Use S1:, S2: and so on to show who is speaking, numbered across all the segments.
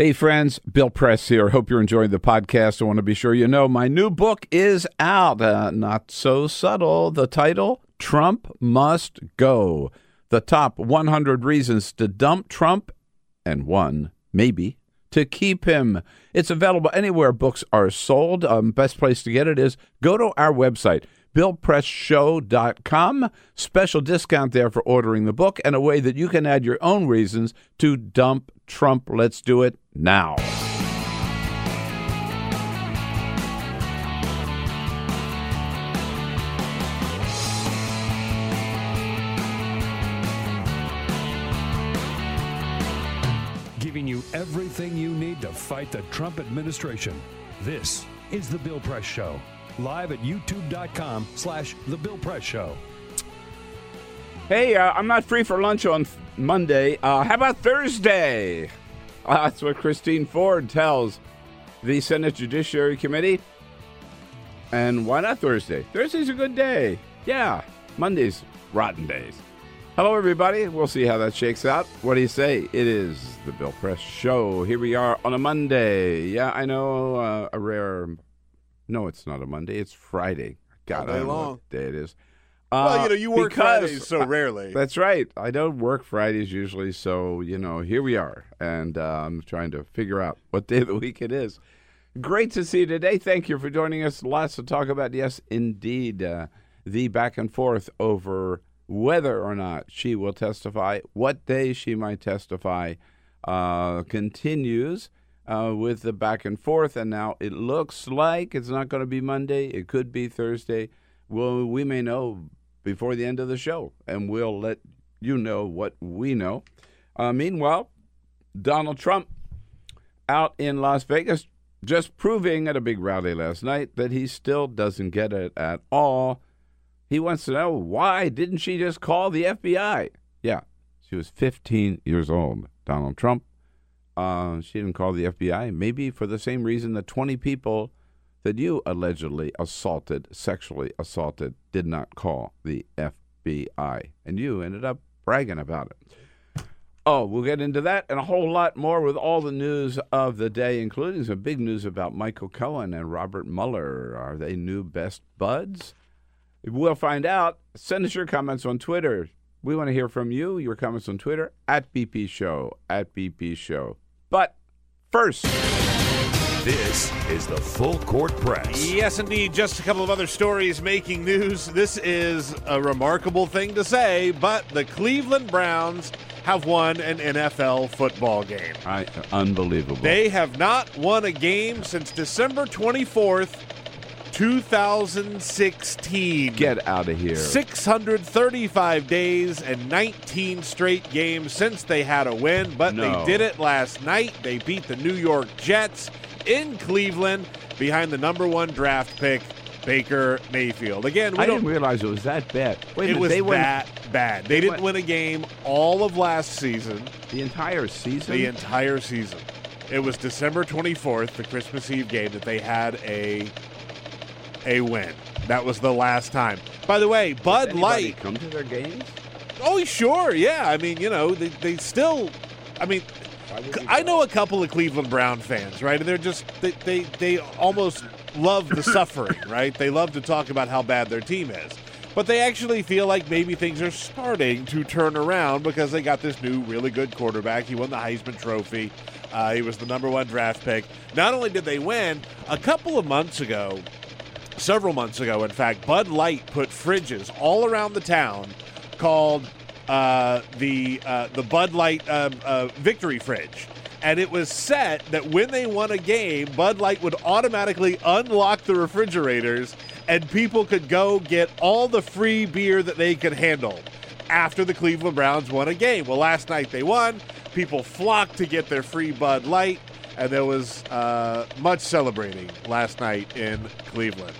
S1: Hey friends, Bill Press here. Hope you're enjoying the podcast. I want to be sure you know my new book is out. Uh, not so subtle. The title, Trump Must Go. The top 100 reasons to dump Trump and one, maybe, to keep him. It's available anywhere books are sold. Um, best place to get it is go to our website, BillPressShow.com. Special discount there for ordering the book and a way that you can add your own reasons to dump Trump. Let's do it now.
S2: giving you everything you need to fight the Trump administration. This is The Bill Press Show, live at youtube.com slash The Bill Press Show.
S1: Hey, uh, I'm not free for lunch on Monday. Uh, how about Thursday? Uh, that's what Christine Ford tells the Senate Judiciary Committee. And why not Thursday? Thursday's a good day. Yeah, Monday's rotten days. Hello, everybody. We'll see how that shakes out. What do you say? It is the Bill Press Show. Here we are on a Monday. Yeah, I know uh, a rare. No, it's not a Monday. It's Friday. God,
S3: All day
S1: I
S3: long.
S1: what day it is.
S3: Well,
S1: Uh,
S3: you know, you work
S1: because-
S3: Fridays so rarely.
S1: That's right. I don't work Fridays usually, so you know, here we are, and uh, I'm trying to figure out what day of the week it is. Great to see you today. Thank you for joining us. Lots to talk about. Yes, indeed, uh, the back and forth over whether or not she will testify, what day she might testify, uh, continues. Uh, with the back and forth, and now it looks like it's not going to be Monday. It could be Thursday. Well, we may know before the end of the show, and we'll let you know what we know. Uh, meanwhile, Donald Trump out in Las Vegas, just proving at a big rally last night that he still doesn't get it at all. He wants to know why didn't she just call the FBI? Yeah, she was 15 years old, Donald Trump. Uh, she didn't call the FBI, maybe for the same reason that 20 people that you allegedly assaulted, sexually assaulted, did not call the FBI. And you ended up bragging about it. Oh, we'll get into that and a whole lot more with all the news of the day, including some big news about Michael Cohen and Robert Mueller. Are they new best buds? We'll find out. Send us your comments on Twitter. We want to hear from you. Your comments on Twitter at BP Show, at BP Show. But first,
S2: This is the Full Court Press.
S3: Yes, indeed. Just a couple of other stories making news. This is a remarkable thing to say, but the Cleveland Browns have won an NFL football game.
S1: I, unbelievable.
S3: They have not won a game since December 24th, 2016.
S1: Get out of here.
S3: 635 days and 19 straight games since they had a win, but
S1: No.
S3: they did it last night. They beat the New York Jets in Cleveland behind the number one draft pick, Baker Mayfield. Again, we
S1: I
S3: don't.
S1: didn't realize it was that bad. Wait
S3: it
S1: minute,
S3: was
S1: they went
S3: that bad. They,
S1: they
S3: didn't
S1: went-
S3: win a game all of last season,
S1: the entire season.
S3: the entire season. It was December 24th, the Christmas Eve game, that they had a a win. That was the last time. By the way, Bud Light
S1: come to their games?
S3: Oh, sure. Yeah. I mean, you know, they, they still. I mean, I know a couple of Cleveland Brown fans, right? And they're just they they, they almost love the suffering, right? They love to talk about how bad their team is. But they actually feel like maybe things are starting to turn around because they got this new really good quarterback. He won the Heisman Trophy. Uh, he was the number one draft pick. Not only did they win, a couple of months ago, several months ago, in fact, Bud Light put fridges all around the town called uh, the uh, the Bud Light uh, uh, Victory Fridge. And it was set that when they won a game, Bud Light would automatically unlock the refrigerators and people could go get all the free beer that they could handle after the Cleveland Browns won a game. Well, last night they won. People flocked to get their free Bud Light. and there was uh, much celebrating last night in Cleveland.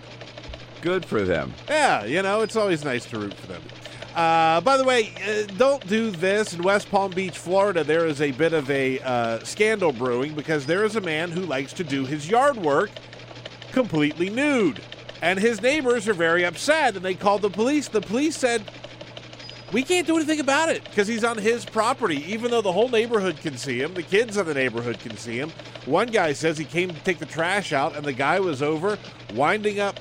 S1: Good for them.
S3: Yeah, you know, it's always nice to root for them. Uh, by the way, uh, don't do this. In West Palm Beach, Florida, there is a bit of a uh, scandal brewing because there is a man who likes to do his yard work completely nude. And his neighbors are very upset and they called the police. The police said, we can't do anything about it because he's on his property, even though the whole neighborhood can see him. The kids in the neighborhood can see him. One guy says he came to take the trash out, and the guy was over winding up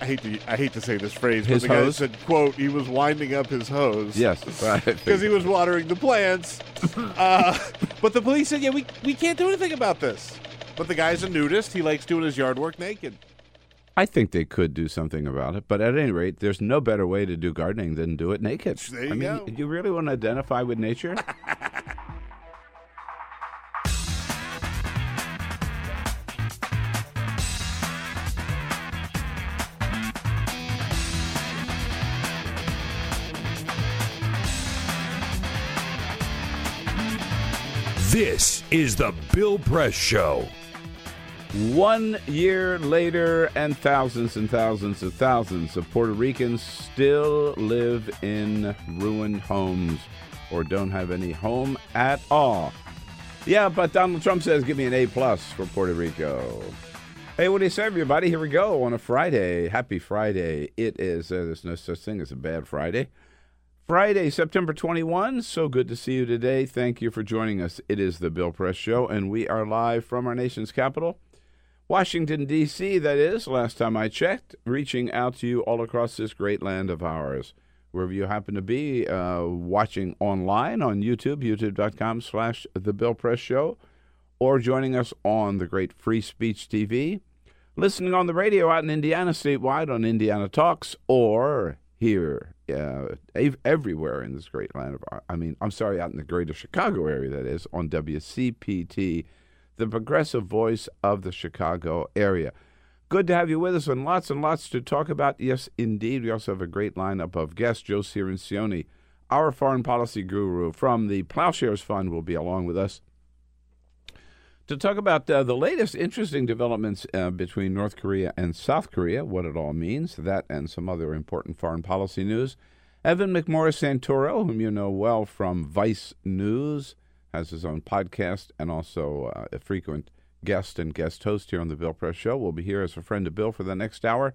S3: I hate to I hate to say this phrase,
S1: His
S3: but the guy
S1: hose?
S3: said, "quote He was winding up his hose."
S1: Yes,
S3: because he was watering the plants. uh, but the police said, "Yeah, we we can't do anything about this." But the guy's a nudist. He likes doing his yard work naked.
S1: I think they could do something about it, but at any rate, there's no better way to do gardening than do it naked.
S3: There you
S1: I mean,
S3: go.
S1: you really want to identify with nature?
S2: This is the Bill Press Show.
S1: One year later, and thousands and thousands and thousands of Puerto Ricans still live in ruined homes or don't have any home at all. Yeah, but Donald Trump says, give me an A plus for Puerto Rico. Hey, what do you say, everybody? Here we go on a Friday. Happy Friday. It is, uh, there's no such thing as a bad Friday. Friday, September 21. So good to see you today. Thank you for joining us. It is the Bill Press Show, and we are live from our nation's capital, Washington, D.C., that is, last time I checked, reaching out to you all across this great land of ours. Wherever you happen to be, uh, watching online on YouTube, youtube.com slash The Bill Press Show, or joining us on the great Free Speech TV, listening on the radio out in Indiana statewide on Indiana Talks, or here uh, everywhere in this great land of I mean, I'm sorry, out in the greater Chicago area, that is, on WCPT, the progressive voice of the Chicago area. Good to have you with us and lots and lots to talk about. Yes, indeed. We also have a great lineup of guests. Joe Cirincione, our foreign policy guru from the Ploughshares Fund, will be along with us to talk about uh, the latest interesting developments uh, between North Korea and South Korea, what it all means, that and some other important foreign policy news. Evan McMorris Santoro, whom you know well from Vice News, has his own podcast and also uh, a frequent guest and guest host here on the Bill Press Show. We'll be here as a friend of Bill for the next hour.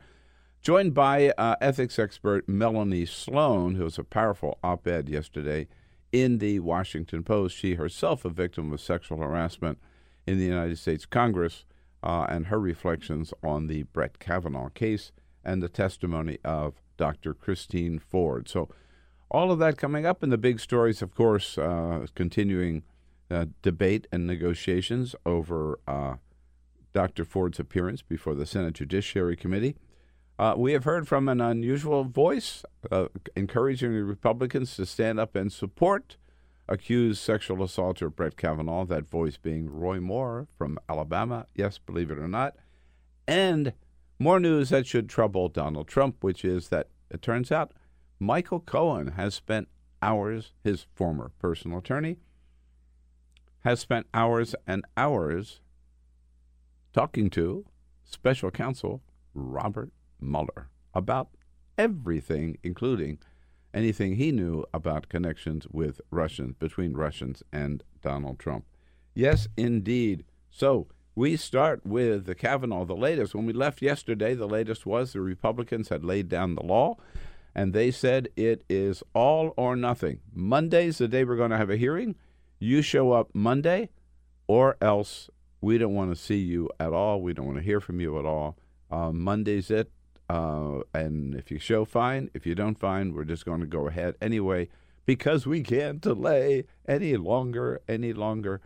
S1: Joined by uh, ethics expert Melanie Sloan, who was a powerful op ed yesterday in the Washington Post. She herself a victim of sexual harassment in the United States Congress, uh, and her reflections on the Brett Kavanaugh case and the testimony of Dr. Christine Ford. So, all of that coming up, and the big stories, of course, uh, continuing uh, debate and negotiations over uh, Dr. Ford's appearance before the Senate Judiciary Committee. Uh, we have heard from an unusual voice uh, encouraging the Republicans to stand up and support accused sexual assaulter Brett Kavanaugh, that voice being Roy Moore from Alabama. Yes, believe it or not. And more news that should trouble Donald Trump, which is that it turns out Michael Cohen has spent hours, his former personal attorney, has spent hours and hours talking to special counsel Robert Mueller about everything, including anything he knew about connections with Russians, between Russians and Donald Trump. Yes, indeed. So we start with the Kavanaugh, the latest. When we left yesterday, the latest was the Republicans had laid down the law, and they said it is all or nothing. Monday's the day we're going to have a hearing. You show up Monday, or else we don't want to see you at all. We don't want to hear from you at all. Uh, Monday's it. Uh, and if you show, fine. If you don't, fine. We're just going to go ahead anyway because we can't delay any longer, any longer.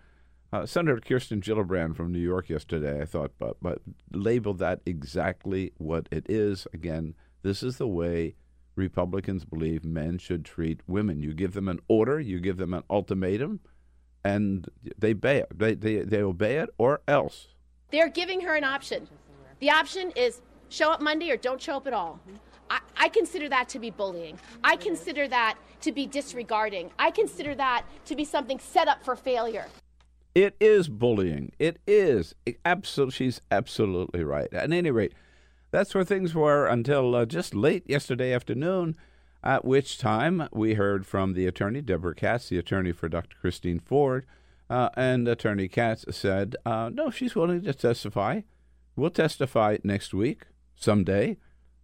S1: Uh, Senator Kirsten Gillibrand from New York yesterday, I thought, but but labeled that exactly what it is. Again, this is the way Republicans believe men should treat women. You give them an order, you give them an ultimatum, and they obey it. They they, they obey it, or else.
S4: They're giving her an option. The option is show up Monday or don't show up at all. I, I, consider that to be bullying. I consider that to be disregarding. I consider that to be something set up for failure.
S1: It is bullying. It is. It absol- she's absolutely right. At any rate, that's where things were until uh, just late yesterday afternoon, at which time we heard from the attorney, Debra Katz, the attorney for Dr. Christine Ford. Uh, and Attorney Katz said, uh, no, she's willing to testify. We'll testify next week, someday.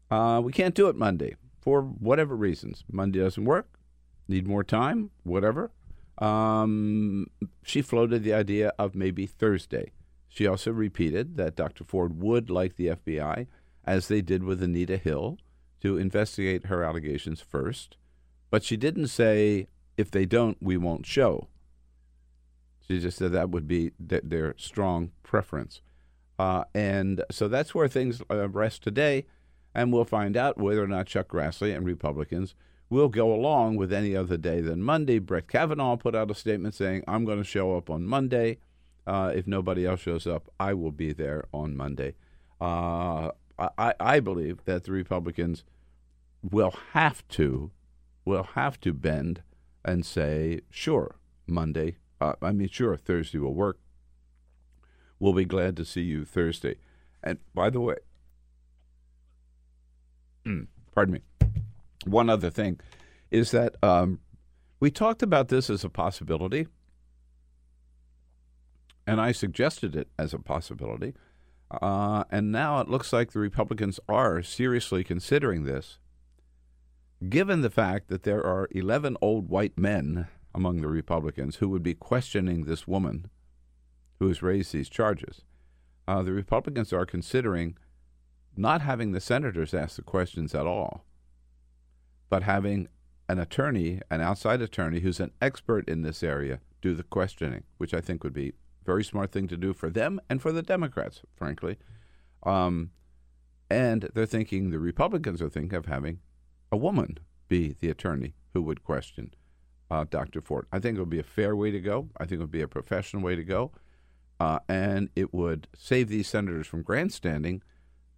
S1: Uh, we can't do it Monday for whatever reasons. Monday doesn't work, need more time, whatever. Um, she floated the idea of maybe Thursday. She also repeated that Dr. Ford would like the FBI, as they did with Anita Hill, to investigate her allegations first. But she didn't say, if they don't, we won't show. She just said that would be th- their strong preference. Uh, and so that's where things uh, rest today. And we'll find out whether or not Chuck Grassley and Republicans will go along with any other day than Monday. Brett Kavanaugh put out a statement saying, I'm going to show up on Monday. Uh, if nobody else shows up, I will be there on Monday. Uh, I, I believe that the Republicans will have to will have to bend and say, sure, Monday. Uh, I mean, sure, Thursday will work. We'll be glad to see you Thursday. And by the way, pardon me, one other thing is that um, we talked about this as a possibility, and I suggested it as a possibility. Uh, and now it looks like the Republicans are seriously considering this, given the fact that there are 11 old white men among the Republicans who would be questioning this woman who has raised these charges. Uh, the Republicans are considering not having the senators ask the questions at all, but having an attorney, an outside attorney who's an expert in this area, do the questioning, which I think would be a very smart thing to do for them and for the Democrats, frankly. Um, and they're thinking, the Republicans are thinking of having a woman be the attorney who would question uh, Dr. Ford. I think it would be a fair way to go. I think it would be a professional way to go. Uh, and it would save these senators from grandstanding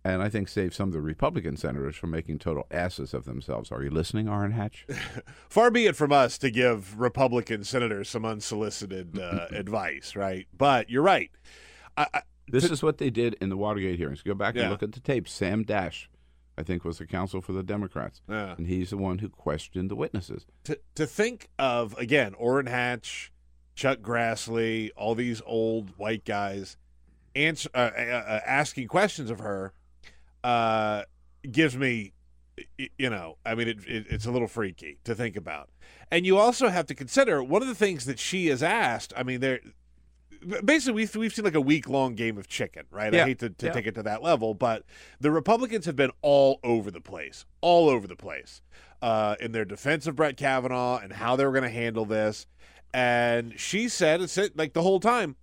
S1: and I think save some of the Republican senators from making total asses of themselves. Are you listening, Orrin Hatch?
S3: Far be it from us to give Republican senators some unsolicited uh, advice, right? But you're right. I, I,
S1: this to, is what they did in the Watergate hearings. Go back yeah. and look at the tape. Sam Dash, I think, was the counsel for the Democrats, yeah. and he's the one who questioned the witnesses.
S3: To, to think of again, Orrin Hatch, Chuck Grassley, all these old white guys, answer, uh, uh, uh asking questions of her uh, gives me, you know, I mean, it, it, it's a little freaky to think about. And you also have to consider one of the things that she has asked. I mean, there basically we've, we've seen like a week long game of chicken, right? Yeah. I hate to, to yeah. take it to that level, but the Republicans have been all over the place, all over the place uh, in their defense of Brett Kavanaugh and how they were going to handle this. And she said, it's like the whole time,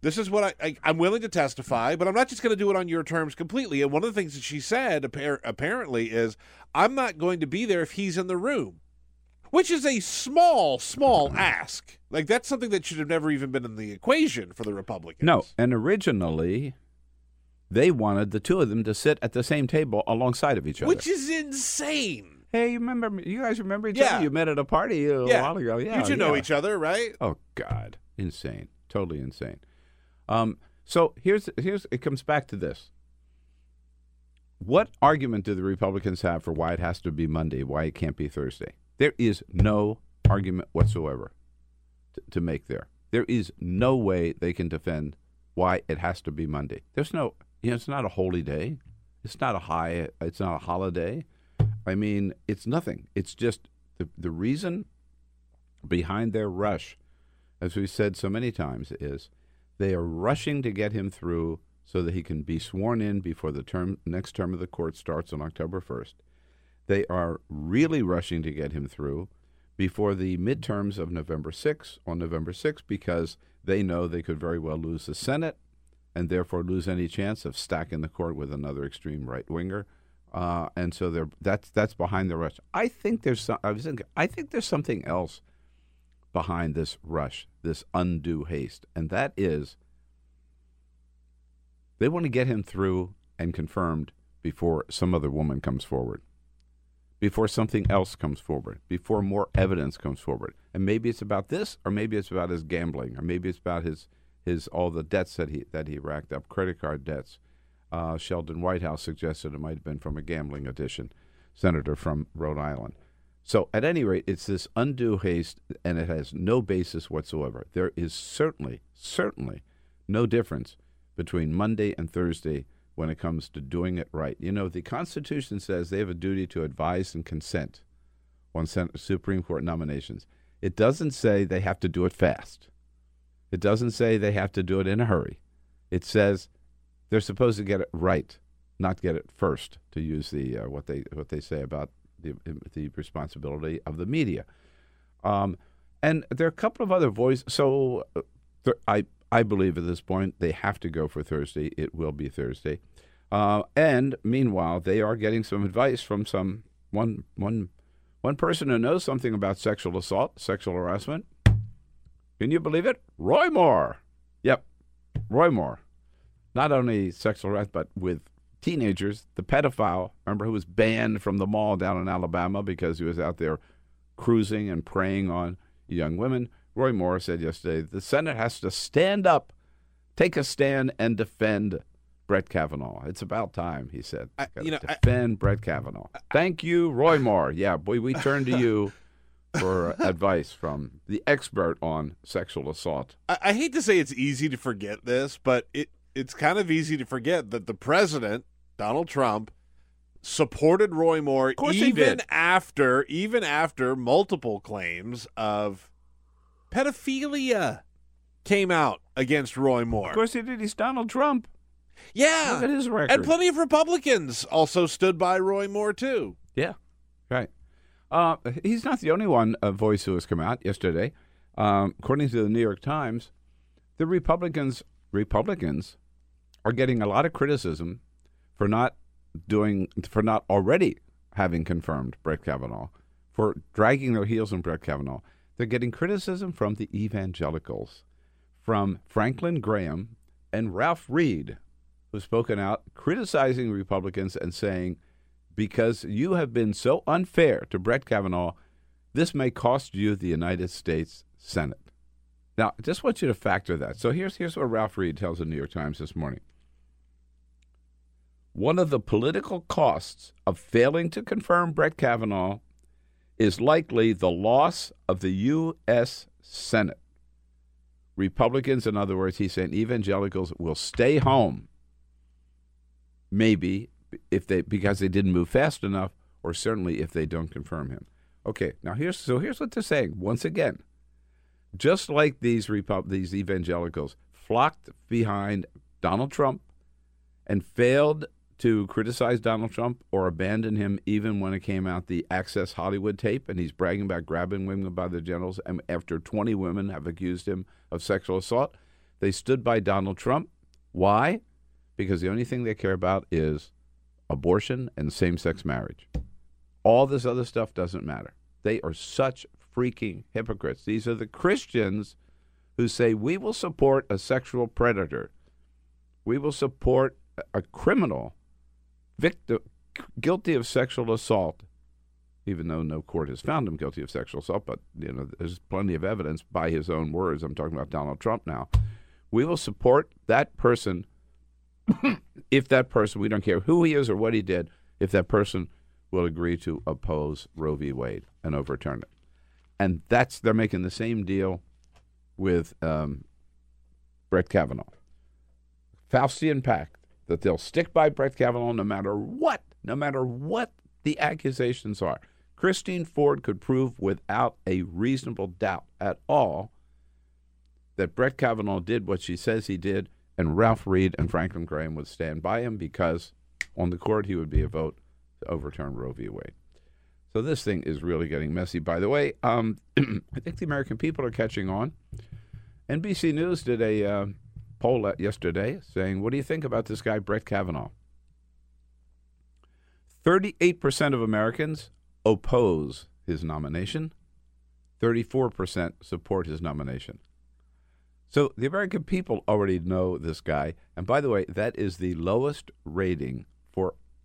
S3: this is what I, I am willing to testify, but I'm not just going to do it on your terms completely. And one of the things that she said appar- apparently is, I'm not going to be there if he's in the room, which is a small, small ask. Like that's something that should have never even been in the equation for the Republicans.
S1: No, and originally they wanted the two of them to sit at the same table alongside of each other,
S3: which is insane.
S1: Hey, you remember? You guys remember each yeah. other? You met at a party a yeah. while ago. Yeah,
S3: you should
S1: yeah.
S3: know each other, right?
S1: Oh God, insane! Totally insane. Um, so here's here's it comes back to this. What argument do the Republicans have for why it has to be Monday, why it can't be Thursday? There is no argument whatsoever to, to make there. There is no way they can defend why it has to be Monday. There's no, you know, it's not a holy day. It's not a high. It's not a holiday. I mean, it's nothing. It's just the the reason behind their rush, as we've said so many times, is they are rushing to get him through so that he can be sworn in before the term next term of the court starts on October 1st. They are really rushing to get him through before the midterms of November 6 on November 6 because they know they could very well lose the Senate and therefore lose any chance of stacking the court with another extreme right winger. Uh, and so they're, that's that's behind the rush. I think there's some, I was thinking, I think there's something else behind this rush, this undue haste, and that is they want to get him through and confirmed before some other woman comes forward, before something else comes forward, before more evidence comes forward. And maybe it's about this, or maybe it's about his gambling, or maybe it's about his his all the debts that he that he racked up, credit card debts. Uh, Sheldon Whitehouse suggested it might have been from a gambling addiction, senator from Rhode Island. So, at any rate, it's this undue haste, and it has no basis whatsoever. There is certainly, certainly no difference between Monday and Thursday when it comes to doing it right. You know, the Constitution says they have a duty to advise and consent on Supreme Court nominations. It doesn't say they have to do it fast. It doesn't say they have to do it in a hurry. It says they're supposed to get it right, not get it first. To use the uh, what they what they say about the the responsibility of the media, um, and there are a couple of other voices. So uh, th- I I believe at this point they have to go for Thursday. It will be Thursday, uh, and meanwhile they are getting some advice from some one one one person who knows something about sexual assault, sexual harassment. Can you believe it? Roy Moore. Yep, Roy Moore not only sexual harassment, but with teenagers. The pedophile, remember, who was banned from the mall down in Alabama because he was out there cruising and preying on young women. Roy Moore said yesterday the Senate has to stand up, take a stand, and defend Brett Kavanaugh. It's about time, he said. I, you know, defend I, Brett Kavanaugh. Thank you, Roy Moore. Yeah, boy, we turn to you for advice from the expert on sexual assault.
S3: I, I hate to say it's easy to forget this, but it it's kind of easy to forget that the president, Donald Trump, supported Roy Moore even after even after multiple claims of pedophilia came out against Roy Moore.
S1: Of course he did. He's Donald Trump.
S3: Yeah.
S1: Look at his record.
S3: And plenty of Republicans also stood by Roy Moore too.
S1: Yeah. Right. Uh, he's not the only one a voice who has come out yesterday. Um, according to the New York Times, the Republicans Republicans are getting a lot of criticism for not doing for not already having confirmed Brett Kavanaugh, for dragging their heels on Brett Kavanaugh. They're getting criticism from the evangelicals, from Franklin Graham and Ralph Reed, who've spoken out criticizing Republicans and saying, because you have been so unfair to Brett Kavanaugh, this may cost you the United States Senate. Now, I just want you to factor that. So here's here's what Ralph Reed tells the New York Times this morning. One of the political costs of failing to confirm Brett Kavanaugh is likely the loss of the U.S. Senate. Republicans, in other words, he's saying evangelicals will stay home, maybe if they because they didn't move fast enough, or certainly if they don't confirm him. Okay, now here's so here's what they're saying once again. Just like these these evangelicals flocked behind Donald Trump and failed to criticize Donald Trump or abandon him even when it came out the Access Hollywood tape and he's bragging about grabbing women by the genitals and after 20 women have accused him of sexual assault. They stood by Donald Trump. Why? Because the only thing they care about is abortion and same-sex marriage. All this other stuff doesn't matter. They are such freaking hypocrites. These are the Christians who say we will support a sexual predator. We will support a criminal victim guilty of sexual assault, even though no court has found him guilty of sexual assault, but you know there's plenty of evidence by his own words. I'm talking about Donald Trump now. We will support that person if that person, we don't care who he is or what he did, if that person will agree to oppose Roe v. Wade and overturn it. And that's they're making the same deal with um, Brett Kavanaugh. Faustian pact that they'll stick by Brett Kavanaugh no matter what, no matter what the accusations are. Christine Ford could prove without a reasonable doubt at all that Brett Kavanaugh did what she says he did, and Ralph Reed and Franklin Graham would stand by him because on the court he would be a vote to overturn Roe v. Wade. So this thing is really getting messy. By the way, um, I think the American people are catching on. NBC News did a uh, poll yesterday saying, What do you think about this guy, Brett Kavanaugh? 38% of Americans oppose his nomination, 34% support his nomination. So the American people already know this guy. And by the way, that is the lowest rating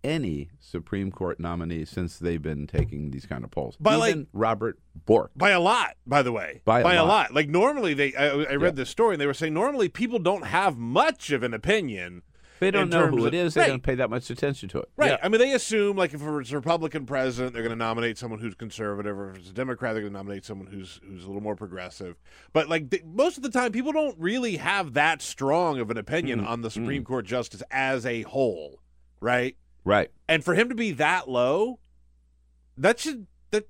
S1: any Supreme Court nominee since they've been taking these kind of polls.
S3: By, like-
S1: Even Robert Bork.
S3: By a lot, by the way.
S1: By a
S3: a
S1: lot.
S3: lot. Like normally, they. I, I read
S1: Yeah.
S3: this story and they were saying normally people don't have much of an opinion.
S1: They don't know who
S3: of-
S1: it is. They
S3: Right.
S1: don't pay that much attention to it.
S3: Right.
S1: Yeah.
S3: I mean, they assume like if it's a Republican president, they're going to nominate someone who's conservative, or if it's a Democrat, they're going to nominate someone who's who's a little more progressive. But like they, most of the time, people don't really have that strong of an opinion mm-hmm. on the Supreme mm-hmm. Court justice as a whole, right?
S1: Right.
S3: And for him to be that low, that should that.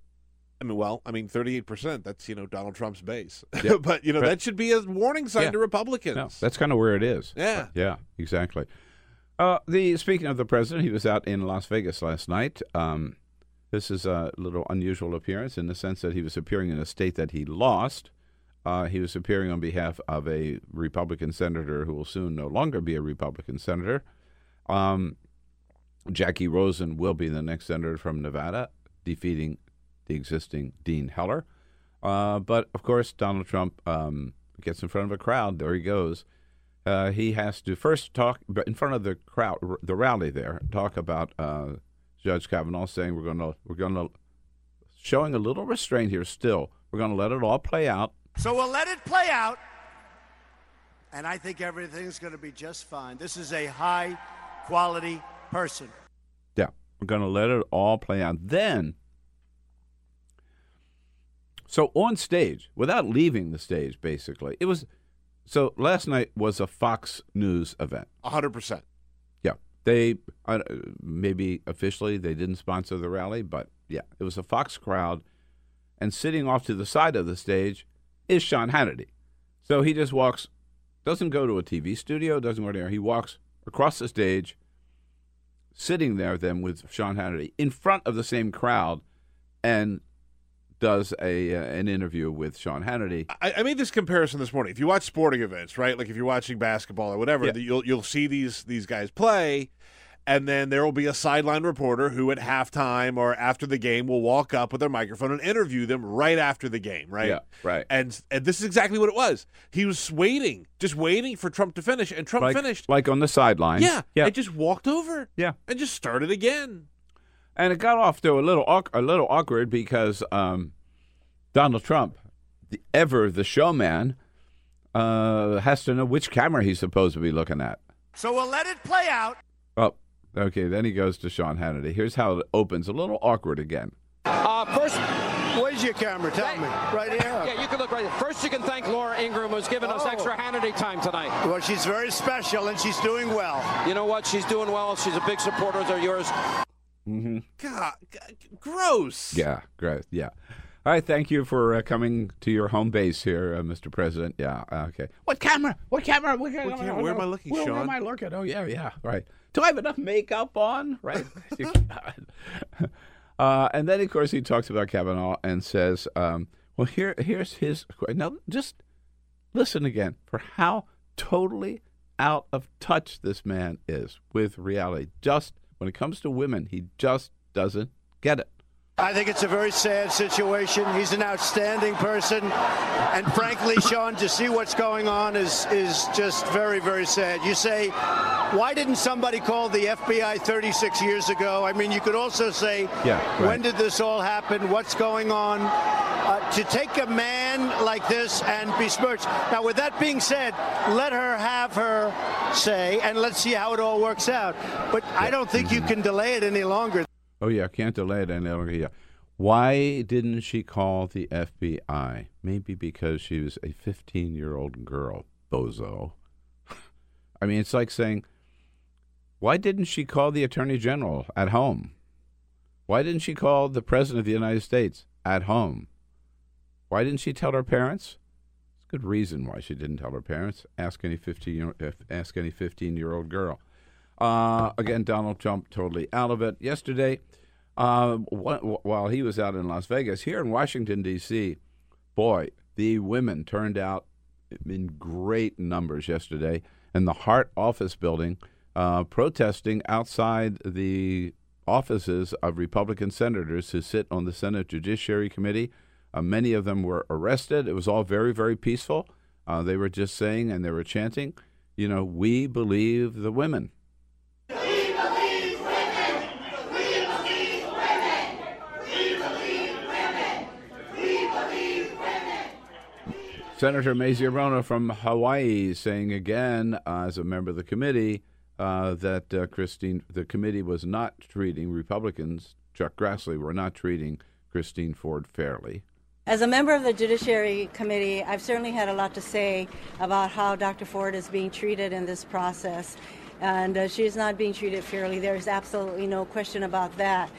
S3: I mean, well, I mean, thirty-eight percent. That's you know Donald Trump's base,
S1: Yeah.
S3: but you know that should be a warning sign
S1: Yeah.
S3: to Republicans.
S1: No, that's kind of where it is.
S3: Yeah.
S1: Yeah, exactly. Uh, the speaking of the president, he was out in Las Vegas last night. Um, this is a little unusual appearance in the sense that he was appearing in a state that he lost. Uh, he was appearing on behalf of a Republican senator who will soon no longer be a Republican senator. Um, Jacky Rosen will be the next senator from Nevada, defeating the existing Dean Heller. Uh, but of course, Donald Trump um, gets in front of a crowd. There he goes. Uh, he has to first talk in front of the crowd, the rally there, talk about uh, Judge Kavanaugh saying we're going to we're going to showing a little restraint here. Still, we're going to let it all play out.
S5: So we'll let it play out. And I think everything's going to be just fine. This is a high quality person.
S1: Yeah, we're going to let it all play out. Then, so on stage, without leaving the stage, basically, it was. So last night was a Fox News event.
S3: hundred percent.
S1: Yeah, they uh, maybe officially they didn't sponsor the rally, but yeah, it was a Fox crowd, and sitting off to the side of the stage is Sean Hannity. So he just walks, doesn't go to a TV studio, doesn't go there. He walks across the stage, sitting there then with Sean Hannity in front of the same crowd, and does a uh, an interview with Sean Hannity.
S3: I, I made this comparison this morning. If you watch sporting events, right, like if you're watching basketball or whatever,
S1: Yeah.
S3: you'll you'll see these these guys play, and then there will be a sideline reporter who at halftime or after the game will walk up with their microphone and interview them right after the game, right?
S1: Yeah, right.
S3: And and this is exactly what it was. He was waiting, just waiting for Trump to finish, and Trump
S1: Like,
S3: finished.
S1: like on the sidelines.
S3: yeah,
S1: yeah.
S3: and just walked over.
S1: Yeah.
S3: and just started again.
S1: and it got off to a little a little awkward because um, Donald Trump, the, ever the showman, uh, has to know which camera he's supposed to be looking at.
S5: So we'll let it play out.
S1: Oh, okay. Then he goes to Sean Hannity. Here's how it opens. A little awkward again.
S6: Uh, first,
S5: Where's your camera? Tell me. Right here.
S6: yeah, you can look right there. First, you can thank Laura Ingraham, who's given us
S5: Oh.
S6: extra Hannity time tonight.
S5: Well, she's very special and she's doing well.
S6: You know what? She's doing well. She's a big supporter of yours. Mm-hmm.
S3: God, g- gross.
S1: Yeah, gross. Yeah. All right. Thank you for uh, coming to your home base here, uh, Mr. President. Yeah. Okay. What camera? What camera? What camera?
S3: camera? Where am I looking,
S1: where, Where am I looking? Oh, yeah, yeah. Right. Do I have enough makeup on? Right. uh, and then, of course, he talks about Kavanaugh and says, um, well, here, here's his. Now, just listen again for how totally out of touch this man is with reality. Just when it comes to women, he just doesn't get it.
S5: I think it's a very sad situation. He's an outstanding person. And frankly, Sean, to see what's going on is, is just very, very sad. You say, why didn't somebody call the FBI 36 years ago? I mean, you could also say,
S1: Yeah, right.
S5: when did this all happen? What's going on? Uh, to take a man like this and besmirch. Now, with that being said, let her have her say, and let's see how it all works out. But I don't think you can delay it any longer.
S1: Oh yeah, can't delay it any longer. Yeah. Why didn't she call the FBI? Maybe because she was a 15-year-old girl, bozo. I mean, it's like saying, why didn't she call the Attorney General at home? Why didn't she call the President of the United States at home? Why didn't she tell her parents? It's a good reason why she didn't tell her parents. Ask any 15 year, ask any 15 year old girl. Uh, again, Donald Trump totally out of it. Yesterday, uh, while he was out in Las Vegas, here in Washington, D.C., boy, the women turned out in great numbers yesterday in the Hart Office building, uh, protesting outside the offices of Republican senators who sit on the Senate Judiciary Committee. Uh, many of them were arrested. It was all very, very peaceful. Uh, they were just saying and they were chanting, you know, we believe the women. Senator Mazie Hirono from Hawaii saying again, uh, as a member of the committee, uh, that uh, Christine, the committee was not treating Republicans, Chuck Grassley, were not treating Christine Ford fairly.
S7: As a member of the Judiciary Committee, I've certainly had a lot to say about how Dr. Ford is being treated in this process. And uh, she is not being treated fairly. There's absolutely no question about that.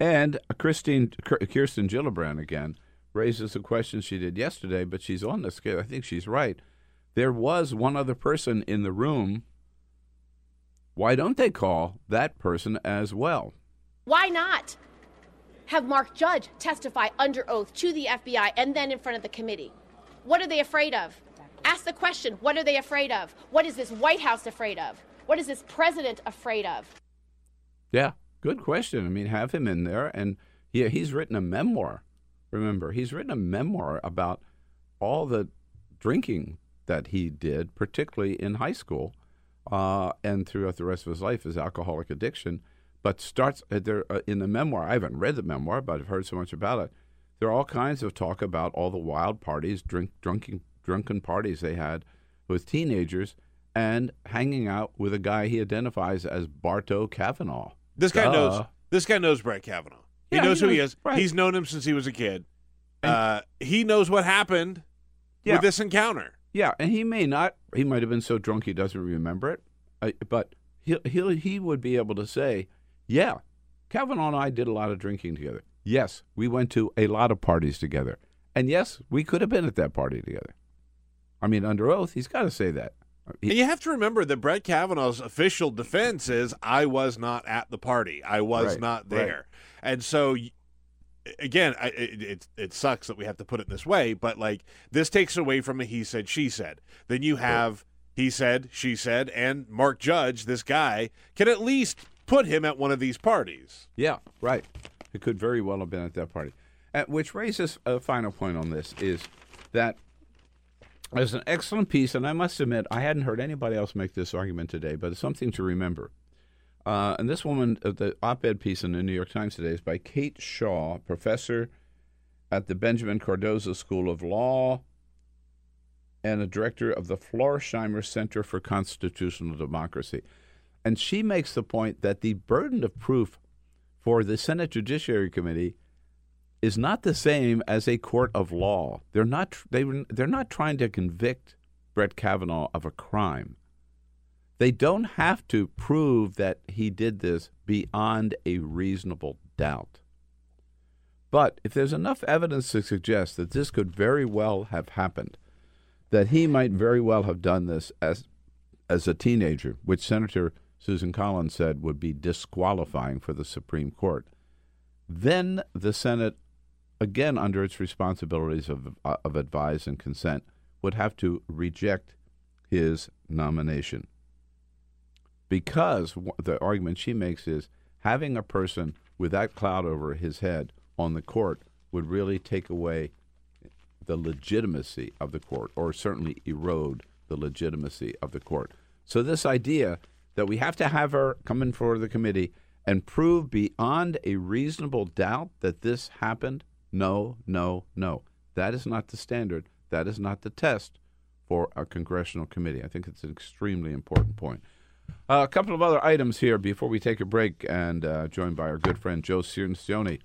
S1: And Christine, Kirsten Gillibrand again raises a question she did yesterday, but she's on the scale. I think she's right. There was one other person in the room. Why don't they call that person as well?
S4: Why not have Mark Judge testify under oath to the FBI and then in front of the committee? What are they afraid of? Ask the question what are they afraid of? What is this White House afraid of? What is this president afraid of?
S1: Yeah, good question. I mean, have him in there. And yeah, he's written a memoir Remember, he's written a memoir about all the drinking that he did, particularly in high school uh, and throughout the rest of his life, his alcoholic addiction. But starts uh, there uh, in the memoir. I haven't read the memoir, but I've heard so much about it. There are all kinds of talk about all the wild parties, drink, drunken, drunken parties they had with teenagers, and hanging out with a guy he identifies as Bart O'Kavanaugh.
S3: This guy knows. This guy knows Brett Kavanaugh. He knows
S1: he
S3: who he is.
S1: right.
S3: He's known him since he was a kid.
S1: And-
S3: Uh, he knows what happened
S1: Yeah.
S3: with this encounter.
S1: Yeah, and he may not. He might have been so drunk he doesn't remember it. Uh, but he he he would be able to say, "Yeah, Kavanaugh and I did a lot of drinking together. Yes, we went to a lot of parties together, and yes, we could have been at that party together." I mean, under oath, he's got to say that. He-
S3: And you have to remember that Brett Kavanaugh's official defense is I was not at the party. I was
S1: Right,
S3: not
S1: right.
S3: And so again, I, it, it it sucks that we have to put it this way, but like this takes away from a he said she said. Then you have he said, she said, and Mark Judge, this guy, can at least put him at one of these parties.
S1: Yeah, right. It could very well have been at that party. Uh, which raises a final point on this is that there's an excellent piece, and I must admit, I hadn't heard anybody else make this argument today, but it's something to remember. Uh, and this woman, uh, the op ed piece in the New York Times today is by Kate Shaw, professor at the Benjamin Cardozo School of Law and a director of the Floersheimer Center for Constitutional Democracy. And she makes the point that the burden of proof for the Senate Judiciary Committee is not the same as a court of law. They're not they they're not trying to convict Brett Kavanaugh of a crime. They don't have to prove that he did this beyond a reasonable doubt. But if there's enough evidence to suggest that this could very well have happened, that he might very well have done this as as a teenager, which Senator Susan Collins said would be disqualifying for the Supreme Court, then the Senate, again under its responsibilities of, uh, of advise and consent, would have to reject his nomination. Because the argument she makes is having a person with that cloud over his head on the court would really take away the legitimacy of the court, or certainly erode the legitimacy of the court. So, this idea that we have to have her come in for the committee and prove beyond a reasonable doubt that this happened, no, no, no. That is not the standard. That is not the test for a congressional committee. I think it's an extremely important point. Uh, a couple of other items here before we take a break and uh, joined by our good friend Joe Cirincione.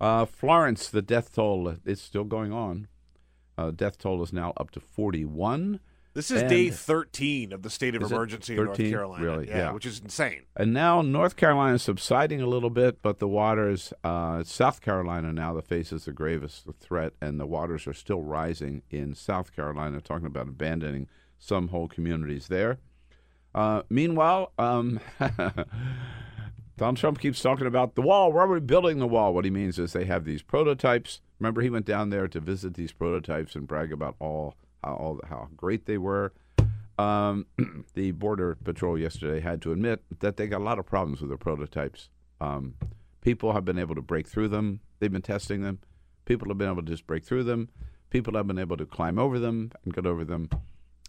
S1: Uh, Florence, the death toll is still going on. Uh, death toll is now up to 41.
S3: This is
S1: And-
S3: day 13 of the state of emergency in North Carolina.
S1: Really? Yeah.
S3: which is insane.
S1: And now North Carolina is subsiding a little bit, but the waters, uh, South Carolina now that faces the gravest threat, and the waters are still rising in South Carolina, talking about abandoning some whole communities there. Uh, meanwhile, um, Donald Trump keeps talking about the wall. Why are we building the wall? What he means is they have these prototypes. Remember, he went down there to visit these prototypes and brag about all how all how great they were. Um, the border patrol yesterday had to admit that they got a lot of problems with their prototypes. Um, people have been able to break through them. They've been testing them. People have been able to just break through them. People have been able to climb over them and get over them.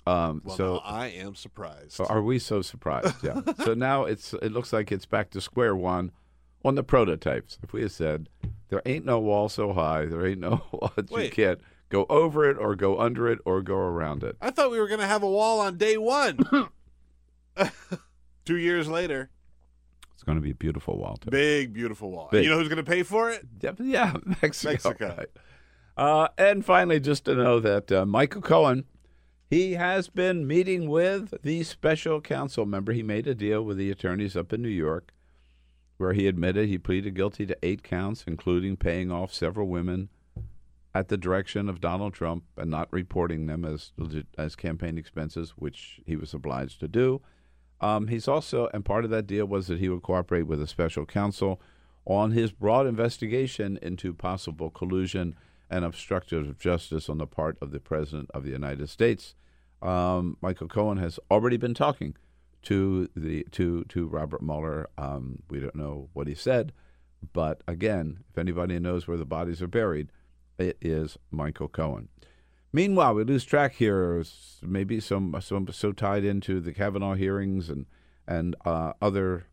S1: Um,
S3: Well,
S1: so
S3: I am surprised.
S1: are we so surprised? Yeah. so now it's it looks like it's back to square one on the prototypes. If we had said there ain't no wall so high, there ain't no wall that you can't Go over it, or go under it, or go around it.
S3: I thought we were going to have a wall on day one. Two years later,
S1: It's going to be a beautiful wall. Too.
S3: big, beautiful wall.
S1: Big.
S3: You know who's going to pay for it?
S1: Yep, Yeah, Mexico.
S3: Mexico.
S1: right. Uh, and finally, just to know that uh, Michael Cohen, he has been meeting with the special counsel. Remember, he made a deal with the attorneys up in New York, where he admitted he pleaded guilty to eight counts, including paying off several women at the direction of Donald Trump and not reporting them as as campaign expenses, which he was obliged to do. Um, he's also, and part of that deal was that he would cooperate with a special counsel on his broad investigation into possible collusion and obstructive justice on the part of the President of the United States. Um, Michael Cohen has already been talking to the to to Robert Mueller. Um, we don't know what he said, but again, if anybody knows where the bodies are buried, it is Michael Cohen. Meanwhile, we lose track here. Maybe some some so tied into the Kavanaugh hearings and and uh, other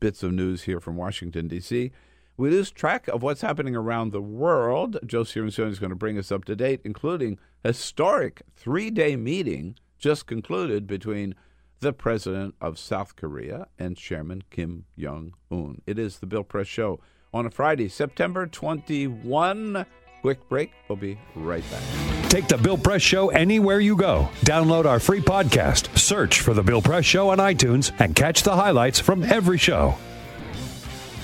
S1: bits of news here from Washington D.C. We lose track of what's happening around the world. Joe Cirincione is going to bring us up to date, including historic three-day meeting just concluded between the president of South Korea and Chairman Kim Jong Un. It is the Bill Press Show on a Friday, September 21. Quick break. We'll be right back.
S2: Take the Bill Press Show anywhere you go. Download our free podcast, search for The Bill Press Show on iTunes, and catch the highlights from every show.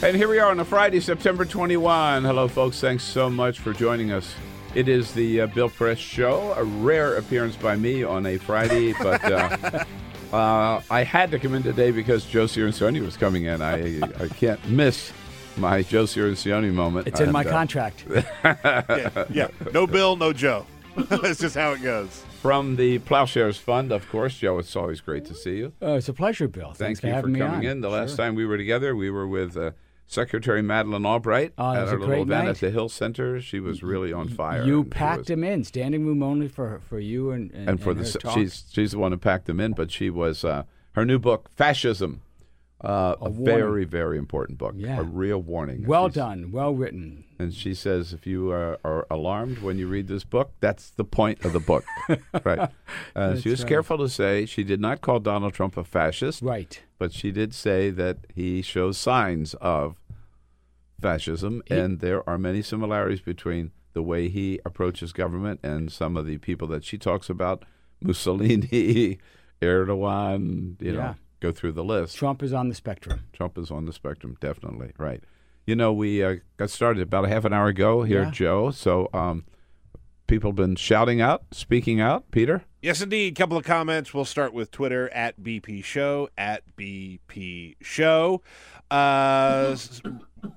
S1: And here we are on a Friday, September 21. Hello, folks. Thanks so much for joining us. It is the uh, Bill Press Show, a rare appearance by me on a Friday, but uh, uh, I had to come in today because Joe Cirincione was coming in. I, I can't miss my Joe Cirincione moment.
S8: It's in my
S1: And, uh,
S8: contract.
S3: Yeah, yeah. No Bill, no Joe. That's just how it goes.
S1: From the Ploughshares Fund, of course. Joe, it's always great to see you.
S8: Uh, it's a pleasure, Bill.
S1: Thank
S8: Thanks
S1: you for
S8: having me
S1: coming
S8: on.
S1: in. The last time we were together, we were with uh, Secretary Madeleine Albright
S8: Oh,
S1: at our little event
S8: night.
S1: at the Hill Center. She was really on fire.
S8: You packed
S1: was-
S8: him in, standing room only for for you and and,
S1: and for the
S8: her talk.
S1: she's she's the one who packed them in, but she was uh, her new book, Fascism, uh, a,
S8: warning.
S1: very very important book,
S8: Yeah.
S1: a real warning.
S8: well done, well written.
S1: And she says, if you are, are alarmed when you read this book, that's the point of the book, right? Uh, she was
S8: right.
S1: careful to say she did not call Donald Trump a fascist,
S8: Right.
S1: but she did say that he shows signs of fascism, and there are many similarities between the way he approaches government and some of the people that she talks about, Mussolini, Erdogan, you know, go through the list.
S8: Trump is on the spectrum.
S1: Trump is on the spectrum, definitely, right. You know, we uh, got started about a half an hour ago here,
S8: Yeah.
S1: Joe, so um, people have been shouting out, speaking out. Peter?
S3: Yes, indeed. Couple of comments. We'll start with Twitter at BP Show at BP Show. Uh,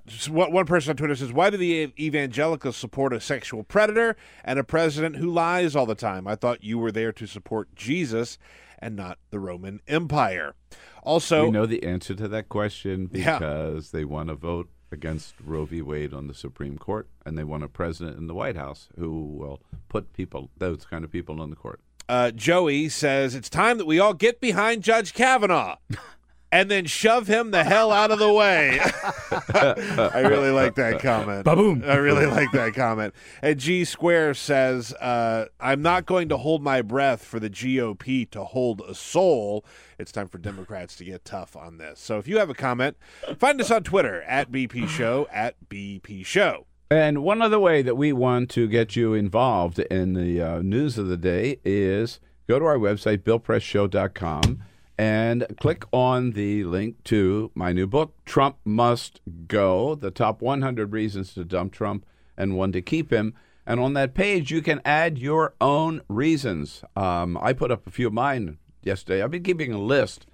S3: s- one person on Twitter says, "Why do the evangelicals support a sexual predator and a president who lies all the time? I thought you were there to support Jesus and not the Roman Empire." Also,
S1: we know the answer to that question
S3: Yeah.
S1: because they want to vote against Roe v. Wade on the Supreme Court, and they want a president in the White House who will put people, those kind of people, on the court.
S3: uh, Joey says it's time that we all get behind Judge Kavanaugh and then shove him the hell out of the way. I really like that comment.
S8: Ba-boom.
S3: I really like that comment. And G Square says, uh, I'm not going to hold my breath for the GOP to hold a soul. It's time for Democrats to get tough on this. So if you have a comment, find us on Twitter at BP Show, at BP Show.
S1: And one other way that we want to get you involved in the uh, news of the day is go to our website, billpressshow.com, and click on the link to my new book, Trump Must Go The Top 100 Reasons to Dump Trump and One to Keep Him. And on that page, you can add your own reasons. Um, I put up a few of mine yesterday. I've been keeping a list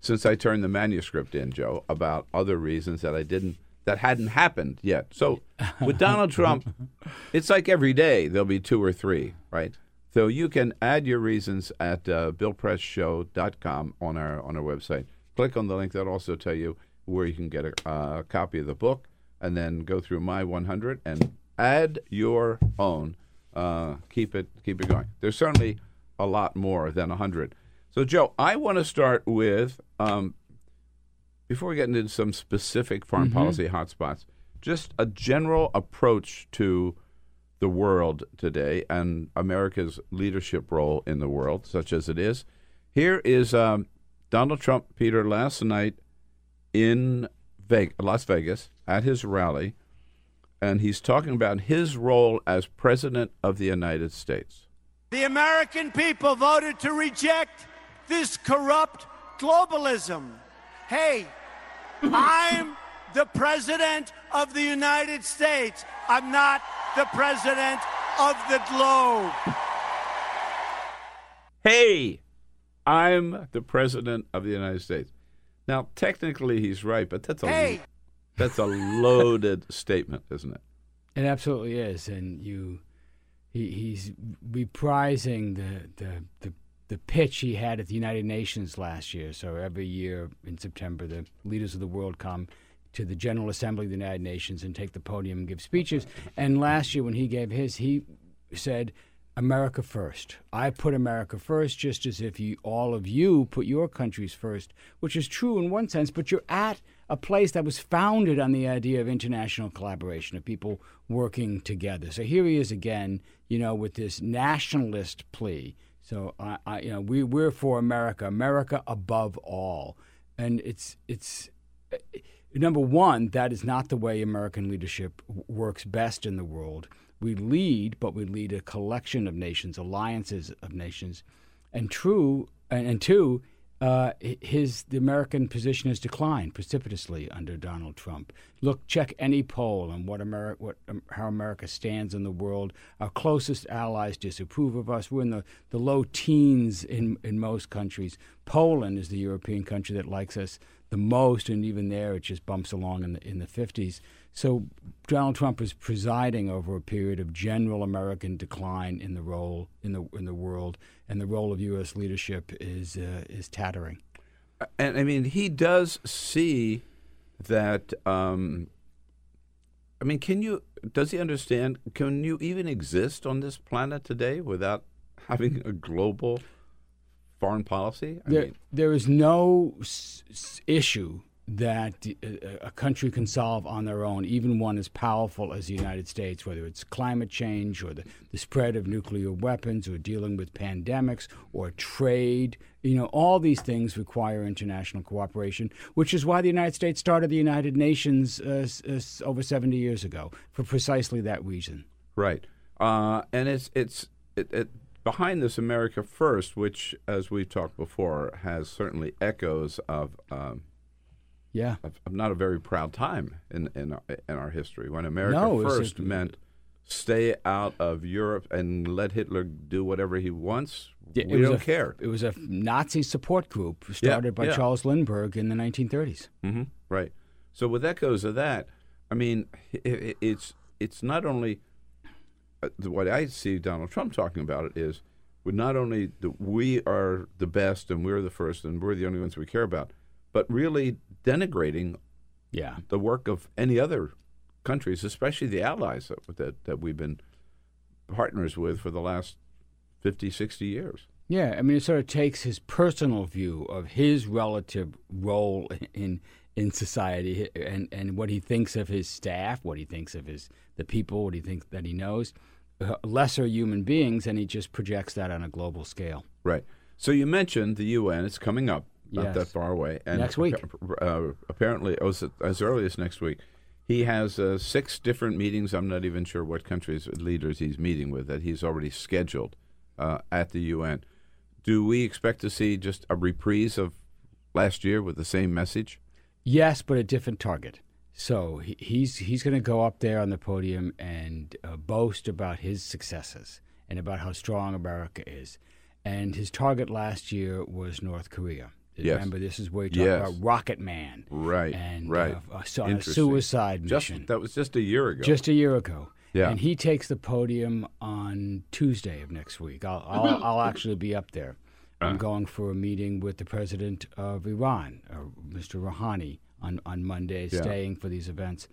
S1: since I turned the manuscript in, Joe, about other reasons that I didn't that hadn't happened yet. So with Donald Trump, it's like every day there'll be two or three, right? So you can add your reasons at uh, billpressshow.com on our on our website. Click on the link that'll also tell you where you can get a uh, copy of the book, and then go through my 100 and add your own. Uh, keep it keep it going. There's certainly a lot more than 100. So Joe, I want to start with um, before we get into some specific foreign policy hotspots, just a general approach to the world today and America's leadership role in the world, such as it is. Here is um, Donald Trump, Peter, last night in Vegas, Las Vegas at his rally, and he's talking about his role as president of the United States.
S5: The American people voted to reject this corrupt globalism. Hey, I'm the president of the United States. I'm not the president of the globe.
S1: Hey, I'm the president of the United States. Now, technically, he's right, but that's a
S5: Hey.
S1: that's a loaded statement, isn't it?
S8: It absolutely is, and you, he, he's reprising the, the the the pitch he had at the United Nations last year. So every year in September, the leaders of the world come to the General Assembly of the United Nations and take the podium and give speeches. And last year, when he gave his, he said, "America first. I put America first, just as if you, all of you put your countries first, which is true in one sense. But you're at a place that was founded on the idea of international collaboration, of people working together. So here he is again, you know, with this nationalist plea. So I, I you know, we we're for America, America above all, and it's it's. Number one, that is not the way American leadership works best in the world. We lead, but we lead a collection of nations, alliances of nations. And true, and, and two, uh, his the American position has declined precipitously under Donald Trump. Look, check any poll on what America, what um, how America stands in the world. Our closest allies disapprove of us. We're in the, the low teens in in most countries. Poland is the European country that likes us the most, and even there it just bumps along in the in the fifties. So Donald Trump is presiding over a period of general American decline in the role in the in the world, and the role of U.S. leadership is uh, is tattering.
S1: And I mean, he does see that. Um, I mean, can you? Does he understand? Can you even exist on this planet today without having a global foreign policy? I
S8: There,
S1: mean,
S8: there is no s- issue that a, a country can solve on their own, even one as powerful as the United States, whether it's climate change or the, the spread of nuclear weapons or dealing with pandemics or trade. You know, all these things require international cooperation, which is why the United States started the United Nations uh, s- s- over 70 years ago for precisely that reason.
S1: right. Uh, and it's it's it, it, behind this America First, which, as we've talked before, has certainly echoes of. Um,
S8: Yeah.
S1: of, of not a very proud time in in our, in our history when America
S8: No,
S1: first
S8: a-
S1: meant stay out of Europe and let Hitler do whatever he wants.
S8: Yeah,
S1: we don't
S8: a,
S1: care.
S8: It was a Nazi support group started by
S1: yeah.
S8: Charles Lindbergh in the 1930s.
S1: hmm Right. So with echoes of that, I mean, i i it's it's not only Uh, the- what I see Donald Trump talking about it is we not only that we are the best and we're the first and we're the only ones we care about, but really denigrating
S8: Yeah.
S1: the work of any other countries, especially the allies that, that, that we've been partners with for the last 50, 60 years.
S8: Yeah, I mean, it sort of takes his personal view of his relative role in in society and, and what he thinks of his staff, what he thinks of his the people, what he thinks that he knows, uh, lesser human beings, and he just projects that on a global scale.
S1: Right. So you mentioned the UN. It's coming up, not
S8: Yes.
S1: that far away. And
S8: Next week.
S1: Uh, apparently, oh, as, as early as next week. He has uh, six different meetings. I'm not even sure what countries' leaders he's meeting with that he's already scheduled uh, at the UN. Do we expect to see just a reprise of last year with the same message?
S8: Yes, but a different target. So he, he's he's going to go up there on the podium and uh, boast about his successes and about how strong America is. And his target last year was North Korea.
S1: Yes.
S8: Remember, this is where he talked
S1: Yes.
S8: about Rocket Man,
S1: Right.
S8: And
S1: right.
S8: uh, so on a
S1: Interesting.
S8: suicide
S1: Just
S8: mission
S1: that was just a year ago.
S8: just a year ago.
S1: Yeah.
S8: And he takes the podium on Tuesday of next week. I'll I'll, I'll actually be up there. I'm going for a meeting with the president of Iran, uh, Mr. Rouhani, on on Monday,
S1: Yeah.
S8: staying for these events.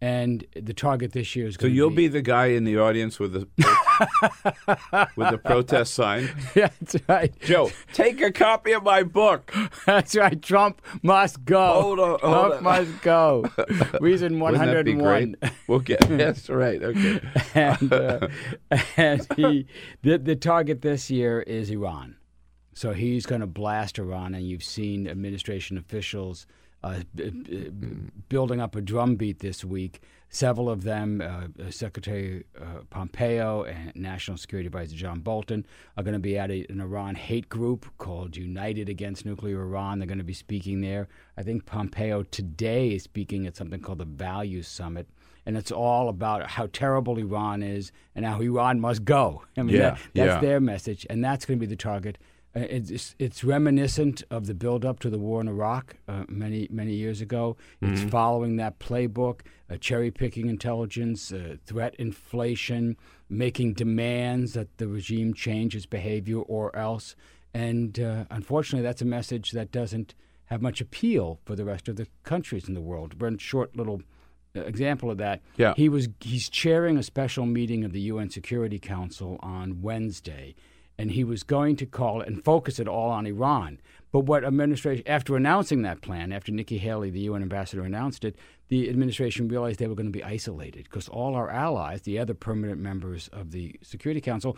S8: And the target this year is
S1: So
S8: going to
S1: you'll be the guy in the audience with the with the protest sign.
S8: Yeah, that's right.
S1: Joe, take a copy of my book.
S8: That's right. Trump must go.
S1: Hold on, hold
S8: Trump
S1: on.
S8: must go. Reason
S1: that be
S8: 101.
S1: great? We'll get. That's right. Okay.
S8: and uh, and he the the target this year is Iran. So he's going to blast Iran, and you've seen administration officials uh, b- b- building up a drumbeat this week. Several of them, uh, Secretary uh, Pompeo and National Security Advisor John Bolton, are going to be at a, an Iran hate group called United Against Nuclear Iran. They're going to be speaking there. I think Pompeo today is speaking at something called the Values Summit and it's all about how terrible Iran is and how Iran must go. I mean,
S1: Yeah,
S8: that, that's
S1: yeah.
S8: their message, and that's going to be the target. Uh, it's, it's reminiscent of the build-up to the war in Iraq uh, many many years ago. It's
S1: Mm-hmm.
S8: following that playbook: uh, cherry-picking intelligence, uh, threat inflation, making demands that the regime change its behavior or else. And uh, unfortunately, that's a message that doesn't have much appeal for the rest of the countries in the world. One short little uh, example of that.
S1: Yeah.
S8: He was he's chairing a special meeting of the UN Security Council on Wednesday, and he was going to call it and focus it all on Iran. But what administration after announcing that plan, after Nikki Haley, the UN ambassador, announced it, the administration realized they were going to be isolated because all our allies, the other permanent members of the Security Council,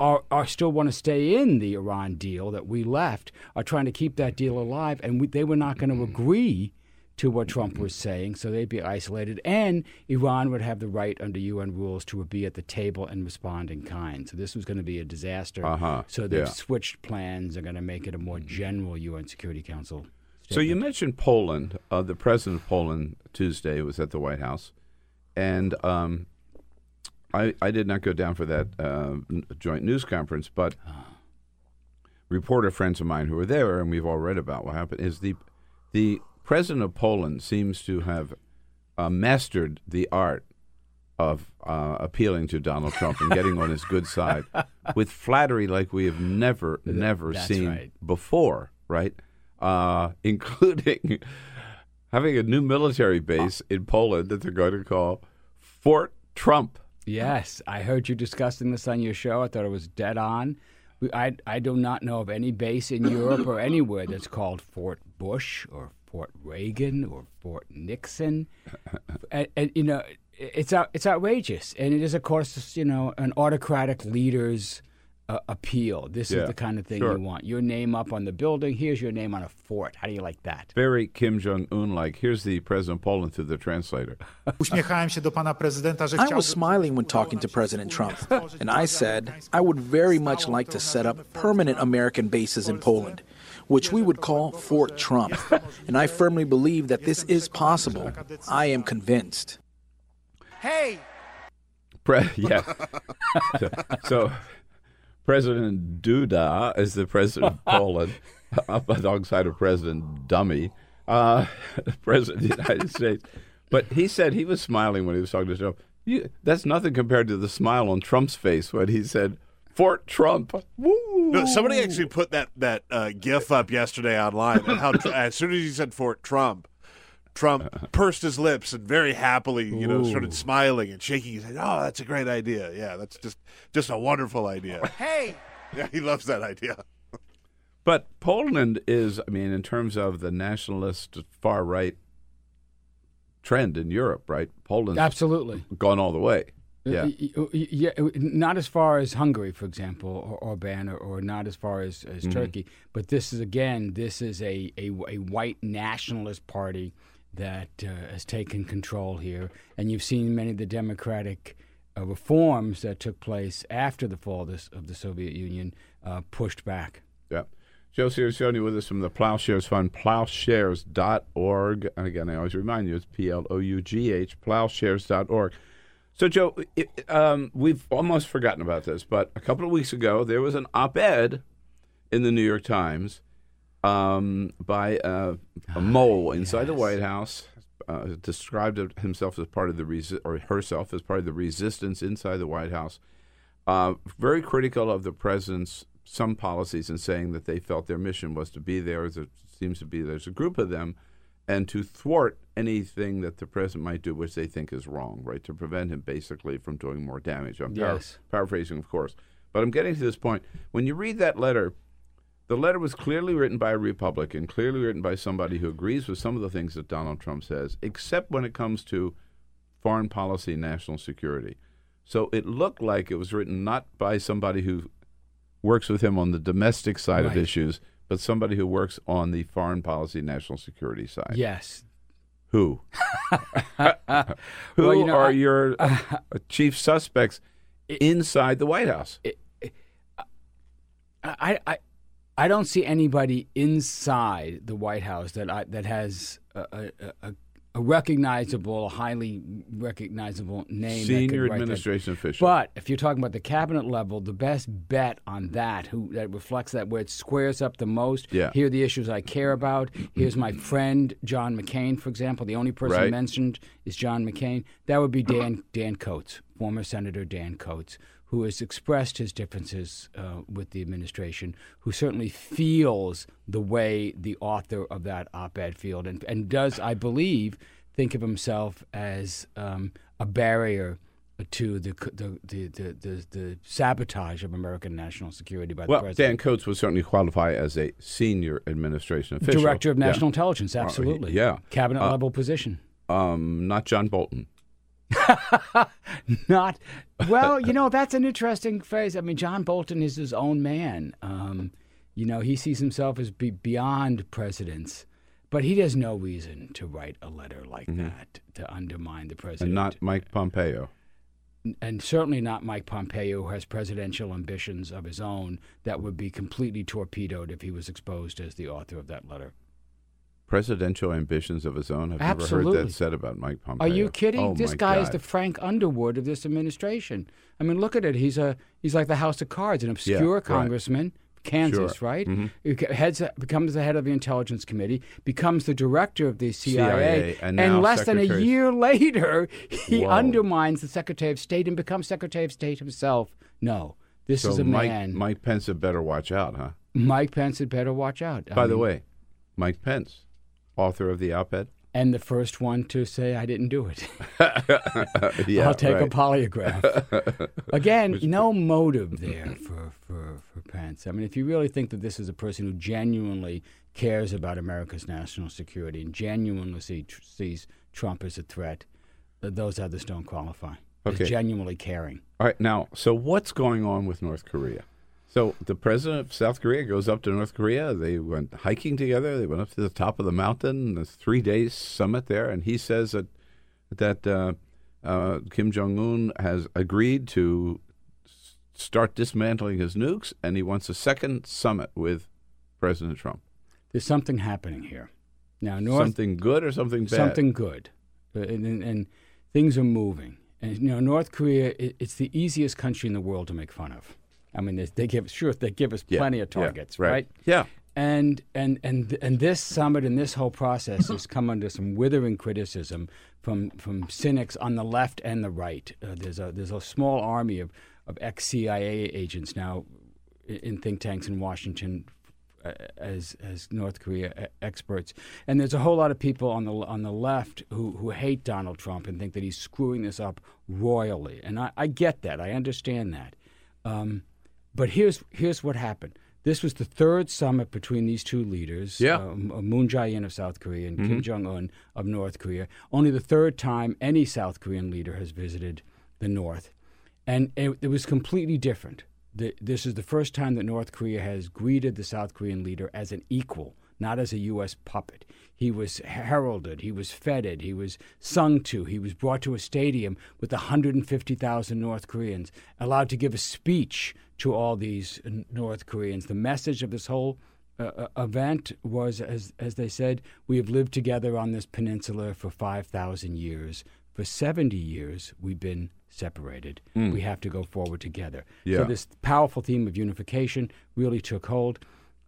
S8: are, are still want to stay in the Iran deal that we left, are trying to keep that deal alive, and we, they were not going to mm-hmm. agree to what Trump was saying, so they'd be isolated, and Iran would have the right under UN rules to be at the table and respond in kind. So this was going to be a disaster.
S1: Uh-huh,
S8: So they've
S1: yeah.
S8: switched plans. They're going to make it a more general UN Security Council.
S1: So you mentioned Poland. Uh, the president of Poland Tuesday was at the White House, and um, I, I did not go down for that uh, joint news conference, but reporter friends of mine who were there, and we've all read about what happened, is the the president of Poland seems to have uh, mastered the art of uh, appealing to Donald Trump and getting on his good side with flattery like we have never, never
S8: That's
S1: seen
S8: right.
S1: before, right? Uh, including having a new military base in Poland that they're going to call Fort Trump.
S8: Yes, I heard you discussing this on your show. I thought it was dead on. I, I do not know of any base in Europe or anywhere that's called Fort Bush or Fort Reagan or Fort Nixon. and, and you know, it's out, it's outrageous, and it is, of course, you know, an autocratic leader's uh, appeal. This
S1: Yeah,
S8: is the kind of thing
S1: sure.
S8: you want. Your name up on the building. Here's your name on a fort. How do you like that?
S1: Very Kim Jong Un like. Here's the president of Poland through the translator.
S9: Uśmiechałem się do pana prezydenta, że
S10: I was smiling when talking to President Trump, and I said I would very much like to set up permanent American bases in Poland, which we would call Fort Trump. And I firmly believe that this is possible. I am convinced.
S9: Hey!
S1: Pre- yeah. so, so President Duda is the president of Poland, up alongside of President Dummy, uh, president of the United States. But he said he was smiling when he was talking to Trump. You, that's nothing compared to the smile on Trump's face when he said, Fort Trump. Woo!
S3: No, somebody actually put that that uh, GIF up yesterday online, how as soon as he said Fort Trump, Trump pursed his lips and very happily, you know, started smiling and shaking his head. Oh, that's a great idea. Yeah, that's just just a wonderful idea.
S9: Hey!
S3: Yeah, he loves that idea.
S1: But Poland is, I mean, in terms of the nationalist far right trend in Europe, right? Poland's
S8: Absolutely.
S1: gone all the way. Yeah.
S8: Y- y- y- yeah, not as far as Hungary, for example, or Orban, or, or not as far as, as Turkey. But this is again, this is a, a, a white nationalist party that uh, has taken control here, and you've seen many of the democratic uh, reforms that took place after the fall of, this, of the Soviet Union uh, pushed back.
S1: Yeah. Joe Cirincione with us from the Ploughshares Fund, ploughshares.org. And again, I always remind you, it's P L O U G H, ploughshares.org. So, Joe, it, um, we've almost forgotten about this, but a couple of weeks ago, there was an op ed in the New York Times um, by uh, a mole inside the White House. Uh, described himself as part of the resi- or herself as part of the resistance inside the White House. Uh, very critical of the president's some policies and saying that they felt their mission was to be there. There seems to be there's a group of them, and to thwart anything that the president might do, which they think is wrong, right? To prevent him basically from doing more damage. I'm
S8: Yes.
S1: paraphrasing, of course. But I'm getting to this point. When you read that letter, the letter was clearly written by a Republican, clearly written by somebody who agrees with some of the things that Donald Trump says, except when it comes to foreign policy and national security. So it looked like it was written not by somebody who works with him on the domestic side of issues, but somebody who works on the foreign policy, national security side.
S8: Yes.
S1: Who? Who
S8: Well, you know,
S1: are
S8: I-
S1: your uh, chief suspects inside the White House?
S8: I, I, I don't see anybody inside the White House that I, that has a, a, a, a recognizable, a highly recognizable name.
S1: Senior
S8: write that.
S1: administration official.
S8: But if you're talking about the cabinet level, the best bet on that, who that reflects that, where it squares up the most.
S1: Yeah.
S8: Here are the issues I care about. Here's my friend John McCain, for example. The only person
S1: Right.
S8: mentioned is John McCain. That would be Dan Dan Coats, former Senator Dan Coats, who has expressed his differences uh, with the administration, who certainly feels the way the author of that op-ed feels, and and does, I believe, think of himself as um, a barrier to the, the, the, the, the, the sabotage of American national security by the
S1: well,
S8: president.
S1: Dan Coats would certainly qualify as a senior administration official.
S8: Director of
S1: Yeah.
S8: National Intelligence,
S1: Uh,
S8: absolutely.
S1: yeah.
S8: Cabinet
S1: Uh,
S8: level position.
S1: Um, not John Bolton.
S8: Not well, you know that's an interesting phrase. I mean, John Bolton is his own man. Um, you know, he sees himself as be beyond presidents, but he has no reason to write a letter like that to undermine the president.
S1: And not Mike Pompeo.
S8: and certainly not Mike Pompeo, who has presidential ambitions of his own that would be completely torpedoed if he was exposed as the author of that letter.
S1: Presidential ambitions of his own. I've never heard
S8: Absolutely.
S1: that said about Mike Pompeo.
S8: Are you kidding?
S1: Oh,
S8: this guy is the Frank Underwood of this administration. I mean, look at it. He's a he's like the House of Cards, an obscure
S1: right.
S8: congressman, Kansas,
S1: Sure.
S8: right?
S1: Mhm.
S8: Who heads becomes the head of the Intelligence Committee, becomes the director of the CIA,
S1: CIA, and now
S8: less than a year later, he
S1: Whoa.
S8: undermines the Secretary of State and becomes Secretary of State himself. No, this
S1: so
S8: is a
S1: Mike,
S8: man.
S1: Mike Pence had better watch out, huh?
S8: Mike Pence had better watch out. I
S1: By the way, Mike Pence, author of the op-ed.
S8: and the first one to say I didn't do it.
S1: yeah,
S8: I'll take a polygraph. Again, no motive there for, for, for Pence. I mean, if you really think that this is a person who genuinely cares about America's national security and genuinely see, tr- sees Trump as a threat, th- those others don't qualify. As
S1: Okay.
S8: genuinely caring.
S1: All right, now, so what's going on with North Korea? So the president of South Korea goes up to North Korea. They went hiking together. They went up to the top of the mountain. The three days summit there, and he says that that uh, uh, Kim Jong Un has agreed to start dismantling his nukes, and he wants a second summit with President Trump.
S8: There's something happening here. Now, North,
S1: something good or something bad?
S8: something good, Uh, and, and, and things are moving. And you know, North Korea, i it's the easiest country in the world to make fun of. I mean, they, they give sure they give us
S1: Yeah,
S8: plenty of
S1: yeah,
S8: targets,
S1: right.
S8: right?
S1: Yeah.
S8: And and and and this summit and this whole process has come under some withering criticism from from cynics on the left and the right. Uh, there's a there's a small army of of ex CIA agents now i- in think tanks in Washington uh, as as North Korea experts, and there's a whole lot of people on the on the left who who hate Donald Trump and think that he's screwing this up royally, and I, I get that, I understand that, um, but here's here's what happened. This was the third summit between these two leaders,
S1: Yeah.
S8: uh, Moon Jae-in of South Korea and Kim
S1: Mhm.
S8: Jong Un of North Korea. Only the third time any South Korean leader has visited the North, and it, it was completely different. The, this is the first time that North Korea has greeted the South Korean leader as an equal, not as a U.S. puppet. He was heralded, he was feted, he was sung to, he was brought to a stadium with 150,000 North Koreans, allowed to give a speech to all these North Koreans. The message of this whole uh, uh, event was, as, as they said, we have lived together on this peninsula for 5,000 years. For 70 years, we've been separated.
S1: Mm.
S8: We have to go forward together.
S1: Yeah.
S8: So this powerful theme of unification really took hold.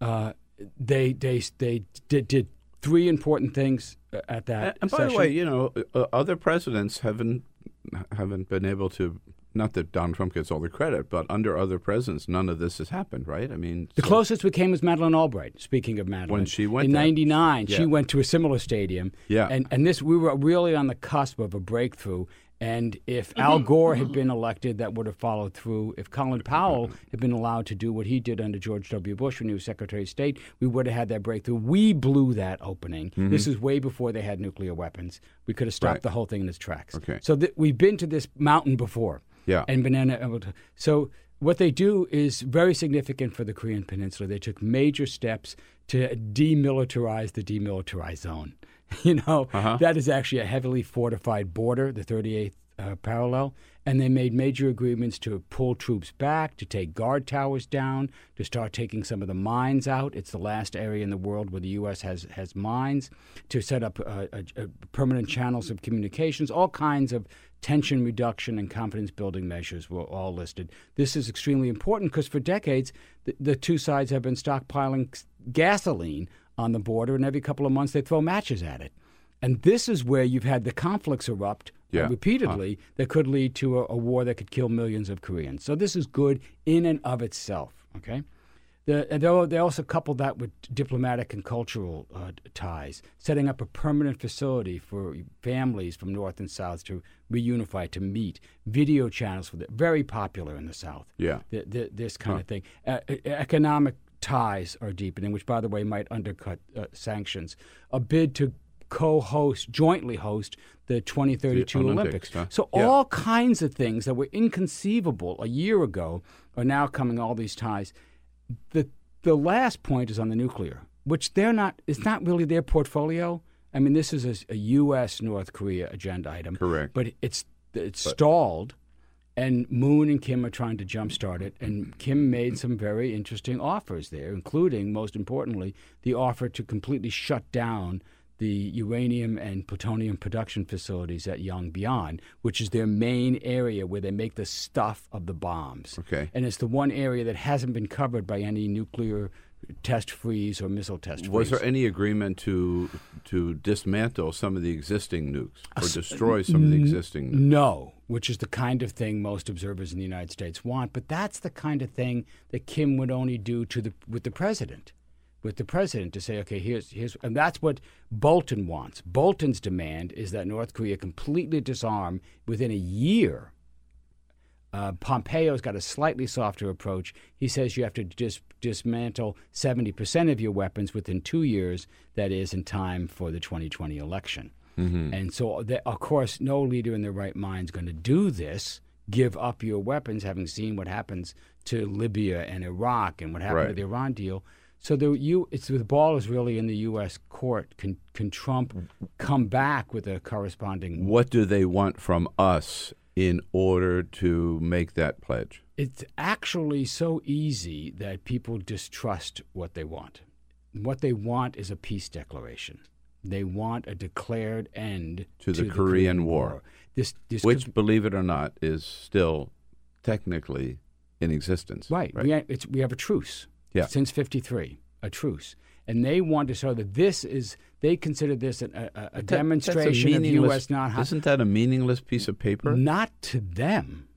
S8: Uh, they they they did, did three important things uh, at that.
S1: And by the way, you know, uh, other presidents haven't haven't been able to not that Donald Trump gets all the credit, but under other presidents, none of this has happened, right? I mean,
S8: The
S1: so-
S8: closest we came was Madeleine Albright. Speaking of Madeleine,
S1: When she went
S8: in
S1: there.
S8: '99,
S1: Yeah.
S8: she went to a similar stadium.
S1: Yeah.
S8: and and this we were really on the cusp of a breakthrough. And if mm-hmm. Al Gore had mm-hmm. been elected, that would have followed through. If Colin Powell had been allowed to do what he did under George W. Bush when he was Secretary of State, we would have had that breakthrough. We blew that opening. Mm-hmm. This is way before they had nuclear weapons. We could have stopped
S1: Right.
S8: the whole thing in its tracks.
S1: Okay.
S8: So th- we've been to this mountain before
S1: Yeah.
S8: and to. So what they do is very significant for the Korean Peninsula. They took major steps to demilitarize the demilitarized zone. You know,
S1: Uh-huh.
S8: that is actually a heavily fortified border, the 38th uh, parallel, and they made major agreements to pull troops back, to take guard towers down, to start taking some of the mines out. It's the last area in the world where the U.S. has has mines. To set up uh, permanent channels of communications, all kinds of tension reduction and confidence building measures were all listed. This is extremely important because for decades the, the two sides have been stockpiling gasoline on the border, and every couple of months they throw matches at it. And this is where you've had the conflicts erupt uh,
S1: Yeah.
S8: repeatedly that could lead to a, a war that could kill millions of Koreans. So this is good in and of itself. Okay. The, and they also couple that with diplomatic and cultural uh, ties, setting up a permanent facility for families from North and South to reunify, to meet, video channels for the very popular in the South.
S1: Yeah.
S8: The, the, this kind of thing. Uh, economic ties are deepening, which, by the way, might undercut uh, sanctions. A bid to co-host, jointly host the 2032
S1: The
S8: Olympics.
S1: Olympics, huh?
S8: So
S1: Yeah.
S8: all kinds of things that were inconceivable a year ago are now coming. All these ties. The the last point is on the nuclear, which they're not. It's not really their portfolio. I mean, this is a, a U.S. North Korea agenda item.
S1: Correct.
S8: But it's it's stalled, and Moon and Kim are trying to jumpstart it. And Kim made some very interesting offers there, including, most importantly, the offer to completely shut down the uranium and plutonium production facilities at Yongbyon, which is their main area where they make the stuff of the bombs.
S1: Okay.
S8: And it's the one area that hasn't been covered by any nuclear test freeze or missile test freeze.
S1: Was there any agreement to to dismantle some of the existing nukes or uh, destroy some of the existing nukes?
S8: No, which is the kind of thing most observers in the United States want. But that's the kind of thing that Kim would only do to the with the president, with the president to say, okay, here's here's, and that's what Bolton wants. Bolton's demand is that North Korea completely disarm within a year. Uh, Pompeo's got a slightly softer approach. He says you have to dis- dismantle 70% of your weapons within two years, that is, in time for the 2020 election. And so, the, of course, no leader in their right mind is going to do this, give up your weapons, having seen what happens to Libya and Iraq and what happened to the Iran deal. So the you, it's the ball is really in the U.S. court. Can can Trump come back with a corresponding
S1: What do they want from us in order to make that pledge?
S8: It's actually so easy that people distrust what they want. What they want is a peace declaration. They want a declared end
S1: To the Korean War.
S8: This, this
S1: Which,
S8: could-
S1: believe it or not, is still technically in existence.
S8: right? We, ha- it's, we have a truce.
S1: Yeah.
S8: Since '53, a truce, and they want to show that this is. They consider this an, a, a- a
S1: That-
S8: demonstration of
S1: meaningless-
S8: U.S. not
S1: Isn't that a meaningless piece of paper?
S8: Not to them.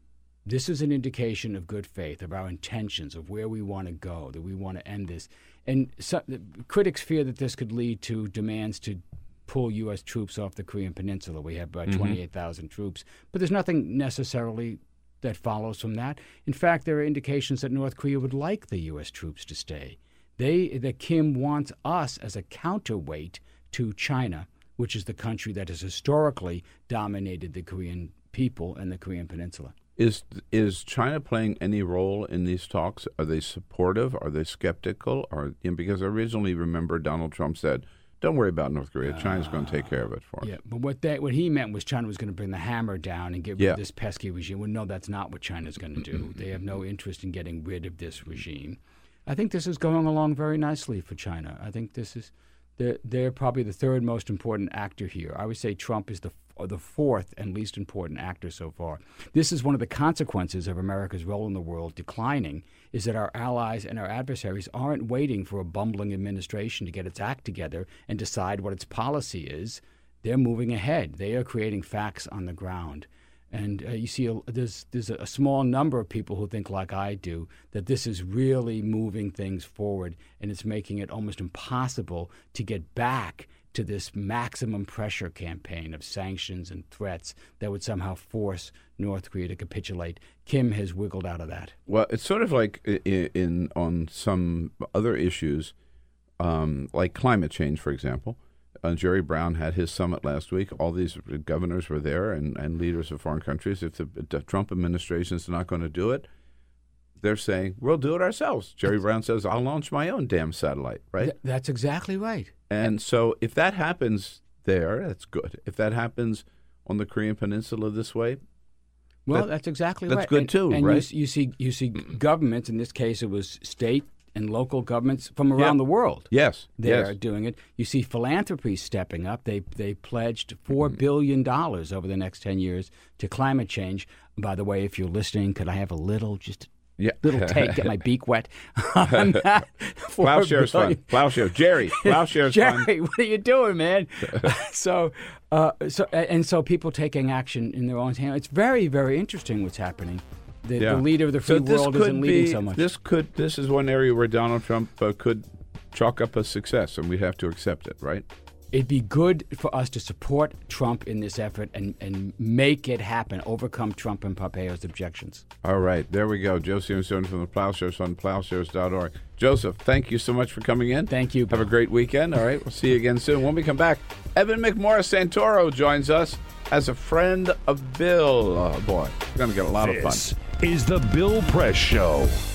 S8: This is an indication of good faith, of our intentions, of where we want to go, that we want to end this. And so, uh, critics fear that this could lead to demands to pull U.S. troops off the Korean Peninsula. We have about mm-hmm. 28,000 troops. But there's nothing necessarily that follows from that. In fact, there are indications that North Korea would like the U.S. troops to stay. They, that Kim wants us as a counterweight to China, which is the country that has historically dominated the Korean people and the Korean Peninsula.
S1: Is is China playing any role in these talks? Are they supportive? Are they skeptical? Or you know, because I originally remember Donald Trump said, "Don't worry about North Korea. China's going to take care of it for us."
S8: Yeah, but what that what he meant was China was going to bring the hammer down and get rid
S1: Yeah.
S8: of this pesky regime. Well, no, that's not what China's going to do. they have no interest in getting rid of this regime. I think this is going along very nicely for China. I think this is they're, they're probably the third most important actor here. I would say Trump is the uh, the fourth and least important actor so far. This is one of the consequences of America's role in the world declining is that our allies and our adversaries aren't waiting for a bumbling administration to get its act together and decide what its policy is. They're moving ahead. They are creating facts on the ground. And uh, you see, a, there's there's a small number of people who think like I do that this is really moving things forward, and it's making it almost impossible to get back to this maximum pressure campaign of sanctions and threats that would somehow force North Korea to capitulate. Kim has wiggled out of that.
S1: Well, it's sort of like in, in on some other issues, um, like climate change, for example. Uh, Jerry Brown had his summit last week. All these governors were there and, and leaders of foreign countries. If the, the Trump administration is not going to do it, they're saying we'll do it ourselves. Jerry Brown says, "I'll launch my own damn satellite." Right?
S8: Th- that's exactly right.
S1: And so, if that happens there, that's good. If that happens on the Korean Peninsula this way,
S8: well,
S1: that,
S8: that's exactly
S1: that's
S8: right.
S1: good
S8: and,
S1: too,
S8: and
S1: right?
S8: You, you, see, you see governments. In this case, it was state and local governments from around the world.
S1: Yes,
S8: they're doing it. You see philanthropy stepping up. They they pledged four billion dollars over the next ten years to climate change. By the way, if you're listening, could I have a little just
S1: yeah.
S8: little take, get my beak wet on that.
S1: Plowshare's fun. Plowshare. Jerry, Plowshare's
S8: Jerry,
S1: fun.
S8: what are you doing, man? so, uh, so, and so people taking action in their own hands. It's very, very interesting what's happening. The,
S1: Yeah.
S8: the leader of the free
S1: so
S8: world isn't leading
S1: be,
S8: so much.
S1: This could. This is one area where Donald Trump uh, could chalk up a success, and we'd have to accept it, right?
S8: It'd be good for us to support Trump in this effort and, and make it happen, overcome Trump and Pompeo's objections.
S1: All right, there we go. Joseph Stone from the Ploughshares on ploughshares.org. Joseph, thank you so much for coming in.
S8: Thank you.
S1: Have a great weekend. All right, we'll see you again soon. When we come back, Evan McMorris Santoro joins us as a friend of Bill. Oh, boy, we're going to get a lot of fun.
S2: This is the Bill Press Show.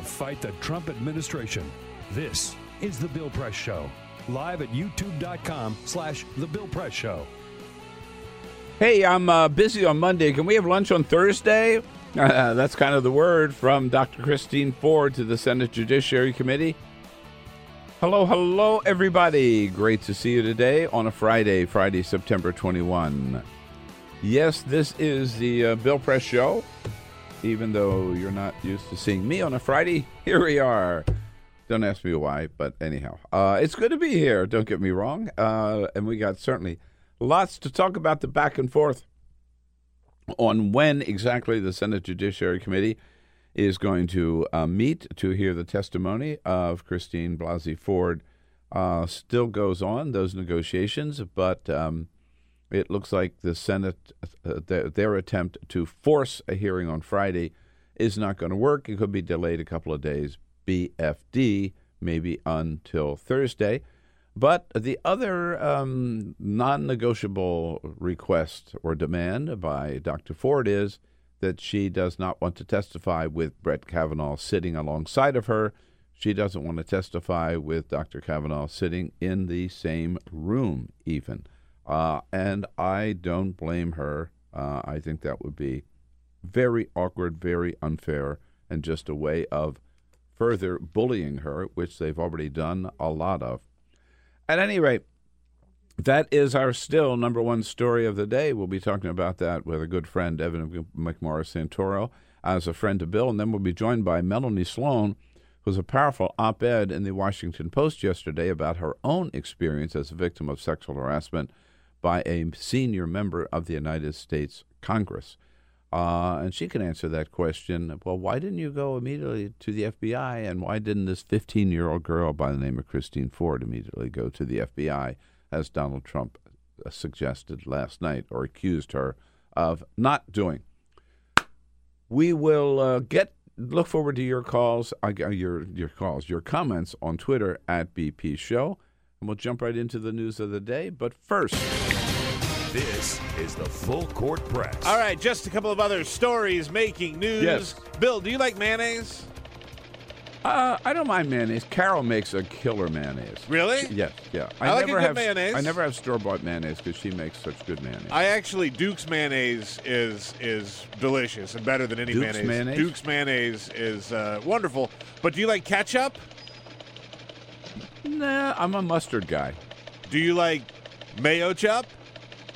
S2: Fight the Trump administration. This is The Bill Press Show. Live at youtube.com slash The Bill Press Show.
S1: Hey, I'm uh, busy on Monday. Can we have lunch on Thursday? Uh, that's kind of the word from Dr. Christine Ford to the Senate Judiciary Committee. Hello, hello, everybody. Great to see you today on a Friday, Friday, September 21. Yes, this is the uh, Bill Press Show. Even though you're not used to seeing me on a Friday, here we are. Don't ask me why, but anyhow, uh, it's good to be here. Don't get me wrong. Uh, and we got certainly lots to talk about the back and forth on when exactly the Senate Judiciary Committee is going to uh, meet to hear the testimony of Christine Blasey Ford. Uh, still goes on those negotiations, but um, it looks like the Senate, uh, their, their attempt to force a hearing on Friday is not going to work. It could be delayed a couple of days. BFD maybe until Thursday. But the other um, non negotiable request or demand by Dr. Ford is that she does not want to testify with Brett Kavanaugh sitting alongside of her. She doesn't want to testify with Dr. Kavanaugh sitting in the same room, even. Uh, and I don't blame her. Uh, I think that would be very awkward, very unfair, and just a way of further bullying her, which they've already done a lot of. At any rate, that is our still number one story of the day. We'll be talking about that with a good friend, Evan McMorris Santoro, as a friend to Bill. And then we'll be joined by Melanie Sloan, who's a powerful op ed in the Washington Post yesterday about her own experience as a victim of sexual harassment by a senior member of the United States Congress. Uh, and she can answer that question. Well, why didn't you go immediately to the FBI? And why didn't this 15 year old girl by the name of Christine Ford immediately go to the FBI, as Donald Trump suggested last night or accused her of not doing? We will uh, get look forward to your calls, uh, your your calls, your comments on Twitter at BP Show, and we'll jump right into the news of the day. But first,
S2: This is the Full Court Press.
S3: All right, just a couple of other stories making news.
S1: Yes.
S3: Bill, do you like mayonnaise?
S1: uh, I don't mind mayonnaise. Carol makes a killer mayonnaise.
S3: Really?
S1: Yes, yeah.
S3: I like a
S1: never
S3: good
S1: have
S3: mayonnaise.
S1: I never have store bought mayonnaise because she makes such good mayonnaise.
S3: I actually Duke's mayonnaise is is delicious and better than any
S1: Duke's
S3: mayonnaise.
S1: mayonnaise?
S3: Duke's mayonnaise is uh, wonderful. But do you like ketchup?
S1: nah, I'm a mustard guy.
S3: Do you like mayo chup?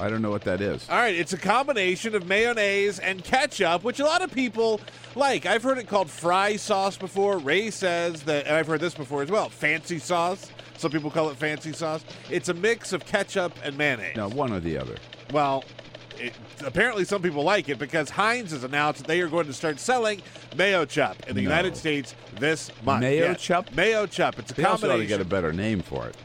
S1: I don't know what that is.
S3: All right, it's a combination of mayonnaise and ketchup, which a lot of people like. I've heard it called fry sauce before. Ray says that, and I've heard this before as well. Fancy sauce. Some people call it fancy sauce. It's a mix of ketchup and mayonnaise.
S1: No, one or the other.
S3: Well, it, apparently some people like it because Heinz has announced that they are going to start selling mayo chup in the
S1: No.
S3: United States this month.
S1: Mayo
S3: Yes.
S1: chup?
S3: Mayo chup. It's a
S1: They also ought to get a better name for it.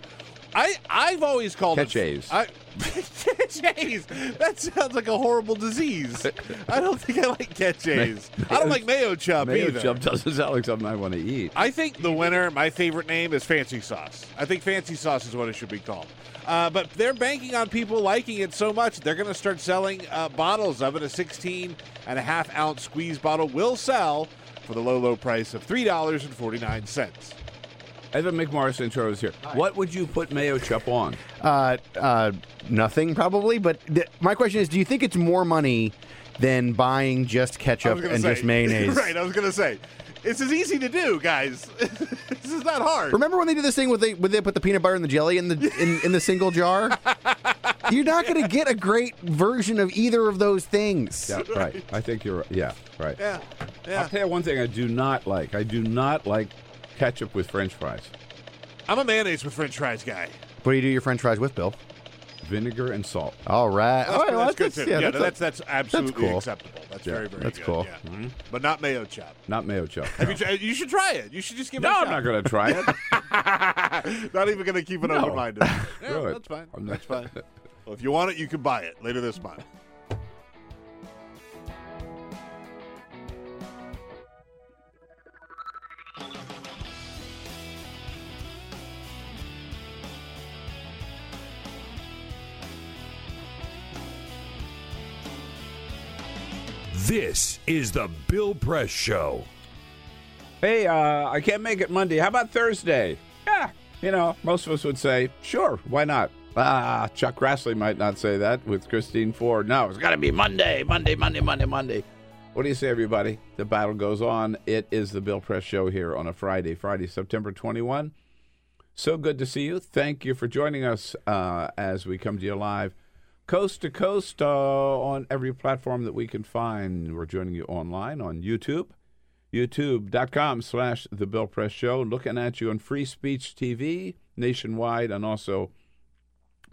S3: I I've always called it I, Ketchaze. That sounds like a horrible disease. I don't think I like Ketchaze. I don't like mayo chup
S1: Mayo
S3: either.
S1: chup doesn't sound like something I want to eat.
S3: I think the winner, my favorite name is Fancy Sauce. I think Fancy Sauce is what it should be called. Uh, but they're banking on people liking it so much, they're going to start selling uh, bottles of it. A 16 and a half ounce squeeze bottle will sell for the low, low price of $3.49.
S1: Evan McMorris-Santoro is here. What would you put mayo chup on?
S11: Uh, uh, nothing probably. But th- my question is, do you think it's more money than buying just ketchup and
S3: say-
S11: just mayonnaise?
S3: right, I was going to say. This is easy to do, guys. this is not hard.
S11: Remember when they did this thing with they where they put the peanut butter and the jelly in the in, in the single jar? You're not going to get a great version of either of those things.
S1: Yeah, right. I think you're right. Yeah, right.
S3: Yeah, yeah.
S1: I'll tell you one thing I do not like. I do not like ketchup with French fries.
S3: I'm a mayonnaise with French fries guy.
S11: What do you do your French fries with, Bill?
S1: Vinegar and salt.
S11: All right.
S3: That's,
S11: All right,
S3: that's
S11: well,
S3: good
S11: that's-
S3: too.
S11: yeah,
S3: Yeah,
S11: that's,
S3: that's that's absolutely
S11: cool.
S3: acceptable. That's
S1: Yeah,
S3: very very
S11: that's
S3: good,
S11: cool.
S3: yeah. Mm-hmm. But not mayo chop.
S1: Not mayo chop.
S3: Have you, you should try it. You should just give
S1: no,
S3: it a
S1: I'm not going to try it.
S3: not even going to keep it
S1: No.
S3: open minded. Yeah,
S1: Good.
S3: that's fine.
S1: Not-
S3: That's fine. Well, if you want it, you can buy it later this month.
S2: This is the Bill Press Show.
S1: Hey, uh, I can't make it Monday. How about Thursday? Yeah, you know, most of us would say, sure, why not? Ah, Chuck Grassley might not say that with Christine Ford. No, it's got to be Monday, Monday, Monday, Monday, Monday. What do you say, everybody? The battle goes on. It is the Bill Press Show here on a Friday, Friday, September 21. So good to see you. Thank you for joining us uh, as we come to you live, coast to coast, uh, on every platform that we can find. We're joining you online on YouTube youtube.com slash the bill press show looking at you on free speech tv nationwide and also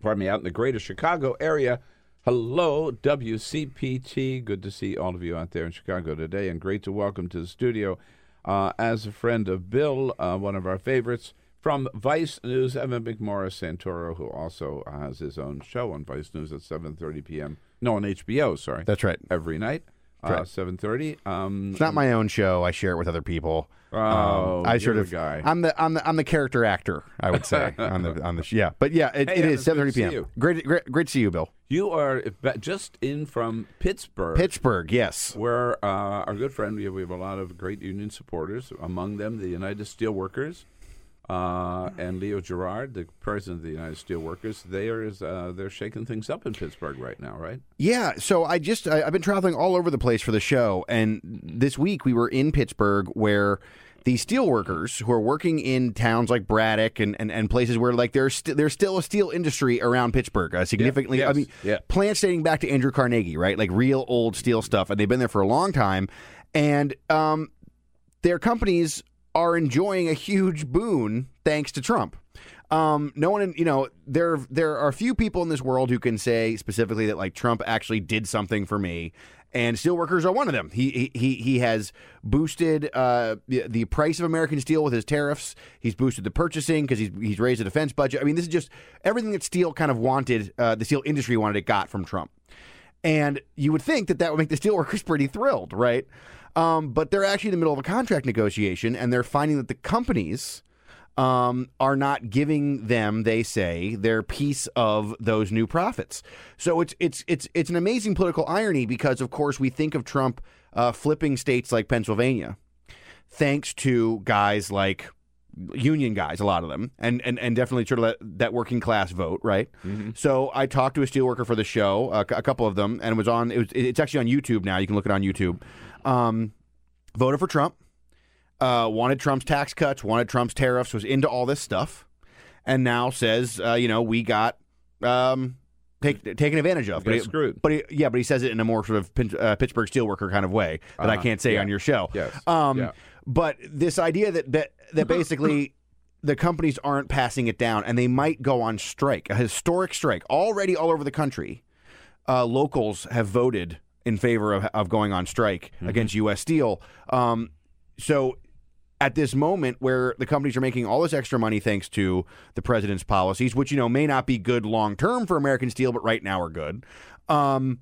S1: pardon me out in the greater chicago area hello wcpt good to see all of you out there in chicago today and great to welcome to the studio uh, as a friend of bill uh, one of our favorites from vice news evan mcmorris santoro who also has his own show on vice news at 7.30 p.m no on hbo sorry
S11: That's right.
S1: every night uh,
S11: Right.
S1: 7.30 um,
S11: It's not my own show. I share it with other people. Um,
S1: Oh,
S11: I
S1: you're
S11: sort of
S1: guy.
S11: I'm the I'm the I'm the character actor. I would say on the on the yeah. But yeah, it,
S1: Hey,
S11: it is
S1: to
S11: 7:30 p.m. Great, great great to see you, Bill.
S1: You are just in from Pittsburgh,
S11: Pittsburgh, yes.
S1: where uh, our good friend, we have, we have a lot of great union supporters, among them the United Steelworkers uh, and Leo Gerard, the president of the United Steelworkers. They are uh, they're shaking things up in Pittsburgh right now, right?
S11: Yeah, so I just I, I've been traveling all over the place for the show, and this week we were in Pittsburgh where the steelworkers who are working in towns like Braddock and, and, and places where like there's st- there's still a steel industry around Pittsburgh, uh, significantly. I
S1: yes,
S11: mean,
S1: yeah.
S11: plants dating back to Andrew Carnegie, right? Like real old steel stuff, and they've been there for a long time, and um, their companies are enjoying a huge boon thanks to Trump. Um, no one, in, you know, there there are few people in this world who can say specifically that like Trump actually did something for me, and steelworkers are one of them. He he he has boosted uh, the, price of American steel with his tariffs. He's boosted the purchasing because he's he's raised the defense budget. I mean, this is just everything that steel kind of wanted. Uh, the steel industry wanted it got from Trump. And you would think that that would make the steelworkers pretty thrilled, right? Um, but they're actually in the middle of a contract negotiation, and they're finding that the companies um, are not giving them, they say, their piece of those new profits. So it's it's it's it's an amazing political irony because, of course, we think of Trump uh, flipping states like Pennsylvania, thanks to guys like union guys, a lot of them, and and, and definitely sort of that, that working class vote, right? So I talked to a steelworker for the show, a, a couple of them, and it was on. It was, it's actually on YouTube now. You can look it on YouTube. Um, voted for Trump, uh, wanted Trump's tax cuts, wanted Trump's tariffs, was into all this stuff, and now says, uh, you know, we got um, take, taken advantage of.
S1: Got
S11: he-
S1: screwed.
S11: But he, yeah, but he says it in a more sort of uh, Pittsburgh steelworker kind of way that I
S1: Uh-huh.
S11: can't say
S1: Yeah.
S11: on your show.
S1: Yes.
S11: Um,
S1: Yeah.
S11: But this idea that that that basically. The companies aren't passing it down, and they might go on strike, a historic strike. Already all over the country, uh, locals have voted in favor of, of going on strike against U.S. Steel. Um, so at this moment where the companies are making all this extra money thanks to the president's policies, which you know may not be good long term for American steel, but right now are good. Um,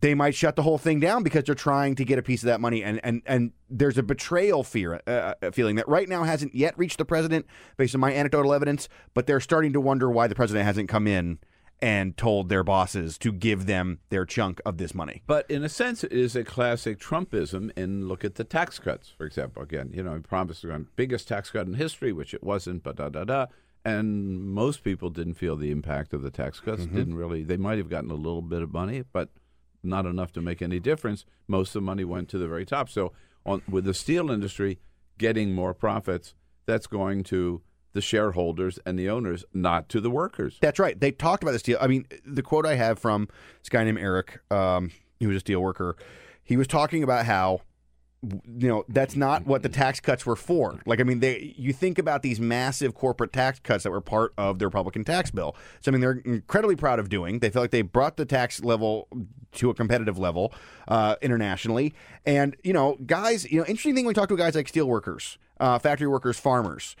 S11: they might shut the whole thing down because they're trying to get a piece of that money, and and and there's a betrayal fear uh, uh, feeling that right now hasn't yet reached the president based on my anecdotal evidence, but they're starting to wonder why the president hasn't come in and told their bosses to give them their chunk of this money.
S1: But in a sense, it is a classic Trumpism. And look at the tax cuts, for example. Again, you know, he promised the biggest tax cut in history, which it wasn't. But da da da. And most people didn't feel the impact of the tax cuts.
S11: Mm-hmm.
S1: Didn't really. They might have gotten a little bit of money, but not enough to make any difference. Most of the money went to the very top. So, on with the steel industry getting more profits, that's going to the shareholders and the owners, not to the workers.
S11: That's right. They talked about this deal. I mean, the quote I have from this guy named Eric, um, he was a steel worker. He was talking about how, you know, that's not what the tax cuts were for. Like, I mean, they you think about these massive corporate tax cuts that were part of the Republican tax bill. So, I mean, they're incredibly proud of doing. They feel like they brought the tax level to a competitive level uh, internationally. And you know, guys, you know, interesting thing when we talk to guys like steel workers, uh, factory workers, farmers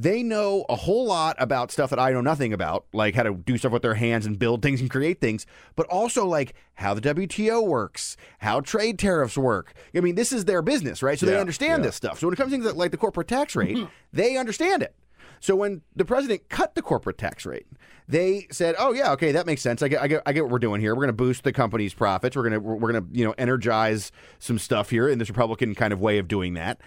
S11: they know a whole lot about stuff that I know nothing about, like how to do stuff with their hands and build things and create things, but also like how the WTO works, how trade tariffs work. I mean, this is their business, right? So they understand
S1: yeah.
S11: this stuff. So when it comes to things like the corporate tax rate, mm-hmm. they understand it. So when the president cut the corporate tax rate, they said, "Oh yeah, okay, that makes sense. I get, I get, I get what we're doing here. We're going to boost the company's profits. We're going to, we're going to, you know, energize some stuff here in this Republican kind of way of doing that."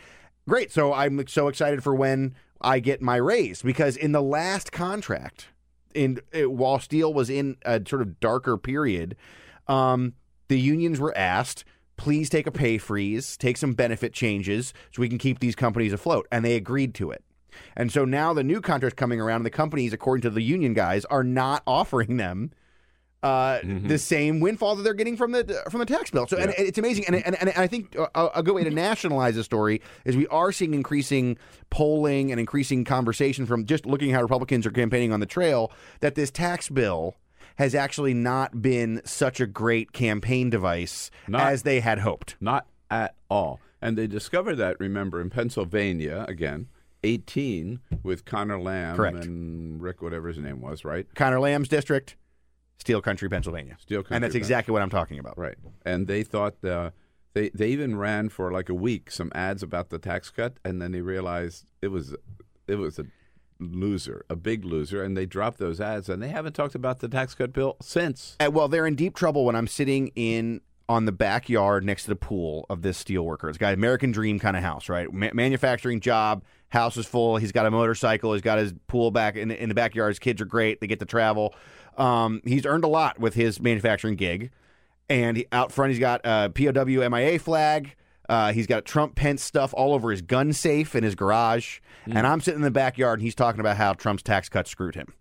S11: Great. So I'm so excited for when I get my raise because in the last contract, in uh, while steel was in a sort of darker period, um, the unions were asked, please take a pay freeze, take some benefit changes so we can keep these companies afloat, and they agreed to it. And so now the new contract's coming around, and the companies, according to the union guys, are not offering them uh, the same windfall that they're getting from the from the tax bill. So and it's amazing, and, and and I think a, a good way to nationalize the story is we are seeing increasing polling and increasing conversation from just looking how Republicans are campaigning on the trail that this tax bill has actually not been such a great campaign device
S1: Not-
S11: as they had hoped.
S1: Not at all. And they discovered that, remember, in Pennsylvania, again, 18 with Connor Lamb
S11: Correct.
S1: and Rick, whatever his name was, right?
S11: Connor Lamb's district, Steel Country, Pennsylvania.
S1: Steel Country,
S11: and that's exactly what I'm talking about.
S1: Right. And they thought uh, they they even ran for like a week some ads about the tax cut, and then they realized it was it was a loser, a big loser, and they dropped those ads, and they haven't talked about the tax cut bill since.
S11: Uh, well, they're in deep trouble when I'm sitting in on the backyard next to the pool of this steel worker. It's got American dream kind of house, right? Ma- manufacturing job, house is full. He's got a motorcycle. He's got his pool back in, in the backyard. His kids are great. They get to travel. Um, he's earned a lot with his manufacturing gig. And he, out front, he's got a POW MIA flag. Uh, he's got Trump Pence stuff all over his gun safe in his garage. And I'm sitting in the backyard and he's talking about how Trump's tax cuts screwed him.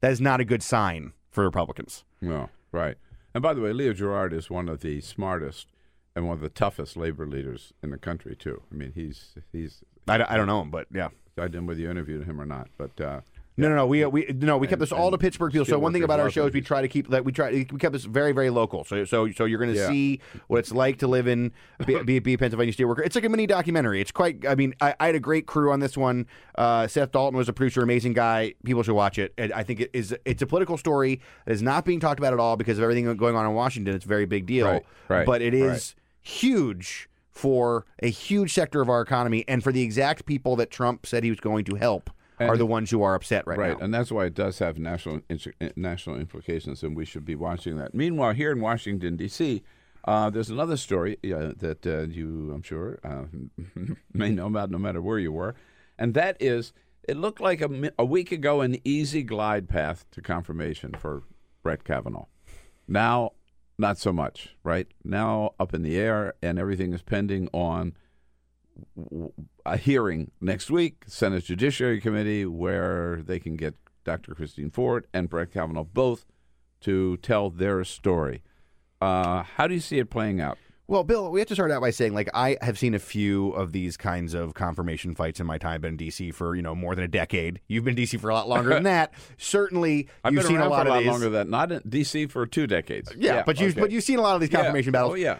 S11: That is not a good sign for Republicans.
S1: No, right. And by the way, Leo Gerard is one of the smartest and one of the toughest labor leaders in the country too. I mean, he's he's.
S11: I, don't- I don't know him, but yeah.
S1: I didn't know whether you interviewed him or not, but uh,
S11: No, no, no. We we no. We kept this all to Pittsburgh people. So one thing about our show is we try to keep that we try we kept this very very local. So so so you're going to
S1: Yeah.
S11: see what it's like to live in be, be, be a Pennsylvania steelworker. It's like a mini documentary. It's quite. I mean, I, I had a great crew on this one. Uh, Seth Dalton was a producer, amazing guy. People should watch it. And I think it is. It's a political story that is not being talked about at all because of everything going on in Washington. It's a very big deal.
S1: Right, right,
S11: but it is
S1: right.
S11: huge for a huge sector of our economy and for the exact people that Trump said he was going to help
S1: And-
S11: are the ones who are upset right,
S1: right,
S11: now.
S1: and that's why it does have national national implications, and we should be watching that. Meanwhile, here in Washington D.C., uh, there's another story uh, that uh, you, I'm sure, uh, may know about, no matter where you were, and that is, it looked like a, a week ago an easy glide path to confirmation for Brett Kavanaugh. Now, not so much, right? Now up in the air, and everything is pending on a hearing next week, Senate Judiciary Committee, where they can get Dr. Christine Ford and Brett Kavanaugh both to tell their story. Uh, how do you see it playing out?
S11: Well, Bill, we have to start out by saying, like, I have seen a few of these kinds of confirmation fights in my time. I've been in D.C. for, you know, more than a decade. You've been in D.C. for a lot longer than that. Certainly,
S1: I've
S11: you've
S1: been
S11: seen a lot
S1: for a
S11: of
S1: lot
S11: these.
S1: longer than that. not in D.C. for two decades.
S11: Yeah, but you've but you've seen a lot of these
S1: Yeah.
S11: confirmation battles.
S1: Oh yeah.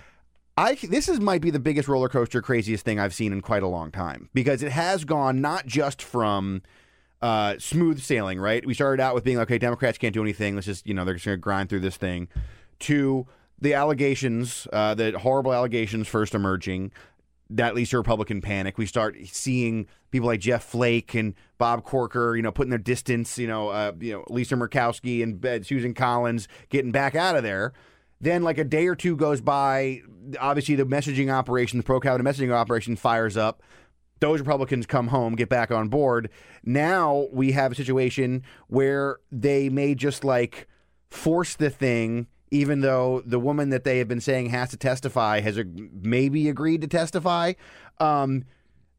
S11: I this is might be the biggest roller coaster, craziest thing I've seen in quite a long time because it has gone not just from uh, smooth sailing, right? We started out with being okay, Democrats can't do anything. Let's just you know they're just going to grind through this thing. To the allegations, uh, the horrible allegations first emerging, that leads to Republican panic. We start seeing people like Jeff Flake and Bob Corker, you know, putting their distance. You know, uh, you know, Lisa Murkowski and Susan Collins getting back out of there. Then, like a day or two goes by, obviously the messaging operation, the pro Kavanaugh messaging operation fires up. Those Republicans come home, get back on board. Now we have a situation where they may just like force the thing, even though the woman that they have been saying has to testify has maybe agreed to testify. Um,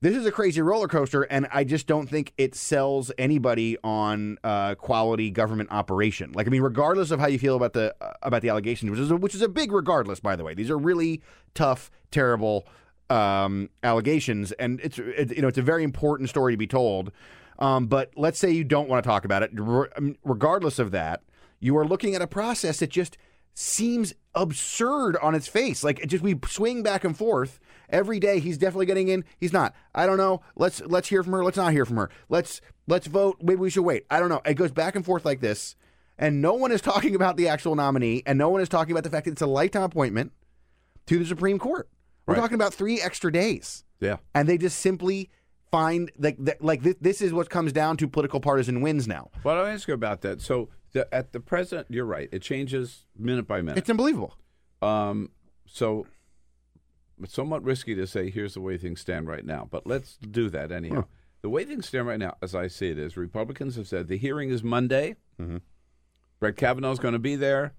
S11: this is a crazy roller coaster, and I just don't think it sells anybody on uh, quality government operation. Like, I mean, regardless of how you feel about the uh, about the allegations, which is a, which is a big regardless, by the way. These are really tough, terrible um, allegations, and it's it, you know it's a very important story to be told. Um, but let's say you don't want to talk about it. Re- regardless of that, you are looking at a process that just seems absurd on its face. Like it just we swing back and forth every day. He's definitely getting in. He's not. I don't know. Let's let's hear from her. Let's not hear from her. Let's let's vote. Maybe we should wait. I don't know. It goes back and forth like this, and no one is talking about the actual nominee, and no one is talking about the fact that it's a lifetime appointment to the Supreme Court. We're
S1: Right.
S11: talking about three extra days,
S1: Yeah.
S11: and they just simply find like that, like this, this is what comes down to political partisan wins now.
S1: Well, I'll ask you about that. So the, at the present, you're right. It changes minute by minute.
S11: It's unbelievable.
S1: Um, so it's somewhat risky to say here's the way things stand right now, but let's do that anyhow. The way things stand right now, as I see it, is Republicans have said the hearing is Monday.
S11: Mhm.
S1: Brett Kavanaugh's going to be there,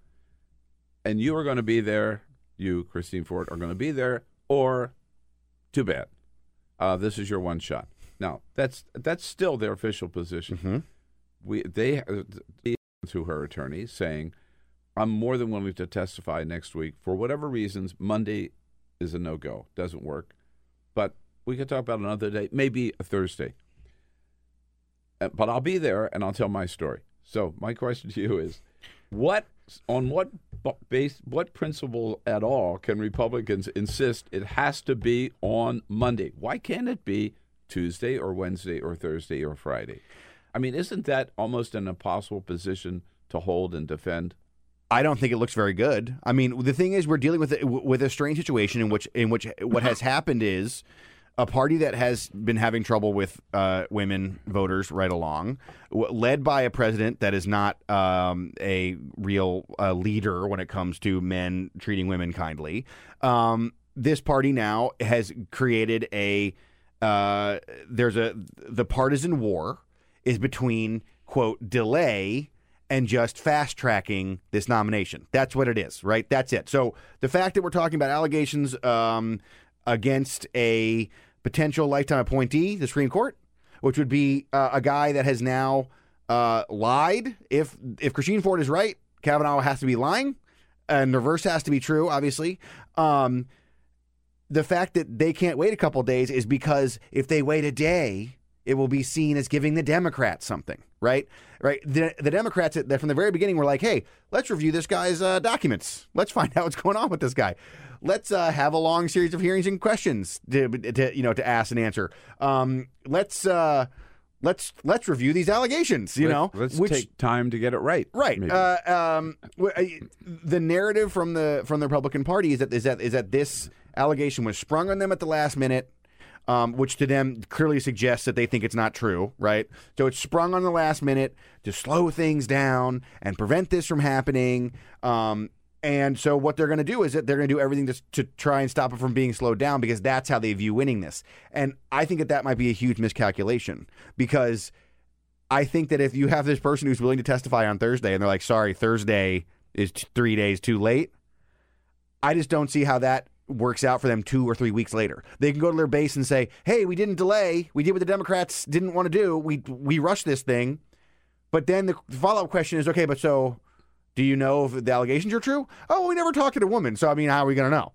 S1: and you are going to be there. You, Christine Ford, are going to be there, or too bad. Uh, this is your one shot. Now that's that's still their official position.
S11: Mhm.
S1: We they through her attorney saying, "I'm more than willing to testify next week for whatever reasons. Monday is a no go, doesn't work, but we could talk about another day, maybe a Thursday. Uh, But I'll be there and I'll tell my story. So my question to you is, what on what base, what principle at all can Republicans insist it has to be on Monday? Why can't it be Tuesday or Wednesday or Thursday or Friday? I mean, isn't that almost an impossible position to hold and defend?
S11: I don't think it looks very good. I mean, the thing is, we're dealing with with a strange situation in which in which what has happened is a party that has been having trouble with uh, women voters right along, w- led by a president that is not um, a real uh, leader when it comes to men treating women kindly. Um, this party now has created a uh, there's a the partisan war is between quote delay and just fast tracking this nomination. That's what it is, right? That's it. So the fact that we're talking about allegations um, against a potential lifetime appointee, the Supreme Court, which would be uh, a guy that has now uh, lied. If if Christine Ford is right, Kavanaugh has to be lying, and the reverse has to be true, obviously. Um, the fact that they can't wait a couple days is because if they wait a day, it will be seen as giving the Democrats something, right? Right. The, the Democrats that from the very beginning were like, "Hey, let's review this guy's uh, documents. Let's find out what's going on with this guy. Let's uh, have a long series of hearings and questions to, to you know to ask and answer. Um, let's uh, let's let's review these allegations. You
S1: Let-
S11: know,
S1: let's
S11: which
S1: take time to get it right.
S11: Right. Uh, um, uh, the narrative from the from the Republican Party is that is that is that this allegation was sprung on them at the last minute. Um, which to them clearly suggests that they think it's not true, right? So it's sprung on the last minute to slow things down and prevent this from happening. Um, and so what they're going to do is that they're going to do everything to, to try and stop it from being slowed down because that's how they view winning this. And I think that that might be a huge miscalculation because I think that if you have this person who's willing to testify on Thursday and they're like, sorry, Thursday is t- three days too late, I just don't see how that works out for them two or three weeks later. They can go to their base and say, "Hey, we didn't delay. We did what the Democrats didn't want to do. We we rushed this thing." But then the follow up question is, "Okay, but so do you know if the allegations are true?" Oh, we never talked to the woman, so I mean, how are we going to know?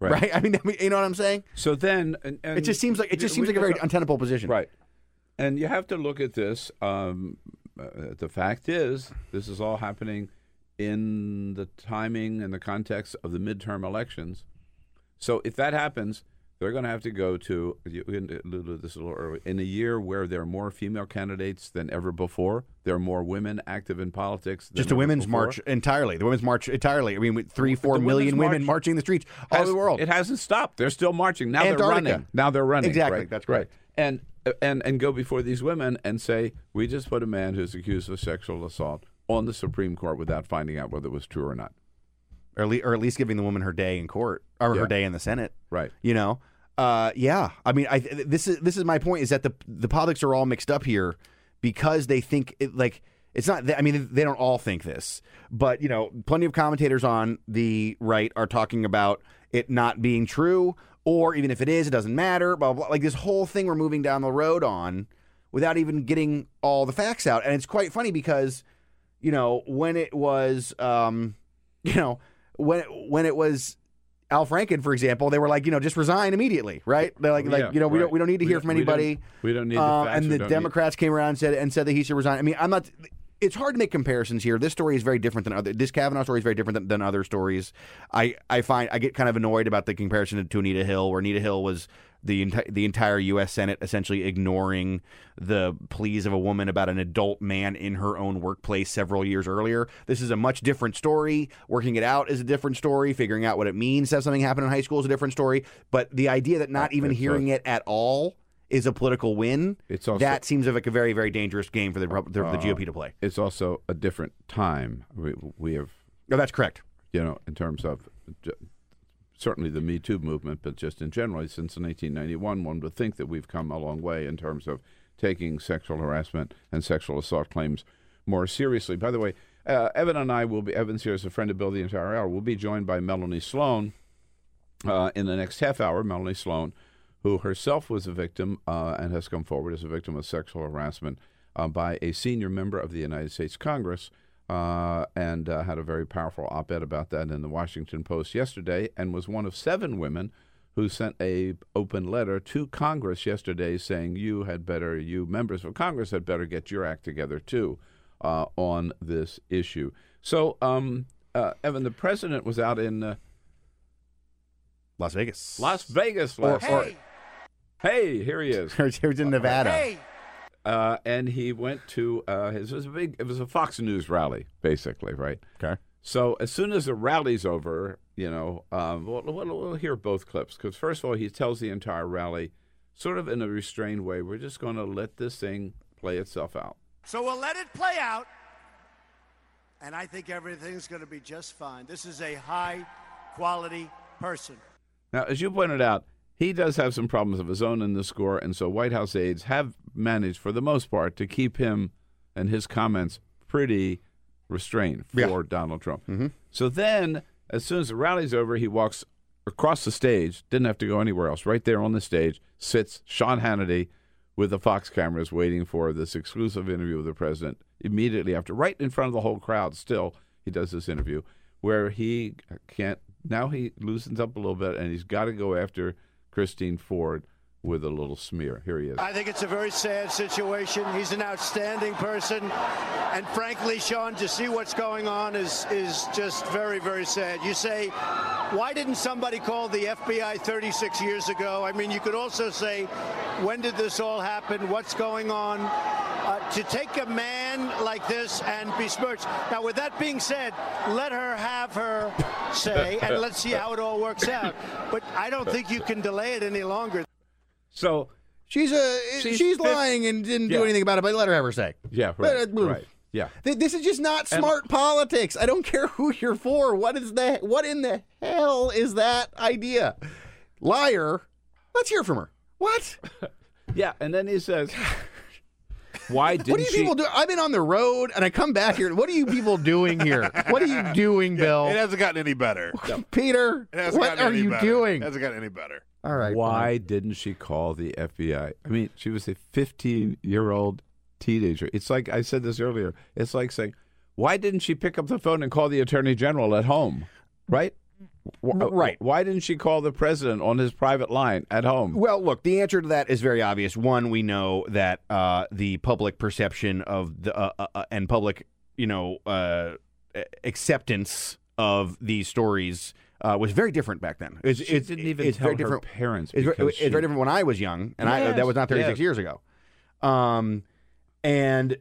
S1: Right.
S11: I mean, I mean, you know what I'm saying?
S1: So then, and, and
S11: It just seems like it just seems
S1: we-
S11: like a very untenable position.
S1: Right. And you have to look at this. Um, uh, the fact is, this is all happening in the timing and the context of the midterm elections. So if that happens, they're going to have to go to you uh, this a little early in a year where there are more female candidates than ever before. There are more women active in politics. Than
S11: Just a women's
S1: before.
S11: march entirely. The women's march entirely. I mean, three, four million women
S1: march
S11: marching the streets all over the world.
S1: It hasn't stopped. They're still marching. Now they're running. Now they're running.
S11: Exactly.
S1: right?
S11: That's
S1: right. And uh, and and go before these women and say, we just put a man who's accused of sexual assault on the Supreme Court without finding out whether it was true or not.
S11: Or, at least, or at least giving the woman her day in court or
S1: Yeah.
S11: her day in the Senate.
S1: Right.
S11: You know. Uh, yeah. I mean, I this is this is my point is that the the politics are all mixed up here because they think it, like it's not. I mean, they don't all think this, but you know, plenty of commentators on the right are talking about it not being true, or even if it is, it doesn't matter. Blah blah. blah. Like this whole thing we're moving down the road on without even getting all the facts out, and it's quite funny because you know when it was um, you know when when it was Al Franken, for example, they were like, you know, just resign immediately, right? They're like,
S1: Yeah,
S11: like you know, we don't we don't need to
S1: We
S11: hear from
S1: we don't-
S11: anybody.
S1: we don't need the
S11: Uh,
S1: facts,
S11: and the
S1: don't need-
S11: Democrats came around and said and said that he should resign. I mean, I'm not. It's hard to make comparisons here. This story is very different than other. This Kavanaugh story is very different than, than other stories. I I find I get kind of annoyed about the comparison to Anita Hill, where Anita Hill was the enti- the entire U.S. Senate essentially ignoring the pleas of a woman about an adult man in her own workplace several years earlier. This is a much different story. Working it out is a different story. Figuring out what it means to have something happen in high school is a different story. But the idea that not even hearing it at all is a political win.
S1: It's also-
S11: that seems like a very very dangerous game for the the, the
S1: Uh,
S11: GOP to play.
S1: It's also a different time. We, we have,
S11: No, that's correct.
S1: you know, in terms of certainly the Me Too movement, but just in general, since 1991, one would think that we've come a long way in terms of taking sexual harassment and sexual assault claims more seriously. By the way, uh, Evan and I will be, Evan's here as a friend of Bill the entire hour. We'll be joined by Melanie Sloan uh, in the next half hour. Melanie Sloan, who herself was a victim uh, and has come forward as a victim of sexual harassment uh, by a senior member of the United States Congress, uh, and uh, had a very powerful op-ed about that in the Washington Post yesterday, and was one of seven women who sent a open letter to Congress yesterday saying you had better, you members of Congress had better get your act together too uh, on this issue. So, um, uh, Evan, the president was out in. Uh,
S11: Las Vegas.
S1: Las Vegas
S11: Or-
S1: last
S11: or-
S1: night. Hey, here he is.
S11: He was in Nevada.
S1: Uh, and he went to uh, his it was a big it was a Fox News rally basically, right?
S11: Okay.
S1: So as soon as the rally's over, you know, um, we'll, we'll, we'll hear both clips because first of all, he tells the entire rally, sort of in a restrained way, we're just going to let this thing play itself out.
S5: So we'll let it play out, and I think everything's going to be just fine. This is a high quality person.
S1: Now, as you pointed out, he does have some problems of his own in the score, and so White House aides have managed, for the most part, to keep him and his comments pretty restrained for
S11: Yeah.
S1: Donald Trump.
S11: Mm-hmm.
S1: So then, as soon as the rally's over, he walks across the stage, didn't have to go anywhere else, right there on the stage, sits Sean Hannity with the Fox cameras waiting for this exclusive interview with the president. Immediately after, right in front of the whole crowd, still, he does this interview where he can't, now he loosens up a little bit and he's got to go after Christine Ford with a little smear. Here he is.
S5: I think it's a very sad situation. He's an outstanding person, and frankly, Sean, to see what's going on is is just very, very sad. You say, why didn't somebody call the FBI 36 years ago? I mean, you could also say, when did this all happen? What's going on? Uh, to take a man like this and besmirch. Now, with that being said, let her have her say, and let's see how it all works out. But I don't think you can delay it any longer.
S1: So
S11: she's a
S1: She's
S11: she's, lying and didn't do anything about it, but let her have her say.
S1: Yeah, right.
S11: But, uh,
S1: right. Yeah.
S11: This is just not
S1: And-
S11: smart politics. I don't care who you're for. What is the what in the hell is that idea? Liar. Let's hear from her. What?
S1: Yeah, and then he says, "Why didn't
S11: what are you
S1: she?"
S11: people do? I've been on the road and I come back here. What are you people doing here? What are you doing, Bill?
S3: It hasn't gotten any better.
S11: Peter, what are you
S3: better.
S11: doing?
S3: It hasn't gotten any better.
S11: All right.
S1: Why didn't she call the FBI? I mean, she was a 15 year old teenager. It's like I said this earlier. It's like saying, why didn't she pick up the phone and call the attorney general at home? Right?
S11: Right.
S1: Why didn't she call the president on his private line at home?
S11: Well, look, the answer to that is very obvious. One, we know that uh, the public perception of the uh, uh, uh, and public, you know, uh, acceptance of these stories uh, was very different back then. It's,
S1: She
S11: it's,
S1: didn't even
S11: it's
S1: tell
S11: very
S1: her
S11: different.
S1: parents
S11: It's, very, it's
S1: she-
S11: very different when I was young, and I that was not 36
S1: yes.
S11: years ago. Um, and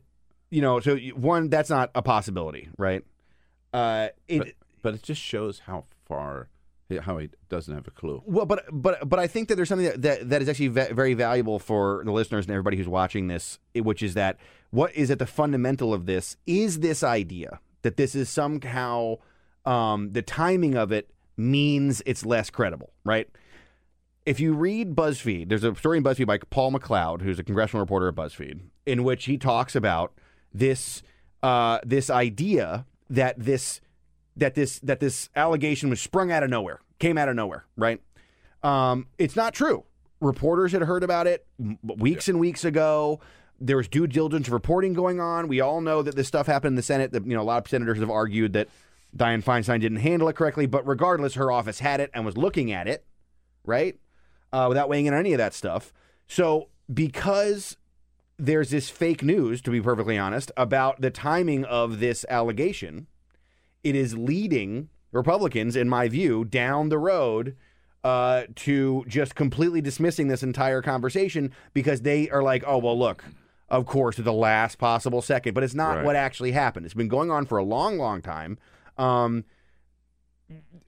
S11: you know, so one, that's not a possibility, right? Uh, it,
S1: but, but it just shows how far, how he doesn't have a clue.
S11: Well, but but but I think that there's something that that, that is actually ve- very valuable for the listeners and everybody who's watching this, which is that what is at the fundamental of this is this idea that this is somehow um, the timing of it means it's less credible, right? If you read BuzzFeed, there's a story in BuzzFeed by Paul McLeod, who's a congressional reporter at BuzzFeed, in which he talks about this uh, this idea that this that this that this allegation was sprung out of nowhere, came out of nowhere, right? Um, it's not true. Reporters had heard about it weeks and weeks ago. There was due diligence reporting going on. We all know that this stuff happened in the Senate. That you know, a lot of senators have argued that Dianne Feinstein didn't handle it correctly. But regardless, her office had it and was looking at it, right, uh, without weighing in on any of that stuff. So because there's this fake news, to be perfectly honest, about the timing of this allegation, it is leading Republicans, in my view, down the road uh, to just completely dismissing this entire conversation because they are like, oh, well, look, of course, at the last possible second. But it's not
S1: Right.
S11: what actually happened. It's been going on for a long, long time. Um,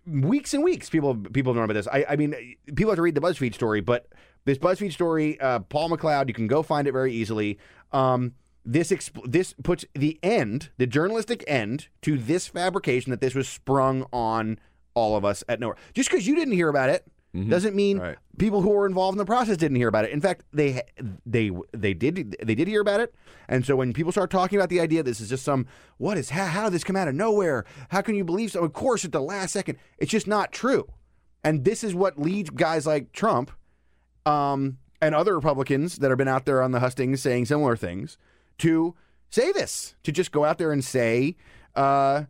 S11: weeks and weeks people people know about this. I, I mean, people have to read the BuzzFeed story, but this BuzzFeed story, uh, Paul McLeod, you can go find it very easily. Um, this exp- this puts the end, the journalistic end, to this fabrication that this was sprung on all of us at nowhere. Just because you didn't hear about it doesn't mean
S1: Right.
S11: people who were involved in the process didn't hear about it. In fact, they they they did they did hear about it. And so when people start talking about the idea this is just some what is how, how did this come out of nowhere? How can you believe so? Of course, at the last second, it's just not true. And this is what leads guys like Trump um, and other Republicans that have been out there on the hustings saying similar things to say this, to just go out there and say, uh,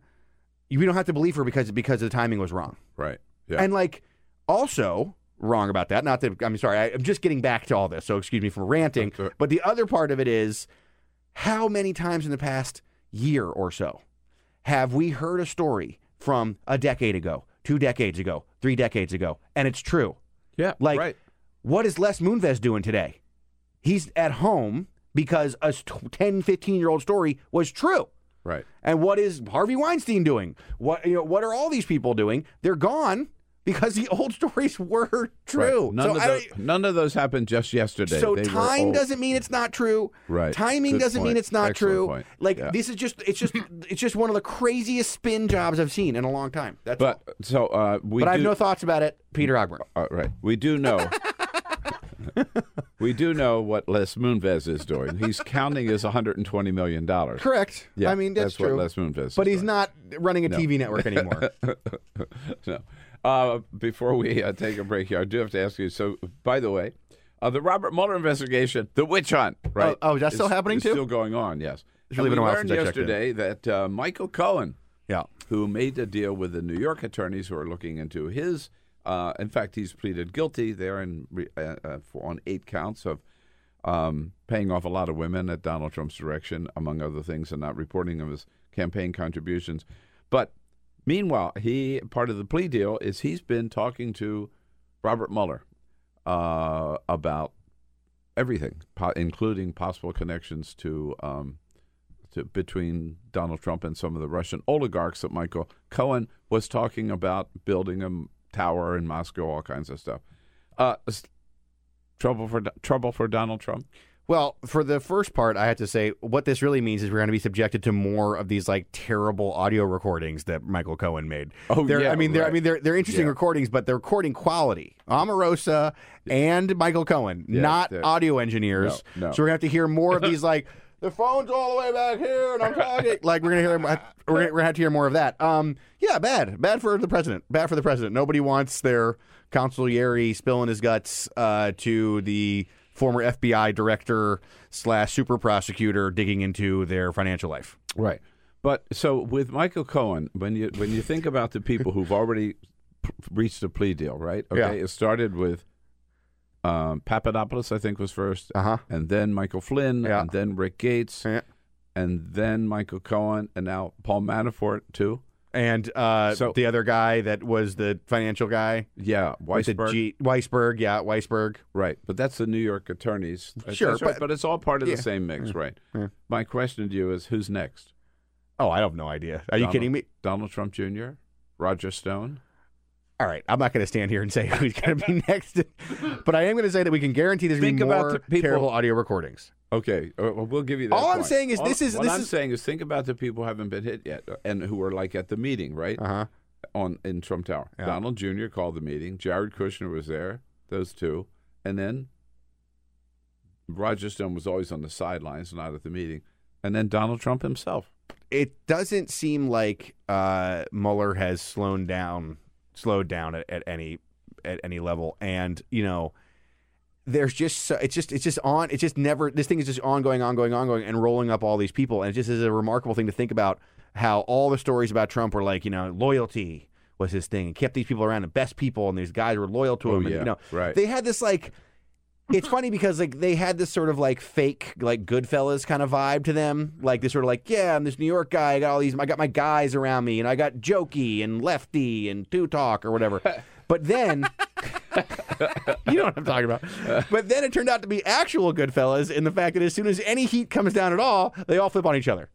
S11: we don't have to believe her because because the timing was wrong.
S1: Right. Yeah.
S11: And like also wrong about that. Not that I'm sorry. I, I'm just getting back to all this. So excuse me for ranting.
S1: Right.
S11: But the other part of it is how many times in the past year or so have we heard a story from a decade ago, two decades ago, three decades ago, and it's true?
S1: yeah.
S11: Like,
S1: right.
S11: what is Les Moonves doing today? He's at home because a 10, 15 year old story was true.
S1: Right.
S11: And what is Harvey Weinstein doing? What you know, what are all these people doing? They're gone because the old stories were true.
S1: Right. None,
S11: so
S1: of
S11: I
S1: those,
S11: don't-
S1: none of those happened just yesterday.
S11: so
S1: They
S11: time doesn't mean it's not true.
S1: Right.
S11: Timing
S1: Good
S11: doesn't mean it's not
S1: Excellent
S11: true.
S1: point.
S11: Like
S1: Yeah.
S11: this is just it's just it's just one of the craziest spin jobs I've seen in a long time. That's all.
S1: But so uh, we.
S11: But I have no thoughts about it. Peter Ogburn.
S1: Uh, right. We do know. we do know what Les Moonves is doing. He's counting his 120 million dollars.
S11: Correct.
S1: Yeah,
S11: I mean that's,
S1: what
S11: true.
S1: Les Moonves.
S11: but he's
S1: doing.
S11: not running a
S1: No.
S11: TV network anymore.
S1: no. Uh, before we uh, take a break here, I do have to ask you. So, by the way, uh, the Robert Mueller investigation, the witch hunt, right?
S11: oh, is that still happening
S1: is
S11: too?
S1: Still going on, yes.
S11: It's really
S1: And
S11: been
S1: we learned
S11: since I checked in.
S1: yesterday that uh, Michael Cohen,
S11: yeah.
S1: who made a deal with the New York attorneys who are looking into his. Uh, in fact, he's pleaded guilty there in, uh, uh, for, on eight counts of um, paying off a lot of women at Donald Trump's direction, among other things, and not reporting of his campaign contributions. But meanwhile, he part of the plea deal is he's been talking to Robert Mueller uh, about everything, po- including possible connections to, um, to between Donald Trump and some of the Russian oligarchs that Michael Cohen was talking about building a tower in Moscow, all kinds of stuff. Uh, trouble for trouble for Donald Trump.
S11: Well, for the first part, I have to say what this really means is we're going to be subjected to more of these like terrible audio recordings that Michael Cohen made.
S1: Oh,
S11: they're,
S1: yeah,
S11: I mean, they're I mean they're they're interesting
S1: Yeah.
S11: recordings, but they're recording quality. Omarosa and Michael Cohen,
S1: Yes,
S11: not audio engineers.
S1: No, no.
S11: So we're going to have to hear more of these like the phone's all the way back here and I'm talking. like we're going to hear we're going to have to hear more of that. Um, yeah, bad, bad for the president. Bad for the president. Nobody wants their consigliere spilling his guts uh, to the former FBI director slash super prosecutor digging into their financial life.
S1: Right. But so with Michael Cohen, when you when you think about the people who've already p- reached a plea deal, right? Okay,
S11: Yeah.
S1: it started with um, Papadopoulos, I think, was 1st
S11: Uh-huh.
S1: and then Michael Flynn,
S11: Yeah.
S1: and then Rick Gates,
S11: Yeah.
S1: and then Michael Cohen, and now Paul Manafort too.
S11: And uh,
S1: So-
S11: the other guy that was the financial guy,
S1: Yeah,
S11: with the
S1: Weisberg.
S11: G- Weisberg, yeah, Weisberg.
S1: Right, but that's the New York attorneys. That's-
S11: Sure,
S1: that's right,
S11: but-
S1: but, it's all part of the same mix, right?
S11: yeah.
S1: My question to you is, who's next?
S11: Oh, I have no idea. Are you
S1: Donald-
S11: kidding me?
S1: Donald Trump Jr., Roger Stone.
S11: All right, I'm not going to stand here and say who's going to be next, but I am going to say that we can guarantee there's going
S1: Think
S11: to be
S1: about
S11: more
S1: people-
S11: terrible audio recordings.
S1: Okay, uh, well, we'll give you that.
S11: All I'm saying is
S1: All-
S11: this is-
S1: what
S11: this
S1: I'm
S11: is-
S1: saying is think about the people who haven't been hit yet uh, and who were like at the meeting, right?
S11: Uh huh.
S1: On in Trump Tower.
S11: Yeah.
S1: Donald Jr. called the meeting. Jared Kushner was there. Those two, and then Roger Stone was always on the sidelines, not at the meeting, and then Donald Trump himself.
S11: It doesn't seem like uh, Mueller has slowed down, slowed down at, at any at any level, and you know. There's just so, it's just it's just on it's just never this thing is just ongoing ongoing ongoing and rolling up all these people and it just is a remarkable thing to think about how all the stories about Trump were like you know loyalty was his thing and kept these people around the best people and these guys were loyal to
S1: Oh,
S11: him and
S1: yeah,
S11: you know
S1: right.
S11: they had this like it's funny because like they had this sort of like fake like Goodfellas kind of vibe to them, like this sort of like yeah, I'm this New York guy. I got all these, I got my guys around me, and I got Jokey and Lefty and Two Talk or whatever. But then, you know what I'm talking about. But then it turned out to be actual Goodfellas in the fact that as soon as any heat comes down at all, they all flip on each other.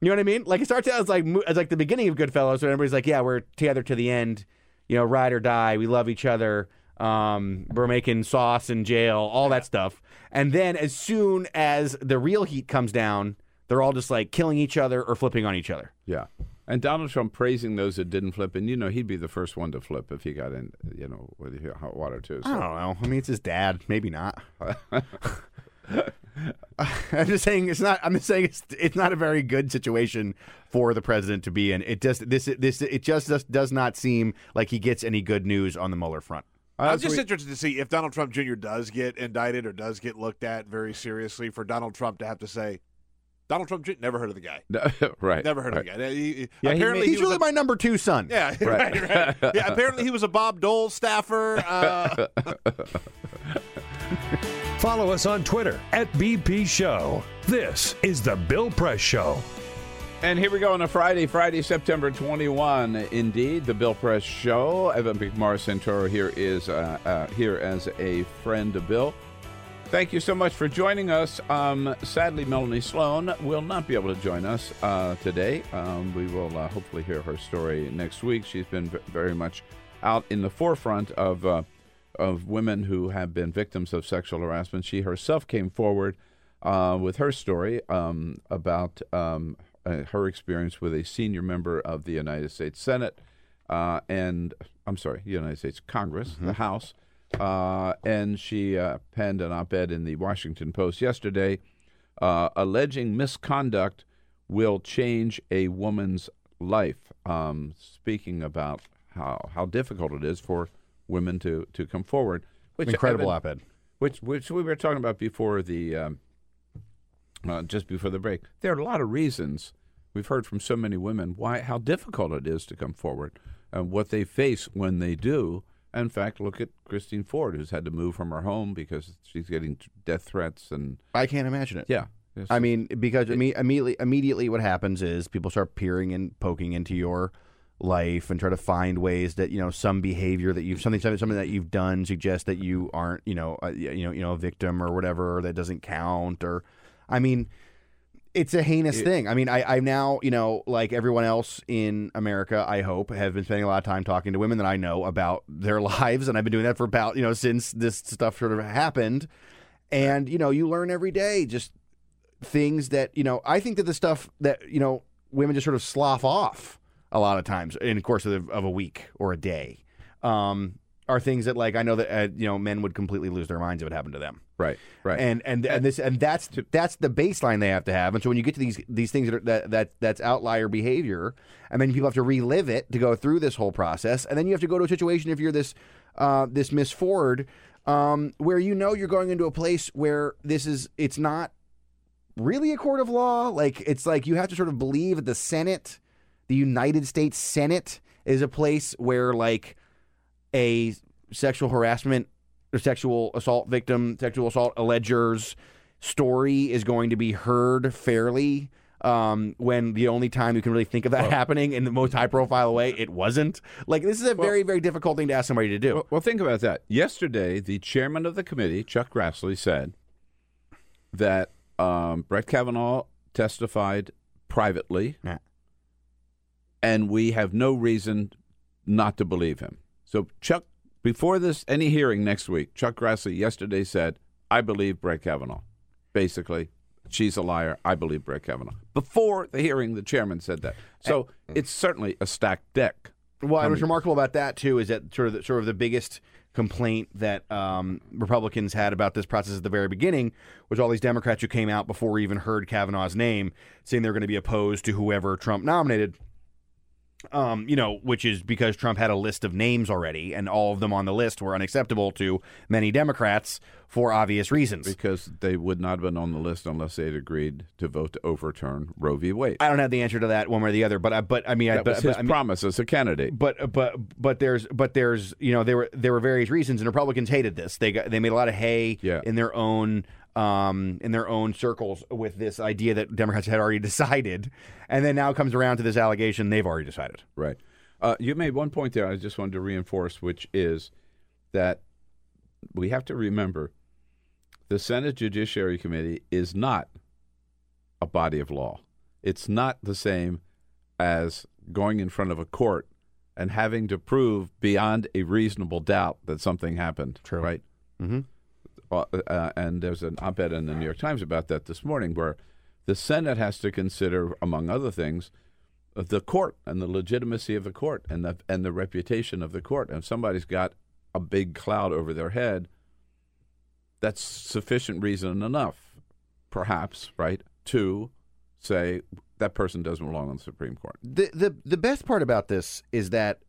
S11: You know what I mean? Like it starts out as like as like the beginning of Goodfellas, where everybody's like, yeah, we're together to the end. You know, ride or die. We love each other. Um, we're making sauce in jail, all that stuff. And then as soon as the real heat comes down, they're all just like killing each other or flipping on each other.
S1: Yeah. And Donald Trump praising those that didn't flip, and you know he'd be the first one to flip if he got in, you know, with hot water too.
S11: I don't know. I mean, it's his dad. Maybe not. I'm just saying it's not. I'm just saying it's it's not a very good situation for the president to be in. It just this this it just does, does not seem like he gets any good news on the Mueller front.
S3: I'm just interested to see if Donald Trump Jr. does get indicted or does get looked at very seriously for Donald Trump to have to say, Donald Trump Jr. never heard of the guy.
S1: right.
S3: Never heard
S1: right.
S3: of the guy. He- he-
S11: Yeah, he
S3: apparently
S11: may- he's
S3: he
S11: really
S3: a-
S11: my number two son.
S3: Yeah, right, right. Yeah, apparently he was a Bob Dole staffer. Uh,
S2: Follow us on Twitter at BP Show. This is The Bill Press Show.
S1: And here we go on a Friday, Friday, September 21. Indeed, the Bill Press Show. Evan McMorris-Santoro here is uh, uh, here as a friend of Bill. Thank you so much for joining us. Um, sadly, Melanie Sloan will not be able to join us uh, today. Um, we will uh, hopefully hear her story next week. She's been very much out in the forefront of uh, of women who have been victims of sexual harassment. She herself came forward uh, with her story um, about um, uh, her experience with a senior member of the United States Senate uh, and I'm sorry, the United States Congress, the House, uh, and she uh, penned an op-ed in the Washington Post yesterday, uh, alleging misconduct will change a woman's life. Um, speaking about how how difficult it is for women to to come forward, which
S11: Incredible op-ed.
S1: which which we were talking about before the um, uh, just before the break. There are a lot of reasons we've heard from so many women why how difficult it is to come forward and what they face when they do. In fact, look at Christine Ford, who's had to move from her home because she's getting death threats and
S11: I can't imagine it.
S1: yeah.
S11: I mean, because imme- immediately, immediately, what happens is people start peering and poking into your life and try to find ways that you know some behavior that you've something something that you've done suggests that you aren't you know a, you know you know a victim or whatever or that doesn't count or I mean it's a heinous
S1: It-
S11: thing. I mean, I, I now, you know, like everyone else in America, I hope, have been spending a lot of time talking to women that I know about their lives. And I've been doing that for about, you know, since this stuff sort of happened. And, you know, you learn every day just things that, you know, I think that the stuff that, you know, women just sort of slough off a lot of times in the course of, of a week or a day um, are things that, like, I know that, uh, you know, men would completely lose their minds if it happened to them
S1: Right, right.
S11: and and and this and that's that's the baseline they have to have. And so when you get to these these things that are, that that that's outlier behavior, and then people have to relive it to go through this whole process, and then you have to go to a situation if you're this uh, this Miss Ford, um, where you know you're going into a place where this is it's not really a court of law. Like it's like you have to sort of believe that the Senate, the United States Senate, is a place where like a sexual harassment or sexual assault victim, sexual assault allegers story is going to be heard fairly. Um, when the only time you can really think of that happening in the most high profile way, it wasn't. Like, this is a very, very difficult thing to ask somebody to do.
S1: Well, well, think about that. Yesterday, the chairman of the committee, Chuck Grassley, said that um, Brett Kavanaugh testified privately,
S11: Yeah.
S1: and we have no reason not to believe him. So, Chuck, before this any hearing next week, Chuck Grassley yesterday said, "I believe Brett Kavanaugh." Basically, she's a liar. I believe Brett Kavanaugh. Before the hearing, the chairman said that. So it's certainly a stacked deck.
S11: Well, and what's remarkable about that too is that sort of the, sort of the biggest complaint that um, Republicans had about this process at the very beginning was all these Democrats who came out before we even heard Kavanaugh's name saying they're going to be opposed to whoever Trump nominated. Um, you know, which is because Trump had a list of names already, and all of them on the list were unacceptable to many Democrats for obvious reasons.
S1: because they would not have been on the list unless they had agreed to vote to overturn Roe v. Wade.
S11: I don't have the answer to that one way or the other, but I, but I mean, I, but,
S1: was his
S11: but, I mean,
S1: promise as a candidate.
S11: but but but there's but there's you know there were there were various reasons and Republicans hated this. They got they made a lot of hay
S1: Yeah.
S11: in their own um in their own circles with this idea that Democrats had already decided, and then now comes around to this allegation they've already decided.
S1: Right. Uh, you made one point there I just wanted to reinforce, which is that we have to remember the Senate Judiciary Committee is not a body of law. It's not the same as going in front of a court and having to prove beyond a reasonable doubt that something happened.
S11: True.
S1: Right.
S11: Mm-hmm.
S1: Uh, uh, and there's an op-ed in the New York Times about that this morning, where the Senate has to consider, among other things, the court and the legitimacy of the court and the and the reputation of the court. And if somebody's got a big cloud over their head, that's sufficient reason enough, perhaps, right, to say that person doesn't belong on the Supreme Court.
S11: The the the best part about this is that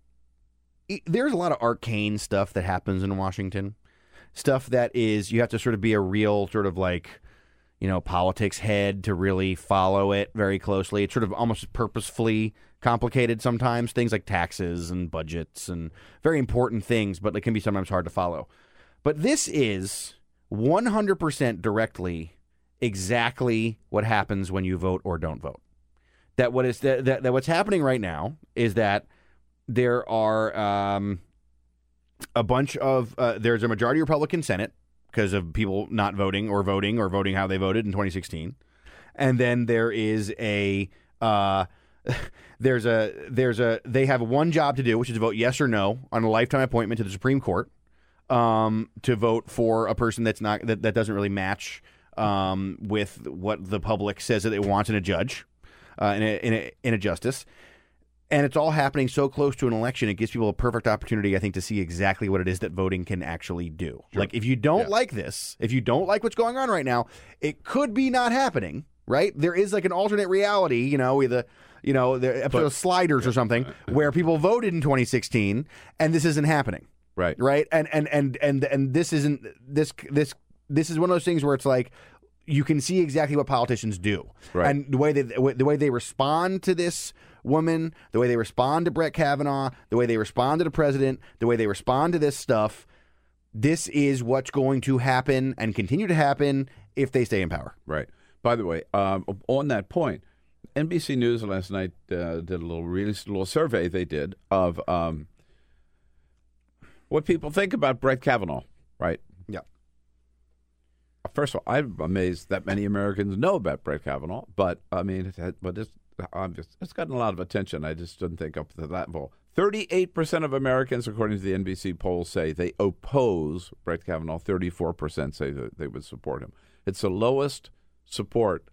S11: there's a lot of arcane stuff that happens in Washington. Stuff that is you have to sort of be a real sort of like you know politics head to really follow it very closely. It's sort of almost purposefully complicated sometimes. Things like taxes and budgets and very important things, but it can be sometimes hard to follow. But this is 100% directly exactly what happens when you vote or don't vote that what is that, that, that what's happening right now is that there are um, a bunch of uh, there's a majority Republican Senate because of people not voting or voting or voting how they voted in 2016, and then there is a uh, there's a there's a they have one job to do, which is to vote yes or no on a lifetime appointment to the Supreme Court um, to vote for a person that's not that, that doesn't really match um, with what the public says that it wants in a judge, uh, in, a, in, a, in a justice. And it's all happening so close to an election, it gives people a perfect opportunity, I think, to see exactly what it is that voting can actually do. Like, if you don't like this, if you don't like what's going on right now, it could be not happening, right? There is like an alternate reality, you know, with a, you know, the episode of Sliders or something, where people voted in 2016 and this isn't happening
S1: Right.
S11: right and and and and and this isn't this this this is one of those things where it's like you can see exactly what politicians do
S1: Right.
S11: and the way they the way they respond to this woman the way they respond to Brett Kavanaugh the way they respond to the president the way they respond to this stuff this is what's going to happen and continue to happen if they stay in power
S1: Right. By the way, um, on that point, NBC News last night uh, did a little released a little survey they did of um, what people think about Brett Kavanaugh. Right.
S11: Yeah.
S1: First of all, I'm amazed that many Americans know about Brett Kavanaugh, but I mean, but it's I'm it's gotten a lot of attention. I just didn't think up to that level. Thirty-eight percent of Americans, according to the NBC poll, say they oppose Brett Kavanaugh. Thirty-four percent say that they would support him. It's the lowest support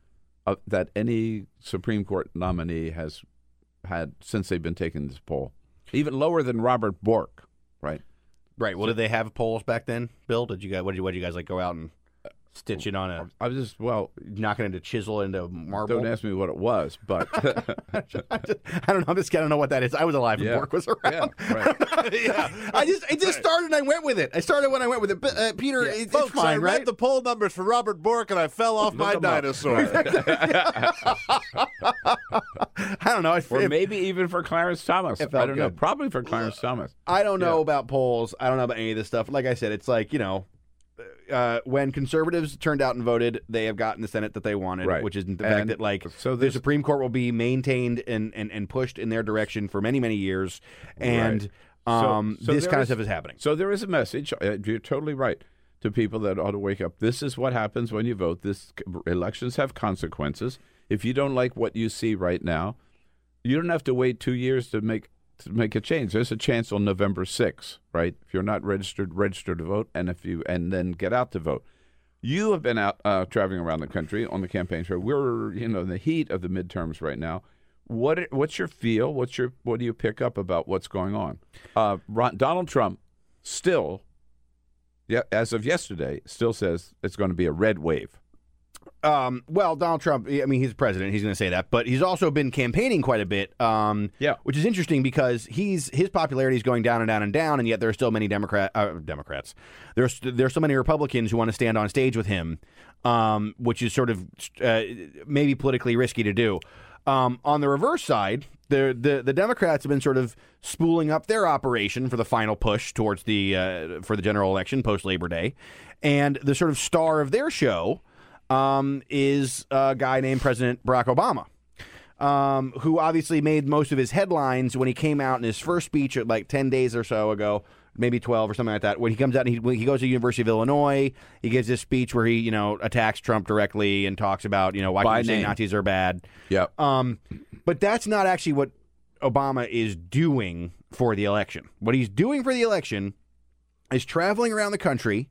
S1: of, that any Supreme Court nominee has had since they've been taking this poll. Even lower than Robert Bork, right?
S11: Right. Well, did they have polls back then, Bill? Did you guys? What did you, what did you guys like? Go out and stitch it on a?
S1: I was just well
S11: knocking into chisel into marble.
S1: Don't ask me what it was, but
S11: I, just, I don't know. I'm just I don't know what that is. I was alive when
S1: Yeah.
S11: Bork was around.
S1: Yeah, right.
S11: yeah. I just it just started and I went with it. I started when I went with it. But, uh, Peter, it, it's
S3: Folks, I
S11: fine,
S3: read
S11: right?
S3: the poll numbers for Robert Bork and I fell off my dinosaur.
S11: I don't know. I,
S1: or
S11: if-
S1: maybe even for Clarence Thomas. I don't know. Probably for Clarence Thomas.
S11: I don't know
S1: Yeah.
S11: about polls. I don't know about any of this stuff. Like I said, it's like you know, uh, when conservatives turned out and voted, they have gotten the Senate that they wanted,
S1: Right.
S11: which is the fact
S1: And
S11: that like
S1: so
S11: the Supreme Court will be maintained and, and, and pushed in their direction for many many years, and
S1: Right.
S11: um,
S1: So- so
S11: this kind of stuff is happening.
S1: So there is a message. uh, You're totally right to people that ought to wake up. This is what happens when you vote. This elections have consequences. If you don't like what you see right now, you don't have to wait two years to make to make a change. There's a chance on November 6th, right? If you're not registered, register to vote, and if you and then get out to vote. You have been out uh, traveling around the country on the campaign trail. We're you know in the heat of the midterms right now. What what's your feel? What's your what do you pick up about what's going on? Uh, Ron, Donald Trump still, yeah, as of yesterday, still says it's going to be a red wave.
S11: Um, well, Donald Trump. I mean, he's president. He's going to say that, but he's also been campaigning quite a bit. Um,
S1: Yeah.
S11: which is interesting because he's his popularity is going down and down and down, and yet there are still many Democrat uh, Democrats. There's there's so many Republicans who want to stand on stage with him, um, which is sort of uh, maybe politically risky to do. Um, on the reverse side, the, the the Democrats have been sort of spooling up their operation for the final push towards the uh, for the general election post Labor Day, and the sort of star of their show um, is a guy named President Barack Obama, um, who obviously made most of his headlines when he came out in his first speech at like 10 days or so ago, maybe 12 or something like that. When he comes out and he, when he goes to the University of Illinois, he gives this speech where he, you know, attacks Trump directly and talks about, you know, why
S1: By
S11: you say. Nazis are bad.
S1: Yep.
S11: Um, but that's not actually what Obama is doing for the election. What he's doing for the election is traveling around the country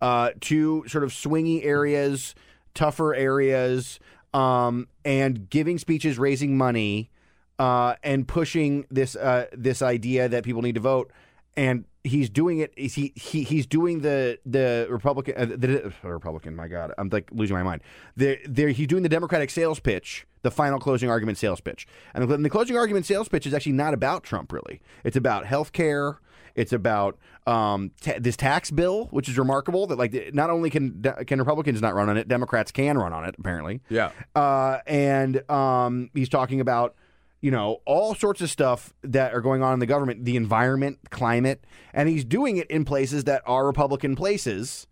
S11: uh, to sort of swingy areas, tougher areas, um, and giving speeches, raising money, uh, and pushing this uh, this idea that people need to vote. And he's doing it. he, he he's doing the the Republican uh, the, Republican. My God, I'm like losing my mind. The, the, he's doing the Democratic sales pitch, the final closing argument sales pitch. And the, the closing argument sales pitch is actually not about Trump. Really, it's about health care. It's about um, ta this tax bill, which is remarkable. That like not only can can Republicans not run on it, Democrats can run on it. Apparently,
S1: Yeah.
S11: uh, and um, he's talking about you know all sorts of stuff that are going on in the government, the environment, climate, and he's doing it in places that are Republican places.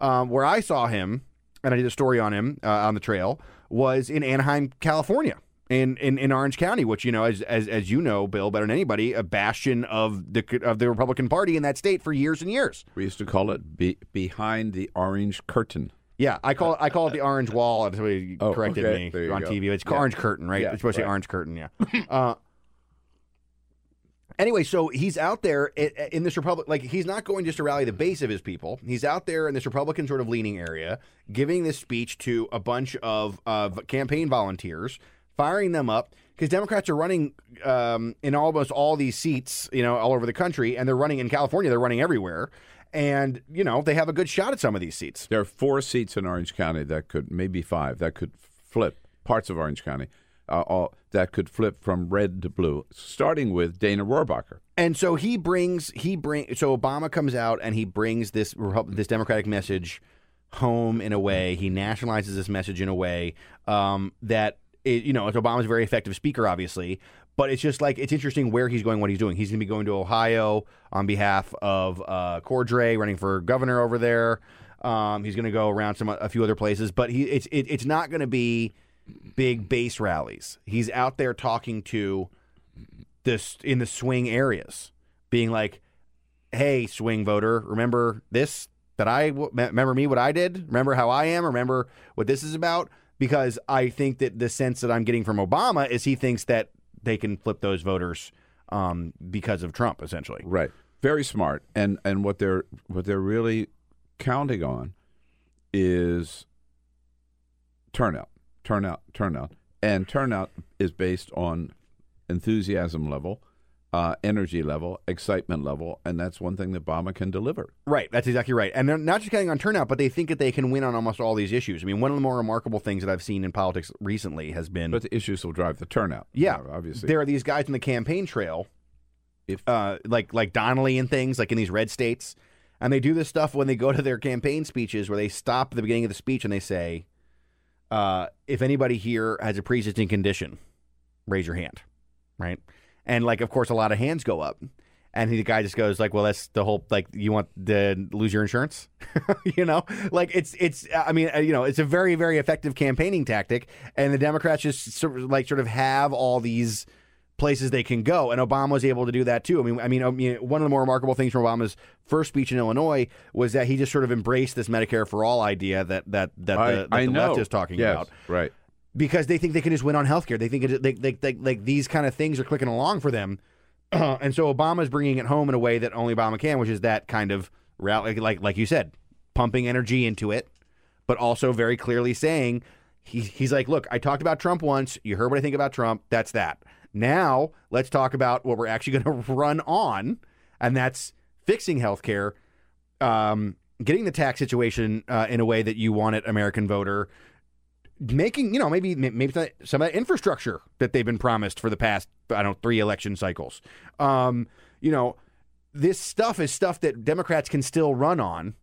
S11: Um, where I saw him, and I did a story on him uh, on the trail, was in Anaheim, California. In, in, in Orange County, which you know, as, as as you know, Bill, better than anybody, a bastion of the of the Republican Party in that state for years and years.
S1: We used to call it be, behind the orange curtain.
S11: Yeah, I call it I call it the orange wall. He
S1: Oh,
S11: corrected
S1: okay.
S11: me on
S1: go.
S11: TV. It's
S1: Yeah.
S11: orange curtain, right?
S1: Yeah,
S11: it's supposed to
S1: right.
S11: say orange curtain. Yeah. uh, anyway, so he's out there in this Republic. Like he's not going just to rally the base of his people. He's out there in this Republican sort of leaning area, giving this speech to a bunch of uh, campaign volunteers, firing them up because Democrats are running um, in almost all these seats, you know, all over the country, and they're running in California. They're running everywhere. And you know they have a good shot at some of these seats.
S1: There are four seats in Orange County that could, maybe five, that could flip parts of Orange County, uh, all, that could flip from red to blue, starting with Dana Rohrabacher.
S11: And so he brings he bring so Obama comes out and he brings this this Democratic message home in a way. He nationalizes this message in a way um, that it, you know Obama's a very effective speaker, obviously. But it's just like it's interesting where he's going, what he's doing. He's going to be going to Ohio on behalf of uh, Cordray, running for governor over there. Um, he's going to go around some a few other places, but he it's it, it's not going to be big base rallies. He's out there talking to this in the swing areas, being like, "Hey, swing voter, remember this? That I remember me what I did. Remember how I am. Remember what this is about." Because I think that the sense that I'm getting from Obama is he thinks that they can flip those voters um, because of Trump, essentially.
S1: Right. Very smart. And and what they're what they're really counting on is turnout, turnout, turnout, and turnout is based on enthusiasm level, uh, energy level, excitement level, and that's one thing that Obama can deliver.
S11: Right, that's exactly right. And they're not just counting on turnout, but they think that they can win on almost all these issues. I mean, one of the more remarkable things that I've seen in politics recently has been.
S1: But the issues will drive the turnout.
S11: Yeah,
S1: you know, obviously.
S11: There are these guys in the campaign trail,
S1: if
S11: uh, like like Donnelly and things, like in these red states, and they do this stuff when they go to their campaign speeches, where they stop at the beginning of the speech and they say, uh, "If anybody here has a pre-existing condition, raise your hand." Right, and like of course a lot of hands go up. And he, the guy just goes like, "Well, that's the whole like you want to lose your insurance, you know? Like it's it's I mean uh, you know it's a very very effective campaigning tactic, and the Democrats just sort of, like sort of have all these places they can go, and Obama was able to do that too. I mean, I mean, I mean, one of the more remarkable things from Obama's first speech in Illinois was that he just sort of embraced this Medicare for all idea that that that
S1: I,
S11: the, that
S1: I
S11: the left is talking
S1: Yes,
S11: about
S1: Right.
S11: Because they think they can just win on healthcare. They think it, they, they, they, like these kind of things are clicking along for them, and so Obama's bringing it home in a way that only Obama can, which is that kind of rally, like like you said, pumping energy into it, but also very clearly saying he, he's like, look, I talked about Trump once. You heard what I think about Trump. That's that. Now let's talk about what we're actually going to run on, and that's fixing healthcare, um, getting the tax situation uh, in a way that you want it, American voter, making you know maybe maybe some of that infrastructure that they've been promised for the past I don't know three election cycles. Um, you know, this stuff is stuff that Democrats can still run on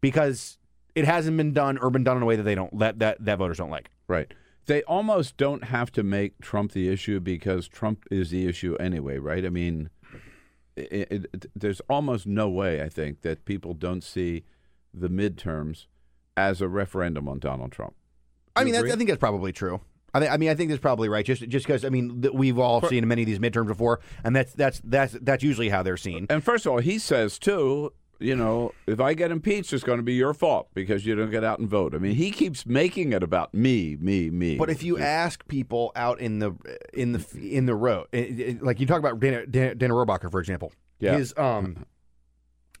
S11: because it hasn't been done or been done in a way that they don't that that, that voters don't like.
S1: Right. They almost don't have to make Trump the issue because Trump is the issue anyway, right? I mean, it, it, there's almost no way, I think, that people don't see the midterms as a referendum on Donald Trump.
S11: I mean, that's. I think that's probably true. I, th- I mean, I think that's probably right. Just just because I mean, th- we've all seen many of these midterms before, and that's that's that's that's usually how they're seen.
S1: And first of all, he says too, you know, if I get impeached, it's going to be your fault because you don't get out and vote. I mean, he keeps making it about me, me, me.
S11: But if you ask people out in the in the in the road, it- it- like you talk about Dana, Dana, Dana for example,
S1: Yeah.
S11: his um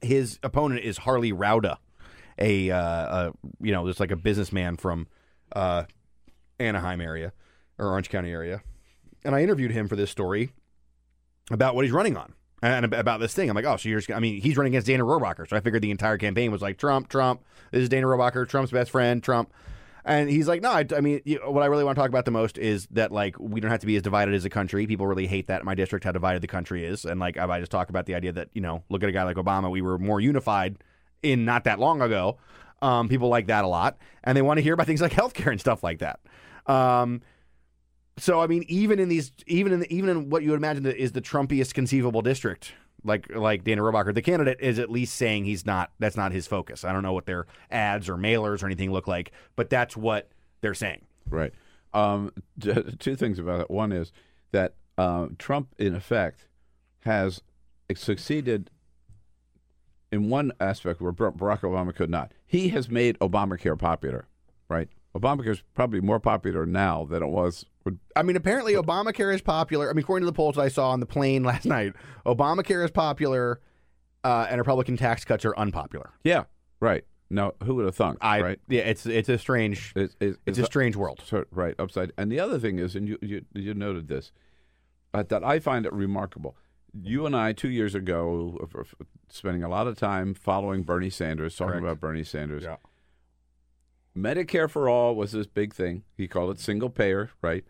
S11: his opponent is Harley Rouda, a, uh, a you know just like a businessman from uh, Anaheim area or Orange County area, and I interviewed him for this story about what he's running on. And about this thing, I'm like, oh, so you're just, I mean, he's running against Dana Rohrabacher. So I figured the entire campaign was like Trump, Trump. This is Dana Rohrabacher, Trump's best friend, Trump. And he's like, no, I, I mean, you, what I really want to talk about the most is that like we don't have to be as divided as a country. People really hate that in my district how divided the country is. And like I just talk about the idea that you know, look at a guy like Obama, we were more unified in not that long ago. Um, people like that a lot, and they want to hear about things like healthcare and stuff like that. Um, so I mean, even in these, even in the, even in what you would imagine is the Trumpiest conceivable district, like like Dana Rohrabacher, the candidate is at least saying he's not. That's not his focus. I don't know what their ads or mailers or anything look like, but that's what they're saying.
S1: Right. Um, two things about it. One is that uh, Trump, in effect, has succeeded in one aspect where Barack Obama could not. He has made Obamacare popular, right? Obamacare is probably more popular now than it was. When,
S11: I mean, apparently Obamacare is popular. I mean, according to the polls I saw on the plane last night, Obamacare is popular, uh, and Republican tax cuts are unpopular.
S1: yeah, right. Now, who would have thunk?
S11: I
S1: right?
S11: yeah, it's it's a strange
S1: It's, it's,
S11: it's a strange world.
S1: So, right, upside. And the other thing is, and you you, you noted this, uh, that I find it remarkable. You and I, two years ago, spending a lot of time following Bernie Sanders, talking
S11: Correct.
S1: about Bernie Sanders. Medicare for all was this big thing. He called it single payer, right?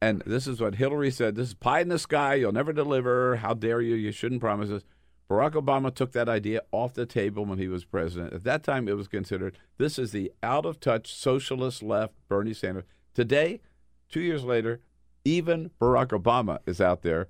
S1: And this is what Hillary said. This is pie in the sky. You'll never deliver. How dare you? You shouldn't promise this. Barack Obama took that idea off the table when he was president. At that time, it was considered this is the out of touch socialist left Bernie Sanders. Today, two years later, even Barack Obama is out there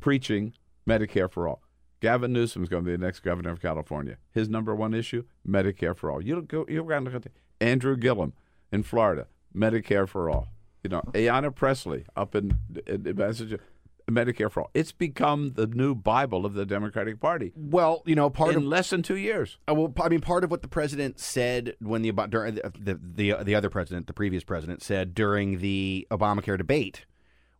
S1: preaching Medicare for all. Gavin Newsom is going to be the next governor of California. His number one issue: Medicare for all. You go, you around look at Andrew Gillum in Florida, Medicare for all. You know, Ayanna Pressley up in, in, in Massachusetts, Medicare for all. It's become the new Bible of the Democratic Party.
S11: Well, you know, part
S1: in
S11: of
S1: less than two years.
S11: Uh, well, I mean, part of what the president said when the about during the, the the the other president, the previous president, said during the Obamacare debate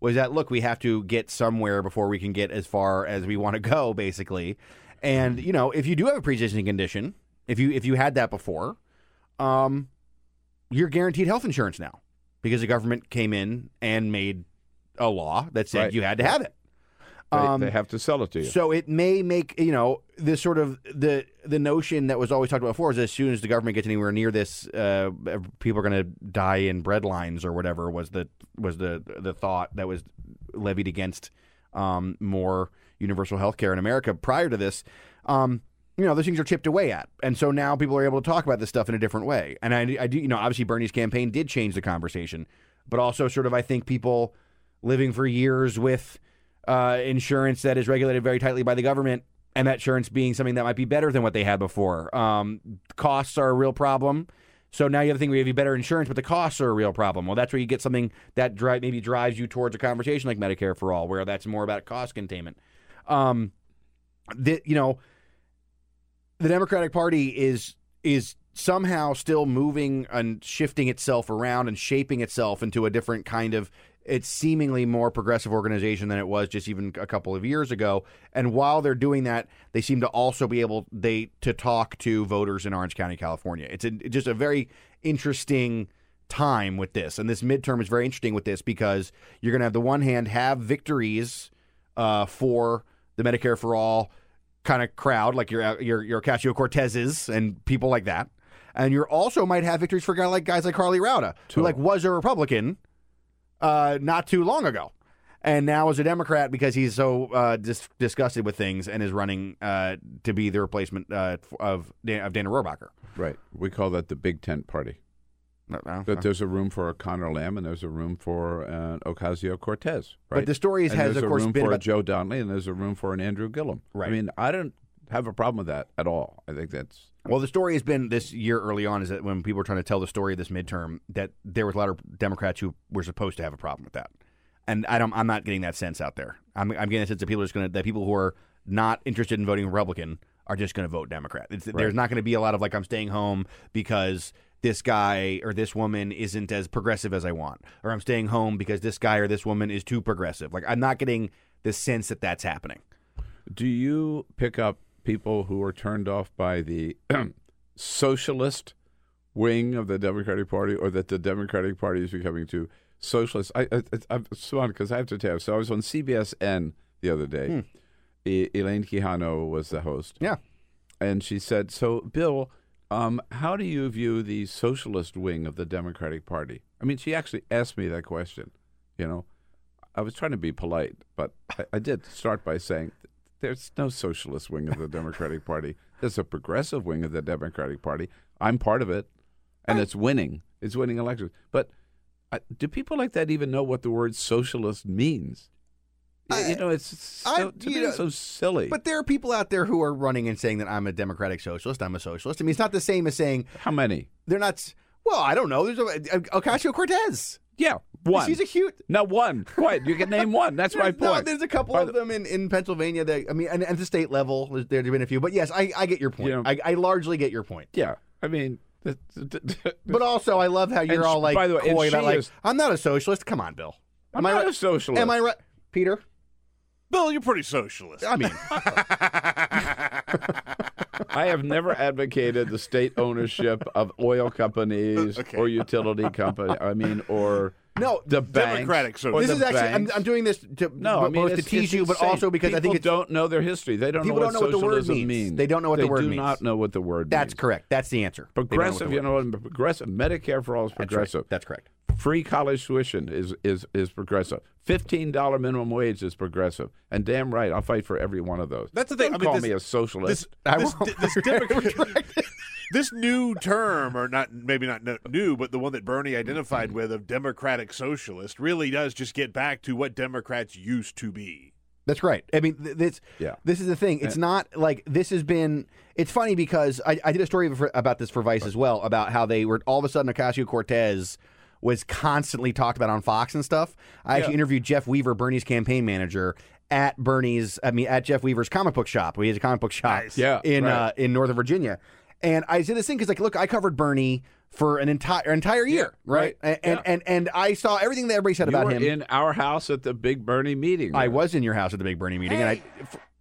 S11: was that look, we have to get somewhere before we can get as far as we want to go, basically. And you know, if you do have a pre-existing condition, if you if you had that before, um, you're guaranteed health insurance now because the government came in and made a law that said
S1: Right.
S11: you had to have it.
S1: They, they have to sell it to you.
S11: Um, So it may make you know this sort of the the notion that was always talked about before is as soon as the government gets anywhere near this, uh, people are going to die in bread lines or whatever was the was the the thought that was levied against um, more universal health care in America prior to this. Um, you know, those things are chipped away at, and so now people are able to talk about this stuff in a different way. And I, I do, you know, obviously Bernie's campaign did change the conversation, but also sort of I think people living for years with uh, insurance that is regulated very tightly by the government, and that insurance being something that might be better than what they had before. Um, costs are a real problem. So now you have a thing where you have better insurance, but the costs are a real problem. Well, that's where you get something that dri- maybe drives you towards a conversation like Medicare for all, where that's more about cost containment. Um, the, you know, the Democratic Party is is somehow still moving and shifting itself around and shaping itself into a different kind of it's seemingly more progressive organization than it was just even a couple of years ago. And while they're doing that they seem to also be able they to talk to voters in Orange County California. It's a, just a very interesting time with this. And this midterm is very interesting with this because you're going to have the one hand have victories uh, for the Medicare for all kind of crowd, like your your your Ocasio Cortezes and people like that. And you also might have victories for guys like guys like Harley Rouda, who like was a Republican uh, not too long ago, and now is a Democrat because he's so uh, dis- disgusted with things and is running uh, to be the replacement uh, of Dan- of Dana Rohrabacher.
S1: Right. We call that the Big Tent Party. That there's a room for a Connor Lamb and there's a room for an Ocasio Cortez.
S11: But the story has- has,
S1: there's
S11: of
S1: a
S11: course,
S1: room
S11: been
S1: for a
S11: about-
S1: Joe Donnelly and there's a room for an Andrew Gillum.
S11: Right.
S1: I mean, I don't have a problem with that at all. I think that's
S11: Well, the story has been this year early on is that when people were trying to tell the story of this midterm, that there was a lot of Democrats who were supposed to have a problem with that, and I don't. I'm not getting that sense out there. I'm, I'm getting a sense that people are just going to that people who are not interested in voting Republican are just going to vote Democrat. It's, There's not going to be a lot of like I'm staying home because this guy or this woman isn't as progressive as I want, or I'm staying home because this guy or this woman is too progressive. Like I'm not getting the sense that that's happening.
S1: Do you pick up people who are turned off by the socialist wing of the Democratic Party, or that the Democratic Party is becoming too socialist? I, I, I'm so because I have to tell you. So I was on CBSN the other day.
S11: Hmm.
S1: E- Elaine Quijano was the host.
S11: Yeah,
S1: and she said, "So, Bill, um, how do you view the socialist wing of the Democratic Party?" I mean, she actually asked me that question. You know, I was trying to be polite, but I, I did start by saying, "There's no socialist wing of the Democratic Party. There's a progressive wing of the Democratic Party. I'm part of it, and it's winning. It's winning elections. But uh, do people like that even know what the word socialist means? Y- you know, it's so,
S11: I-
S1: to
S11: you
S1: me,
S11: know,
S1: so silly.
S11: But there are people out there who are running and saying that I'm a democratic socialist. I'm a socialist. I mean, it's not the same as saying
S1: how many.
S11: They're not. Well, I don't know. There's a, a, Ocasio Cortez.
S1: Yeah, one.
S11: She's a huge.
S1: No, one. Quiet. You can name one. That's my
S11: There's- no, there's a couple of them in, in Pennsylvania that I mean, and at the state level, there's, there's been a few. But yes, I, I get your point.
S1: You know-
S11: I, I largely get your point.
S1: Yeah, I mean,
S11: but also I love how you're
S1: And
S11: all like,
S1: by the way,
S11: coy about
S1: she
S11: like,
S1: is-
S11: I'm not a socialist. Come on, Bill.
S1: I'm
S11: Am I
S1: not
S11: right?
S1: a socialist.
S11: Am I right, Peter?
S3: Bill, you're pretty socialist.
S11: I mean,
S1: I have never advocated the state ownership of oil companies or utility company. I mean, or
S11: no,
S1: the banks.
S3: Democratic
S1: or
S3: socialism.
S11: this is actually. I'm. I'm doing this to
S1: no, I mean,
S11: both to tease you, but
S1: insane.
S11: also because I think
S1: People don't know their history. They don't
S11: People
S1: know
S11: don't know
S1: what
S11: what the word
S1: socialism
S11: means.
S1: means.
S11: They don't know what
S1: they
S11: the word means.
S1: They do not know what the word
S11: That's
S1: means.
S11: correct. That's the answer. They don't know what
S1: Progressive,
S11: the
S1: you
S11: word
S1: know, progressive. Medicare for all is
S11: That's right.
S1: progressive.
S11: That's correct.
S1: Free college tuition is is is progressive. Fifteen dollar minimum wage is progressive, and damn right, I'll fight for every one of those.
S3: That's the thing.
S1: Don't
S3: I mean,
S1: call
S3: this-
S1: me a socialist.
S3: This, this, this, Democrat, this new term, or not maybe not new, but the one that Bernie identified with of democratic socialist, really does just get back to what Democrats used to be.
S11: That's right. I mean, th- this
S1: Yeah.
S11: this is the thing. It's not like this has been. It's funny because I, I did a story for, about this for Vice as well about how they were all of a sudden Ocasio Cortez was constantly talked about on Fox and stuff. I actually interviewed Jeff Weaver, Bernie's campaign manager, at Bernie's. I mean, at Jeff Weaver's comic book shop. We had a comic book shop
S1: Yeah,
S11: in
S1: right.
S11: uh, in Northern Virginia, and I did this thing because like, look, I covered Bernie for an entire entire year, right?
S1: right.
S11: And, and and and I saw everything that everybody said
S1: You
S11: about
S1: were
S11: him.
S1: in our house at the big Bernie meeting.
S11: I was in your house at the big Bernie meeting, and I.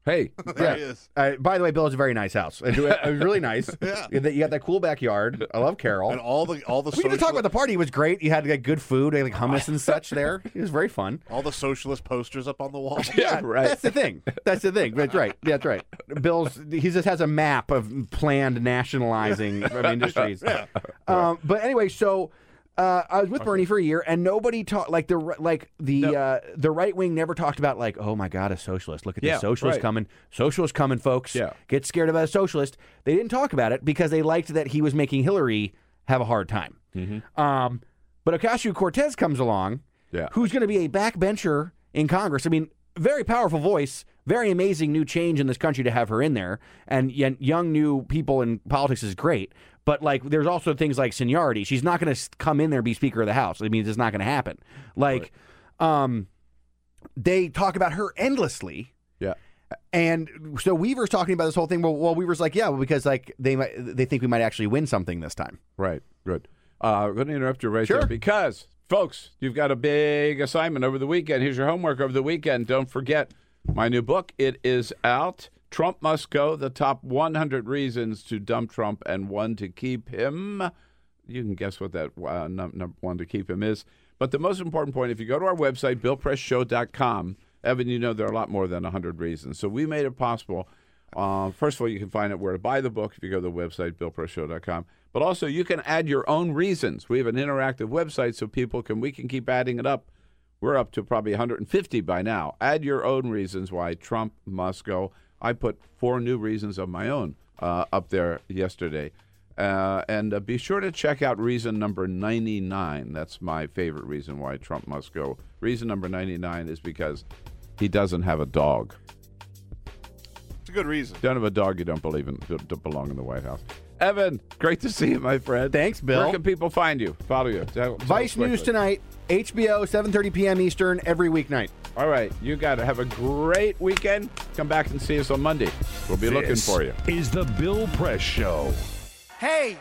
S1: Hey, there
S11: Yeah. Uh, by the way, Bill, it's a very nice house. It, was really nice.
S3: Yeah.
S11: You got- you got that cool backyard. I love Carol.
S3: And all the all the
S11: we didn't talk
S3: social-
S11: about the party. It was great. You had like good food, like hummus and such there. It was very fun.
S3: all the socialist posters up on the wall.
S1: Yeah, right.
S11: That's the thing. That's the thing. That's right. That's right. Bill's he just has a map of planned nationalizing of industries. Um, but anyway, so uh, I was with Bernie for a year, and nobody talked like the like the uh, the right wing never talked about like, oh my god, a socialist. Look at
S1: Yeah,
S11: the socialist
S1: right.
S11: coming. Socialist coming, folks.
S1: Yeah.
S11: Get scared about a socialist. They didn't talk about it because they liked that he was making Hillary have a hard time. Um, but Ocasio Cortez comes along,
S1: Yeah.
S11: who's going to be a backbencher in Congress. I mean, very powerful voice, very amazing new change in this country to have her in there, and young new people in politics is great. But like, there's also things like seniority. She's not going to come in there and be Speaker of the House. I mean, it's not going to happen. Like, um, they talk about her endlessly.
S1: Yeah.
S11: And so Weaver's talking about this whole thing. Well, well, Weaver's like, yeah, well, because like they might, they think we might actually win something this time.
S1: Right. Good. Uh, I'm going to interrupt you right
S11: Sure.
S1: there because, folks, you've got a big assignment over the weekend. Here's your homework over the weekend. Don't forget my new book. It is out. Trump must go. The top 100 reasons to dump Trump and one to keep him. You can guess what that uh, num- number one to keep him is. But the most important point, if you go to our website, BillPressShow.com, Evan, you know there are a lot more than 100 reasons. So we made it possible. Uh, first of all, you can find out where to buy the book if you go to the website, BillPressShow.com. But also, you can add your own reasons. We have an interactive website so people can, we can keep adding it up. We're up to probably 150 by now. Add your own reasons why Trump must go. I put four new reasons of my own uh, up there yesterday. Uh, and uh, be sure to check out reason number 99. That's my favorite reason why Trump must go. Reason number 99 is because he doesn't have a dog.
S3: It's a good reason.
S1: Don't have a dog, you don't believe in, don't don't belong in the White House. Evan, great to see you, my friend.
S11: Thanks, Bill.
S1: Where can people find you? Follow you. Tell- tell
S11: Vice News tonight, HBO, 7:30 p.m. Eastern every weeknight.
S1: All right, you got to have a great weekend. Come back and see us on Monday. We'll be looking for you.
S2: Is the Bill Press Show.
S9: Hey,